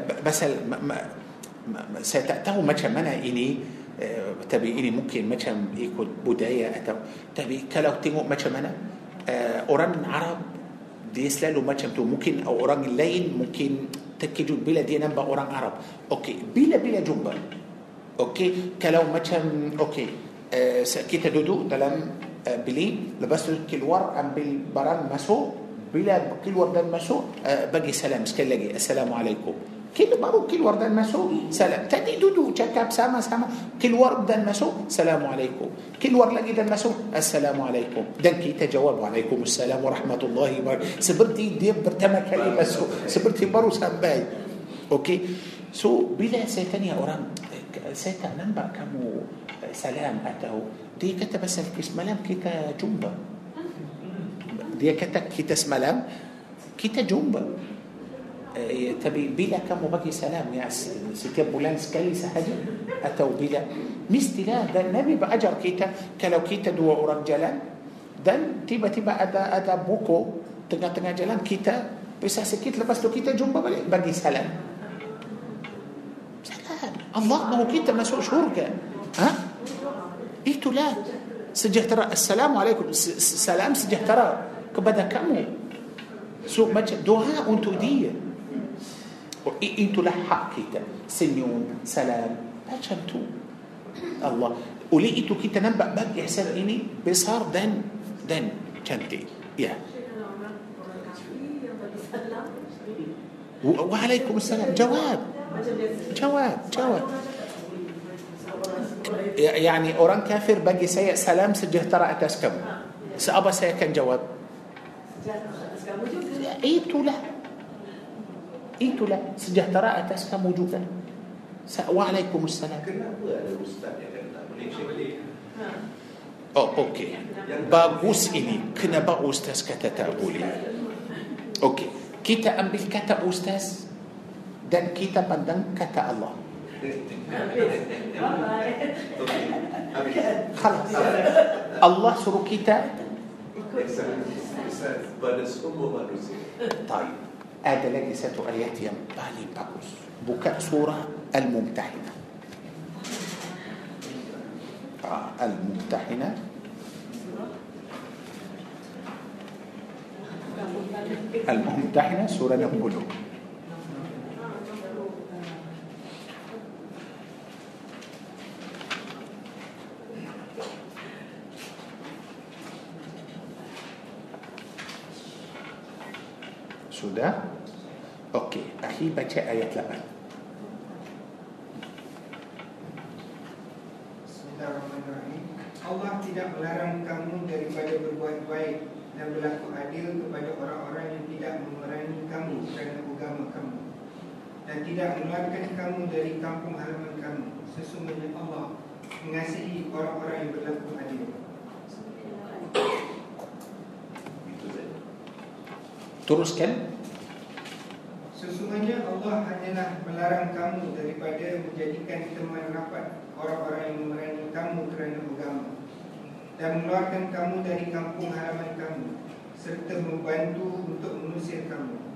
tak tahu macam mana ini uh, tapi ini mungkin macam ikut budaya atau tapi kalau tengok macam mana uh, orang Arab dia selalu macam tu. Mungkin orang lain mungkin terkejut bila dia nampak orang Arab. Okey bila-bila jumpa. Okey kalau macam okey uh, kita duduk dalam uh, bilik lepas tu keluar ambil barang masuk. Bila keluar dan masuk uh, bagi salam sekali lagi. Assalamualaikum kita baru keluar dan masuk. Salam. Tadi duduk cakap sama-sama. Keluar dan masuk. Assalamualaikum. Keluar lagi dan masuk. Assalamualaikum. Dan kita jawab waalaikumsalam warahmatullahi wabarakatuh. Seperti dia pertama kali masuk. seperti baru sampai. Okey so bila saya tanya orang saya tak nampak kamu salam atau dia kata pasal semalam kita jumpa. Dia kata kita semalam kita jumpa. eh, tapi bila kamu bagi salam ya cukup bulan sekali sahaja atau bila. Misalnya Nabi ajar kita. Kalau kita dua orang jalan. Dan tiba-tiba ada ada pokok. تنا تنا جلان كيتا. بس سكيت لبس لو كيتا جنبا بقي سلام. سلام. الله ما هو كيتا ما سوش هورك ها؟ إيه لا. سجه ترى السلام عليكم. سلام سجه ترى كبدا كمو. سوق ما دوها أنتو دي وإنتوا إيه، لا حق كده سنيون سلام. لا شمتو الله وليتو كي تنبأ بك إحسان إني بصار دن دن. كنتي يا. وعليكم السلام. جواب. جواب جواب. يعني أوران كافر بقي سيء. سلام سجه ترى أتسكم. سأبا سيء كان جواب. إيتو لا itulah sejahtera atas kamu juga. Assalamualaikum warahmatullahi wabarakatuh. Oh, okey. Bagus ini. Kenapa ustaz kata tak boleh? Okey. Kita ambil kata ustaz dan kita pandang kata Allah. Khalas. Allah suruh kita. Pada semua manusia. Taib. هذا الذي ستر ياتي بالي باكوس بكاء سورة الممتحنة. آه، الممتحنة. الممتحنة سورة نبولو Sudah? Okey. Akhi baca ayat 8 Bismillahirrahmanirrahim. Allah tidak melarang kamu daripada berbuat baik dan berlaku adil kepada orang-orang yang tidak memerangi kamu kerana agama kamu dan tidak mengeluarkan kamu dari kampung halaman kamu. Sesungguhnya Allah mengasihi orang-orang yang berlaku adil. Teruskan Allah hanyalah melarang kamu daripada menjadikan teman rapat orang-orang yang memerangi kamu kerana agama dan mengeluarkan kamu dari kampung halaman kamu serta membantu untuk mengusir kamu.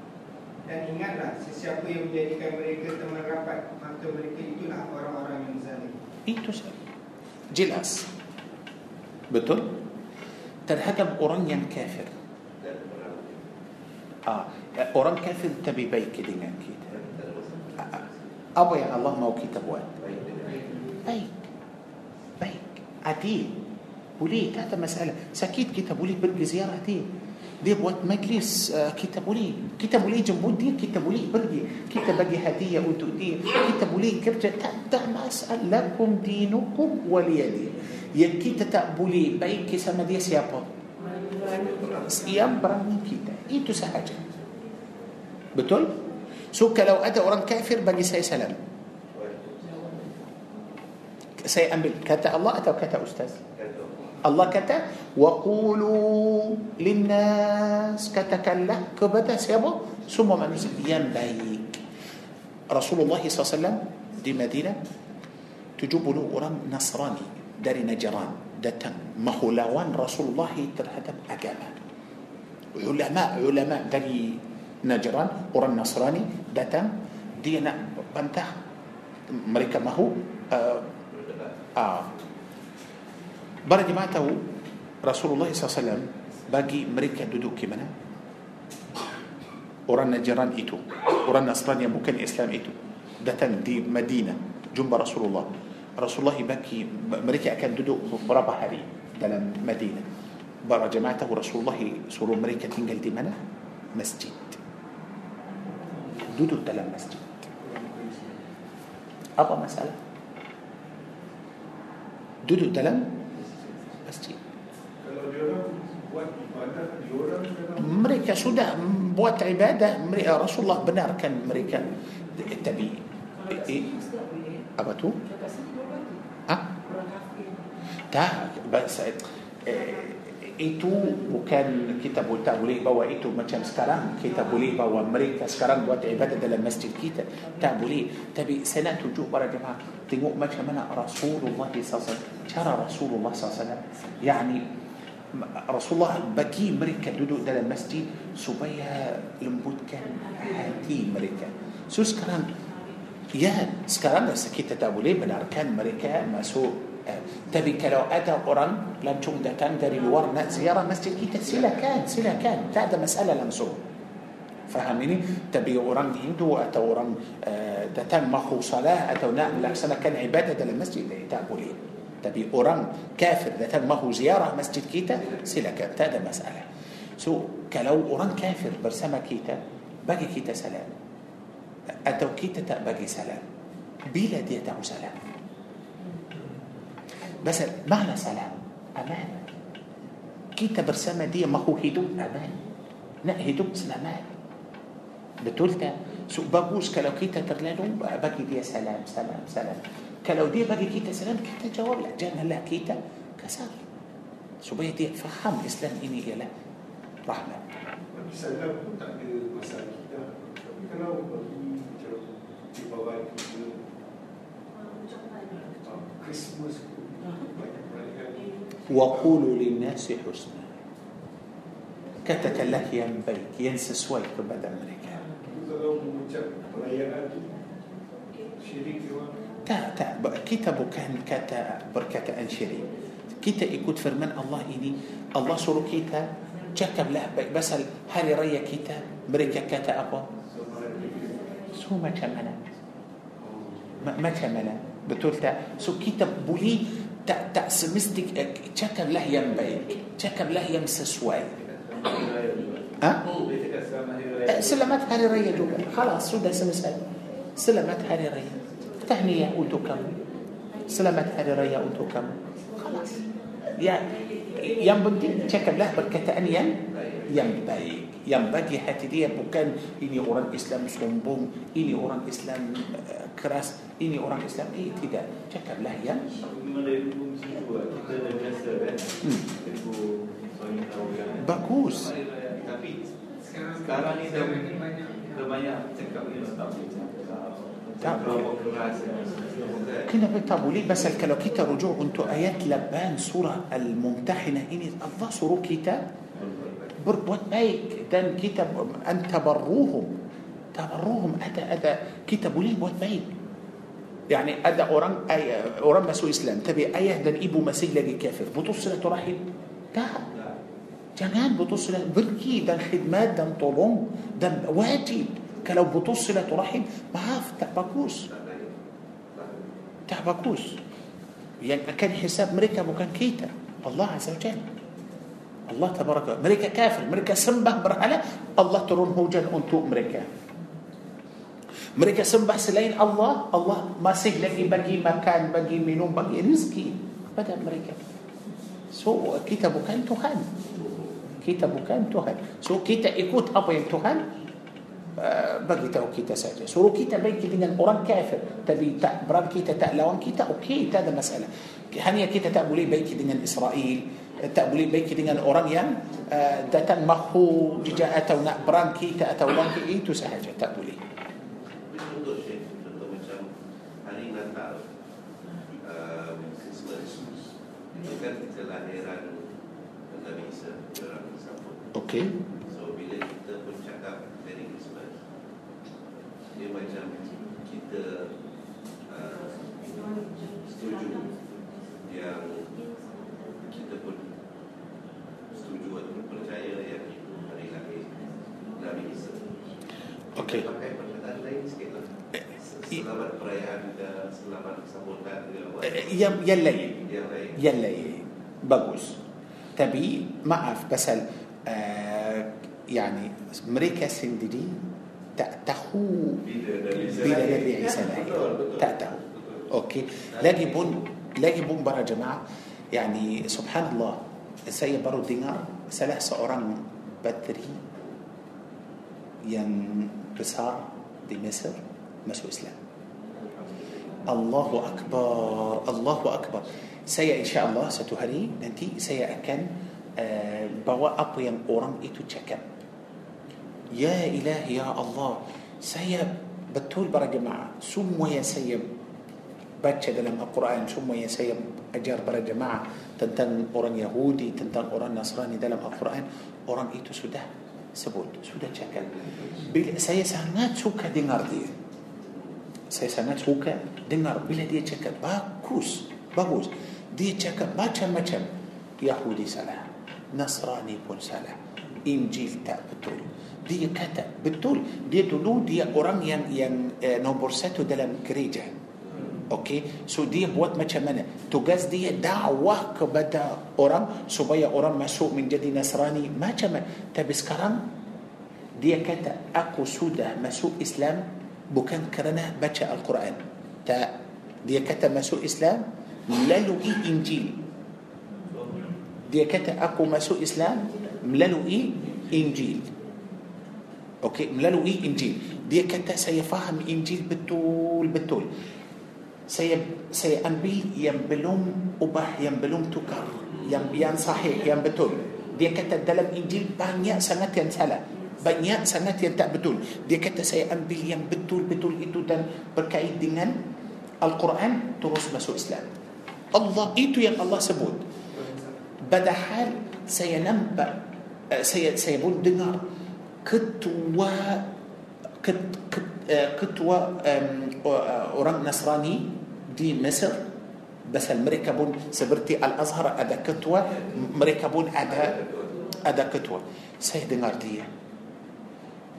Dan ingatlah sesiapa yang menjadikan mereka teman rapat maka mereka itulah orang-orang yang zalim. Itu saja. Jelas. Betul? Terhadap orang yang kafir. Ah, Orang kafir tapi baik dengan kita أبو يا الله ما وكيت أبوان بيك. بيك. عتيل. وليه تاتا مسألة. سكيت كتاب وليه برج زيارة عتيل. دي بوات مجلس كتاب وليه كتاب وليه جنبو دي كتاب وليه برجي كتاب بقي هدية وانتو دي كتاب وليه كرجة تاتا مسألة لكم دينكم ولي دين يا كيتا تقبلي بيك سما دي سيابا سيابا من كيتا إيتو سهجة بتقول سوك لو أتى أوران كافر بني سي سلام. سي أمل كتا الله أتى وكتا أستاذ. الله كتا وقولوا للناس كتكلك كبتا سيبو ثم من ينبي رسول الله صلى الله عليه وسلم دي مدينة له أوران نصراني داري نجران دتن. مهولوان رسول الله ترهدب أجابة. علماء علماء داري Najran orang Nasrani datang dia nak bantah mereka mahu uh, uh, Para jemaah tahu Rasulullah SAW bagi mereka duduk di mana? Orang Najran itu, orang Nasrani yang bukan Islam itu datang di Madinah jumpa Rasulullah. Rasulullah bagi mereka akan duduk beberapa hari dalam Madinah. Para jemaah tahu Rasulullah suruh mereka tinggal di mana? Masjid. حدود الدلم مسجد. أبا مسألة. حدود الدلم مسجد. مريكا سودا بوات عبادة مريكا رسول الله بنار كان مريكا تبي. أبتو أه؟ تا بس إيه، itu bukan kita bu- tak boleh bawa itu macam sekarang. Kita boleh bawa mereka sekarang buat ibadah dalam masjid kita. Tak boleh. Tapi saya nak tunjuk para jemaah tengok macam mana Rasulullah SAW cara Rasulullah SAW yani Rasulullah bagi mereka duduk dalam masjid supaya lembutkan hati mereka. So sekarang ya sekarang kita tak boleh benarkan mereka masuk تبي لو أتى قرآن؟ لم تمد كان داري الورنة زيارة مسجد. إيه، كي تسيلة كان سيلة كان. هذا مسألة لم لمسو فهميني؟ تبي قرآن هندو؟ أتى قرآن آه، تتم مخو صلاة؟ أتى نعم لحسنة كان عبادة للمسجد اللي تعبولين إيه؟ تبي قرآن كافر؟ تتم مخو زيارة مسجد كيتا؟ سيلة كان. هذا مسألة. سو كلو قرآن كافر؟ برسمة كيتا؟ بقي كيتا سلام. أتى كيتا بقي سلام. بلا ديتا سلام. بس معنى سلام أمان كيتا برسامة دي ما هو هدوء أمان لا هدوء سلامان بتقول تا سوء بابوس كلو كيتا ترلانو بقي دي سلام سلام سلام. كلو دي بقي كيتا سلام كيتا جواب لا. جانا لا كيتا كسر. سوء بيا دي فهم إسلام إني يا لا. رحمة. Christmas. وقولوا للناس حسنا. كتك لك ينبيك ينسى سويك بعد مريكا تا تا كتاب كان كتا بركة أنشري. كتا يكون فرمان الله إني الله سورو كتا جكب له بس هل ريا كتا؟ مريكا كتا أبو. سو ما كمنا. ما كمنا. بتولتا سو كتاب بولي تأسمستك تشكر له يمبيك تشكر له يمس سسواي ها أه؟ سلمت هاري ريا جوبا. خلاص شو ده سمس هاري سلمت هاري ريا. تهنية أوتو كم. سلمت هاري ريا أوتو كم. خلاص. يا بدي تشكر له بركة أنيا. Yang baik. Yang bagi hati dia bukan ini orang Islam sombong, ini orang Islam eh, keras, ini orang Islam eh tidak. Cakaplah yang Hmm. Bagus. Tapi Sekarang, ni dah- banyak dah banyak cakap ni tak boleh cakap Tak Berapa keras Bukan Kenapa tak boleh Pasal kalau kita rujuk untuk berbuat baik dan kita antabarruhum tabarruhum ada ada kita boleh buat baik يعني ada orang ayah, orang masuk Islam tapi ayah dan ibu masih lagi kafir putus silaturahim tak jangan putus silat pergi dan khidmat dan tolong dan wajib kalau putus silaturahim maaf tak bagus tak bagus yang akan hisab mereka bukan kita Allah Azza wa Jalla الله تبارك مريكا كافر ملك سنبه برحلة الله ترون هوجة أنتو مريكا. مريكا سنبه سلين الله الله ما سيح لكي بقي مكان بقي منهم بقي رزقي. بدأ مريكا. سو كتابه كان تهان كتابه كان تهان سو كتا إكوت أبو يمتهان آه، بقي تاو كيتا ساجا سورو كيتا بيكي بين القرآن كافر. تبي تا بران كيتا تا لوان كيتا أوكي تا مسألة. هنيا كيتا تا بولي بيكي بين الإسرائيل. Tak boleh baik dengan orang yang uh, datang mahu jejak atau nak perang kita atau orang kita itu sahaja tak boleh. Tapi contoh Syekh Contoh macam Hari Natal Christmas Itu kan kelahiran Nabi Isa Orang sambut okey. So bila kita pun cakap Merry Christmas Dia macam Kita uh, Setuju Yang Kita pakai Eh, yang yang lain Yang lain bagus tapi maaf pasal uh, mereka sendiri tak tahu Bila Nabi Isa lahir. Tak tahu okey lagi pun para jemaah yani subhanallah saya baru dengar salah seorang bateri yang besar di Mesir masuk Islam Allahu Akbar Allahu Akbar saya insyaAllah satu hari nanti saya akan uh, bawa apa yang orang itu cakap Ya ilahi ya Allah saya betul para jemaah semua yang saya baca dalam Al-Quran semua yang saya ajar para jemaah tentang orang Yahudi tentang orang Nasrani dalam Al-Quran orang itu sudah sebut sudah cakap. Bila saya sangat suka dengar dia saya sangat suka dengar bila dia cakap. Bagus bagus. Dia cakap macam-macam. Yahudi salah Nasrani pun salah. Injil tak betul. Dia kata betul. Dia dulu dia orang yang yang eh, nombor satu dalam gereja Okey, so dia buat macam mana? Tugas dia dakwah kepada orang supaya orang masuk menjadi Nasrani macam mana? Tapi sekarang dia kata aku sudah masuk Islam bukan kerana baca Al-Quran. Tak. Dia kata masuk Islam melalui Injil. Dia kata aku masuk Islam melalui Injil. Okey, melalui Injil. Dia kata saya faham Injil betul-betul. Saya saya ambil yang belum ubah, yang belum tukar, yang yang sahih, yang betul. Dia kata dalam Injil banyak sangat yang salah. Banyak sangat yang tak betul. Dia kata saya ambil yang betul-betul itu dan berkait dengan Al-Quran terus masuk Islam. Allah itu yang Allah sebut. Padahal saya nampak uh, saya saya pun dengar ketua ket, ket, uh, ketua um, orang Nasrani دي مصر. بس المركبون سبرتي الأزهر أدا كتوة مركبون أدا أدا كتوة. سيد دي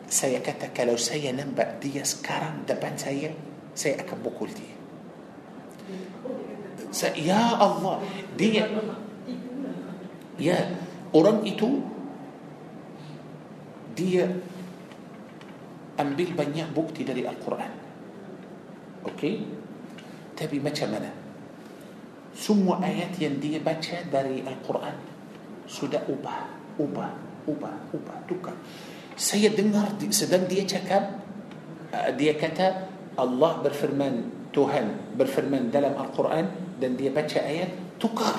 سي كتك لو سي نمبأ دي سكارا دبان سي سي أكبو كل دي يا الله دي يا أوران إيتو دي أمبيل بنيا بوكتي دري القرآن. أوكي؟ okay. تبي ما منا سمو آيات يندي بچا داري القرآن. سودا أوبا أوبا أوبا أوبا دوكا. سيدنغر دي سدن دي چكب آه، دي كتب الله برفرمان توهن برفرمان دلم القرآن دن دي بچا آيات؟ تكر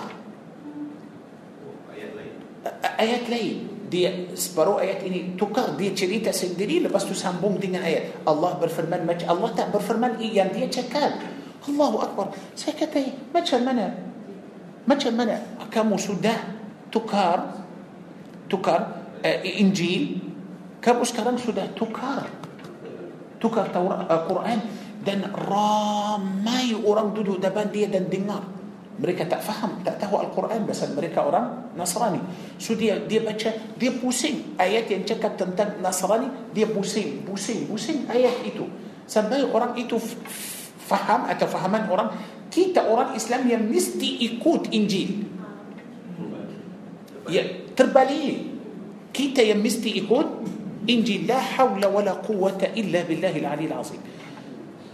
آيات لين آه، دي سبرو آيات إني تكر دي تشريتا سندري لبس تسامبوم دين آيات. الله برفرمان مج الله تا برفرمان إيان دي تشكاب Allahu Akbar. Saya kata "Eh, macam mana? Macam mana kamu sudah tukar tukar uh, Injil? Kamu sekarang sudah tukar tukar Taurat uh, Quran dan ramai orang duduk depan dia dan dengar. Mereka tak faham tak tahu Al-Quran pasal mereka orang Nasrani. So dia dia baca dia pusing ayat yang cakap tentang Nasrani dia pusing pusing pusing ayat itu. Sampai orang itu faham atau fahaman orang kita orang Islam yang mesti ikut Injil ya terbalik kita yang mesti ikut Injil la hawla wala quwwata illa billahil aliyil azim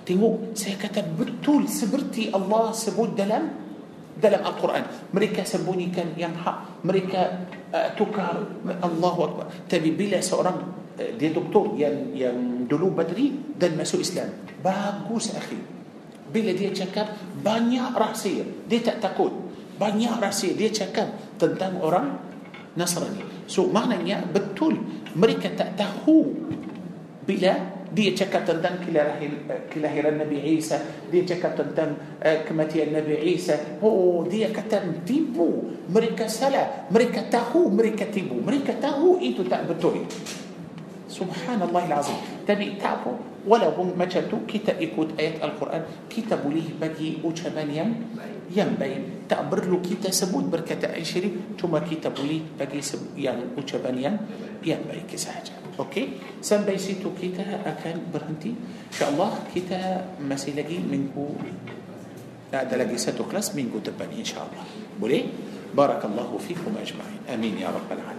tengok saya kata betul seperti Allah sebut dalam dalam Al-Quran mereka sembunyikan yang hak mereka uh, tukar Allahu Akbar tapi bila seorang uh, dia doktor yang yang dulu badri dan masuk Islam bagus akhi bila dia cakap banyak rahsia. Dia tak takut. Banyak rahsia. Dia cakap tentang orang Nasrani. So maknanya betul. Mereka tak tahu bila dia cakap tentang kelahir, kelahiran Nabi Isa. Dia cakap tentang uh, kematian Nabi Isa. Oh dia kata tipu. Mereka salah. Mereka tahu mereka tipu. Mereka tahu itu tak betul. Subhanallah azim tapi tak apa ولو مجدو كتا إكوت آيات القرآن كتا بوليه بجي أجمان يم يم بين. تأبر له كتا سبوت بركة عشري ثم كتا بوليه بجي سب يعني يم أجمان يم يم بين. كساجة أوكي؟ سن بيسيتو كيتا أكل برنتي إن شاء الله كيتا مسيلجي منكو هذا لجي ستو كلاس منكو تبني إن شاء الله. بولي بارك الله فيكم أجمعين. آمين يا رب العالمين.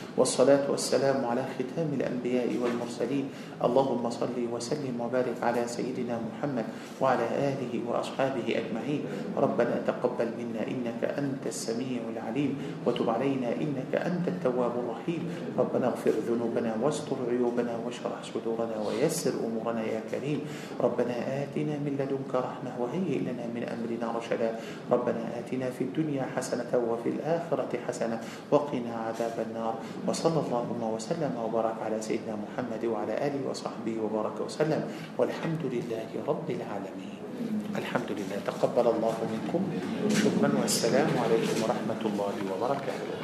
والصلاة والسلام على ختام الأنبياء والمرسلين. اللهم صل وسلم وبارك على سيدنا محمد وعلى آله وأصحابه أجمعين. ربنا تقبل منا إنك أنت السميع العليم. وتب علينا إنك أنت التواب الرحيم. ربنا اغفر ذنوبنا واستر عيوبنا واشرح صدورنا ويسر أمورنا يا كريم. ربنا آتنا من لدنك رحمة وهيئ لنا من أمرنا رشدا. ربنا آتنا في الدنيا حسنة وفي الآخرة حسنة. وقنا عذاب النار. وصلى اللهم وسلم وبارك على سيدنا محمد وعلى آله وصحبه وبارك وسلم. والحمد لله رب العالمين. الحمد لله. تقبل الله منكم. شكرا والسلام عليكم ورحمة الله وبركاته.